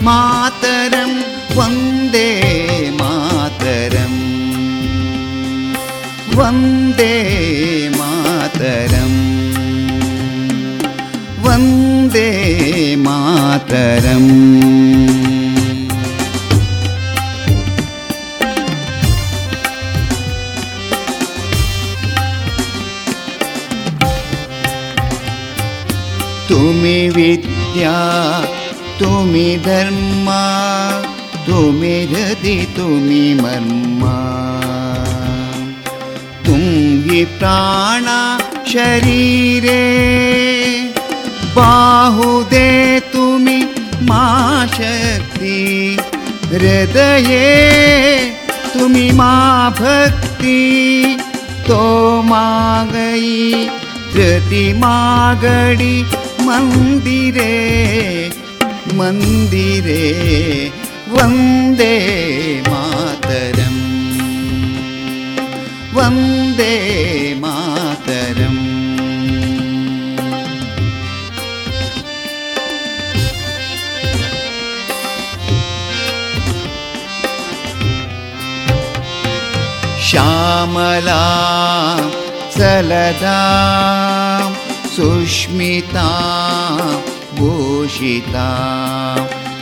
मातरम् वन्दे मातरम्। वन्दे मातरम्। वन्दे मातरम्। तुमि विद्या तुमि धर्म तुमि हृदि तुमि मर्मा। तुम्हि प्राण शरीरे। बाहुदे तुमि मा शक्ति। हृदये तुमि मा भक्ति। तो मा गई प्रतिमागडि मन्दिरे। मन्दिरे वन्दे मातरम्। वन्दे मातरम्। श्यामला सलदा सुष्मिता भूषिता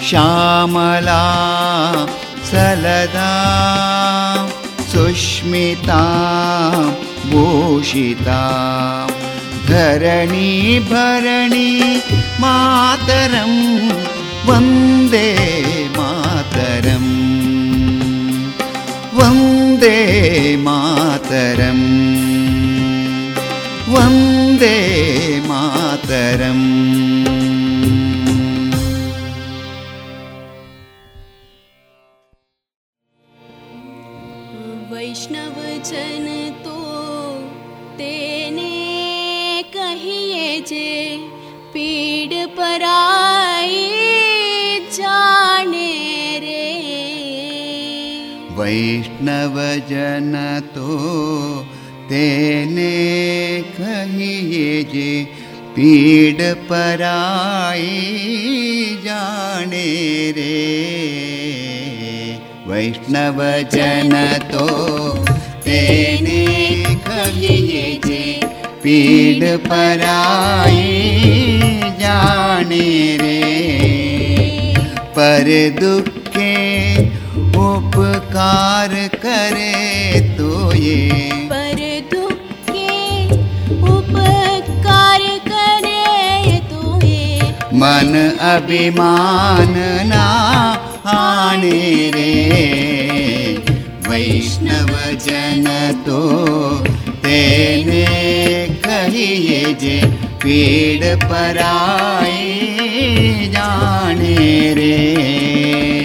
श्यामला सलदा सुष्मिता भूषिता धरणी भरणी मातरं वन्दे मातरम्। वन्दे मातरम्। वन्दे मातरम् पराई जाने रे। वैष्णवजन तो तेने कहिए जे पीड़ पराई जाने रे। तेने कहिए जे पीड़ पराई जाने रे। पर दुखे उपकार करे तो ये। पर दुखे उपकार करे तो ये। मन अभिमान ना आने रे। वैष्णव जन तो તેને કહીએ જે પીડ પરાય જાણે રે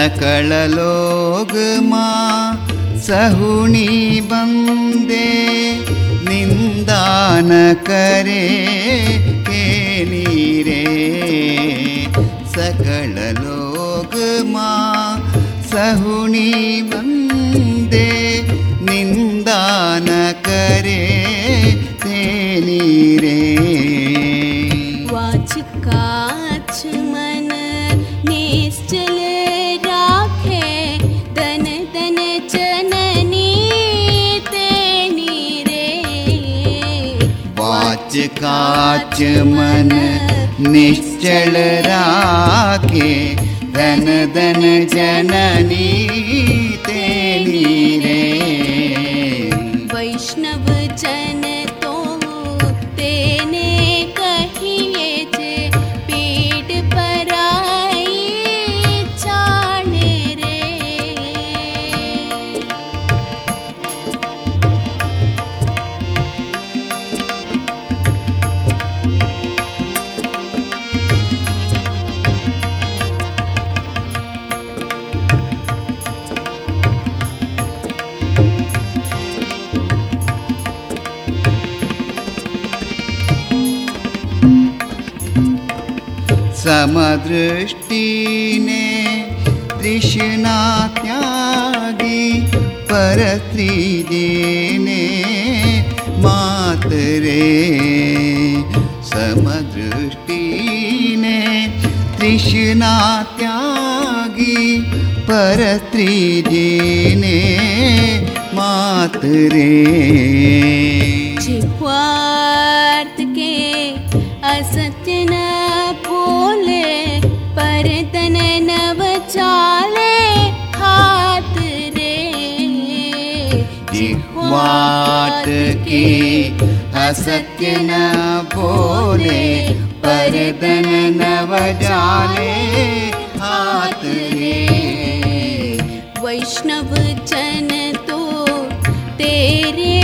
सकल लोग मा सहुणी बन्दे निन्दा न करे के रे सकल लोग मा सहणी वन्दे निन्दानरे का काच मन निश्चल राखे धन धन जननी तेनी रे समदृष्टिने कृष्णा त्यागी परत्रिदिने मातरे समदृष्टिने कृष्णात्यागि मातरे। जिह्वा जिह्वाट की असत्य न बोले परदन नव जाले हाथ रे। वैष्णव जन तो तेरे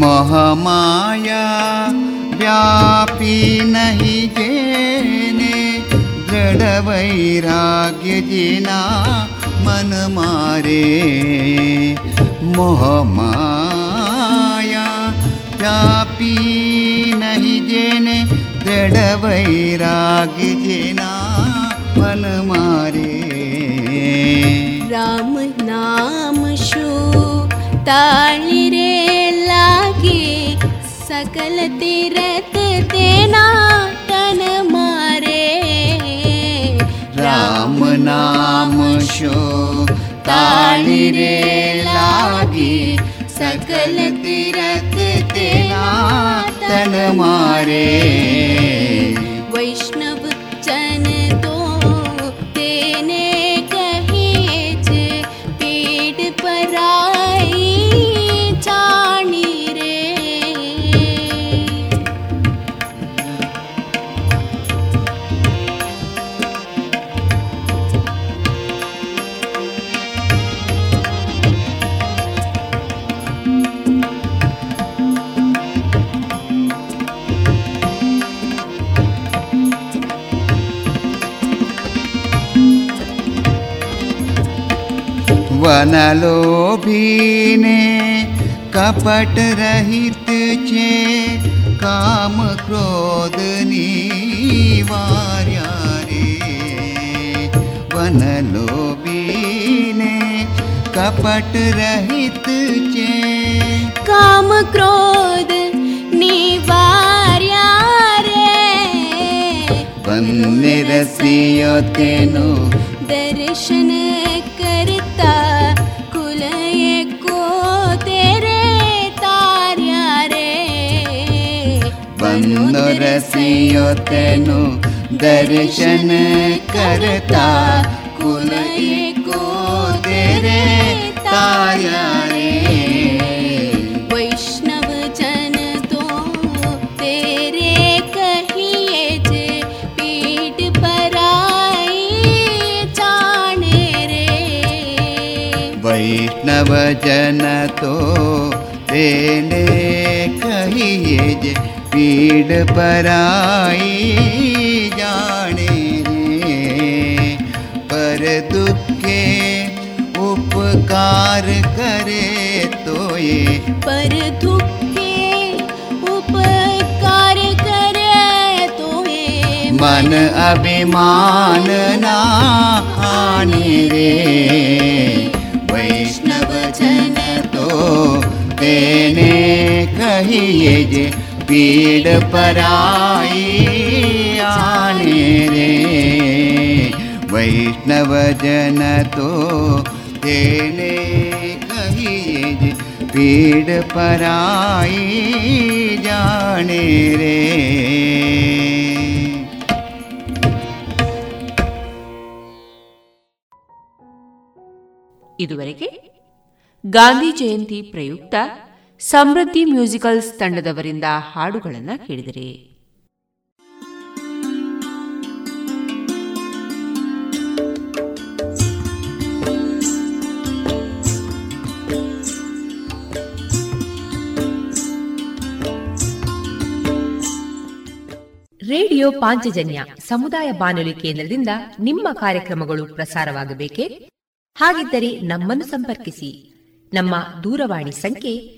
महामाया व्यापी नहीं जेने दृढ़ वैराग्य जिना मन मारे। मोहमाया व्यापी नहीं जिना मन मारे। राम नाम शू ताळी रे लागे सकल तीरथ तेना तन मारे। राम नाम शो ताली रे लागी। सकल तीरथ तेना तन मारे लोभि कपट रत क्रोध निर वनलो भी ने कपट रहित छे काम क्रोध निवार बन्सिनो दर्शन रसियो तेनो दर्शन करता। कुल को दे तार्या रे वैष्णव जन तो तेरे कहिए जे पीठ पराई जाने रे। वैष्णव जन तो तेने कहिए जे पीड़ पराई जाने रे पर दुखे उपकार करे तो ये पर दुखे उपकार करे तो ये मन अभिमान ना आने रे वैष्णव जन तो तेने कहिए जे पीड़ पराई आने रे वैष्णव जन तो तेने कहिए जे पीड़ पराई जाने रे ಇದುವರೆಗೆ ಗಾಂಧಿ ಜಯಂತಿ ಪ್ರಯುಕ್ತ ಸಮೃದ್ಧಿ ಮ್ಯೂಸಿಕಲ್ಸ್ ತಂಡದವರಿಂದ ಹಾಡುಗಳನ್ನು ಕೇಳಿದರೆ. ರೇಡಿಯೋ ಪಾಂಚಜನ್ಯ ಸಮುದಾಯ ಬಾನುಲಿ ಕೇಂದ್ರದಿಂದ ನಿಮ್ಮ ಕಾರ್ಯಕ್ರಮಗಳು ಪ್ರಸಾರವಾಗಬೇಕೆ? ಹಾಗಿದ್ದರೆ ನಮ್ಮನ್ನು ಸಂಪರ್ಕಿಸಿ. ನಮ್ಮ ದೂರವಾಣಿ ಸಂಖ್ಯೆ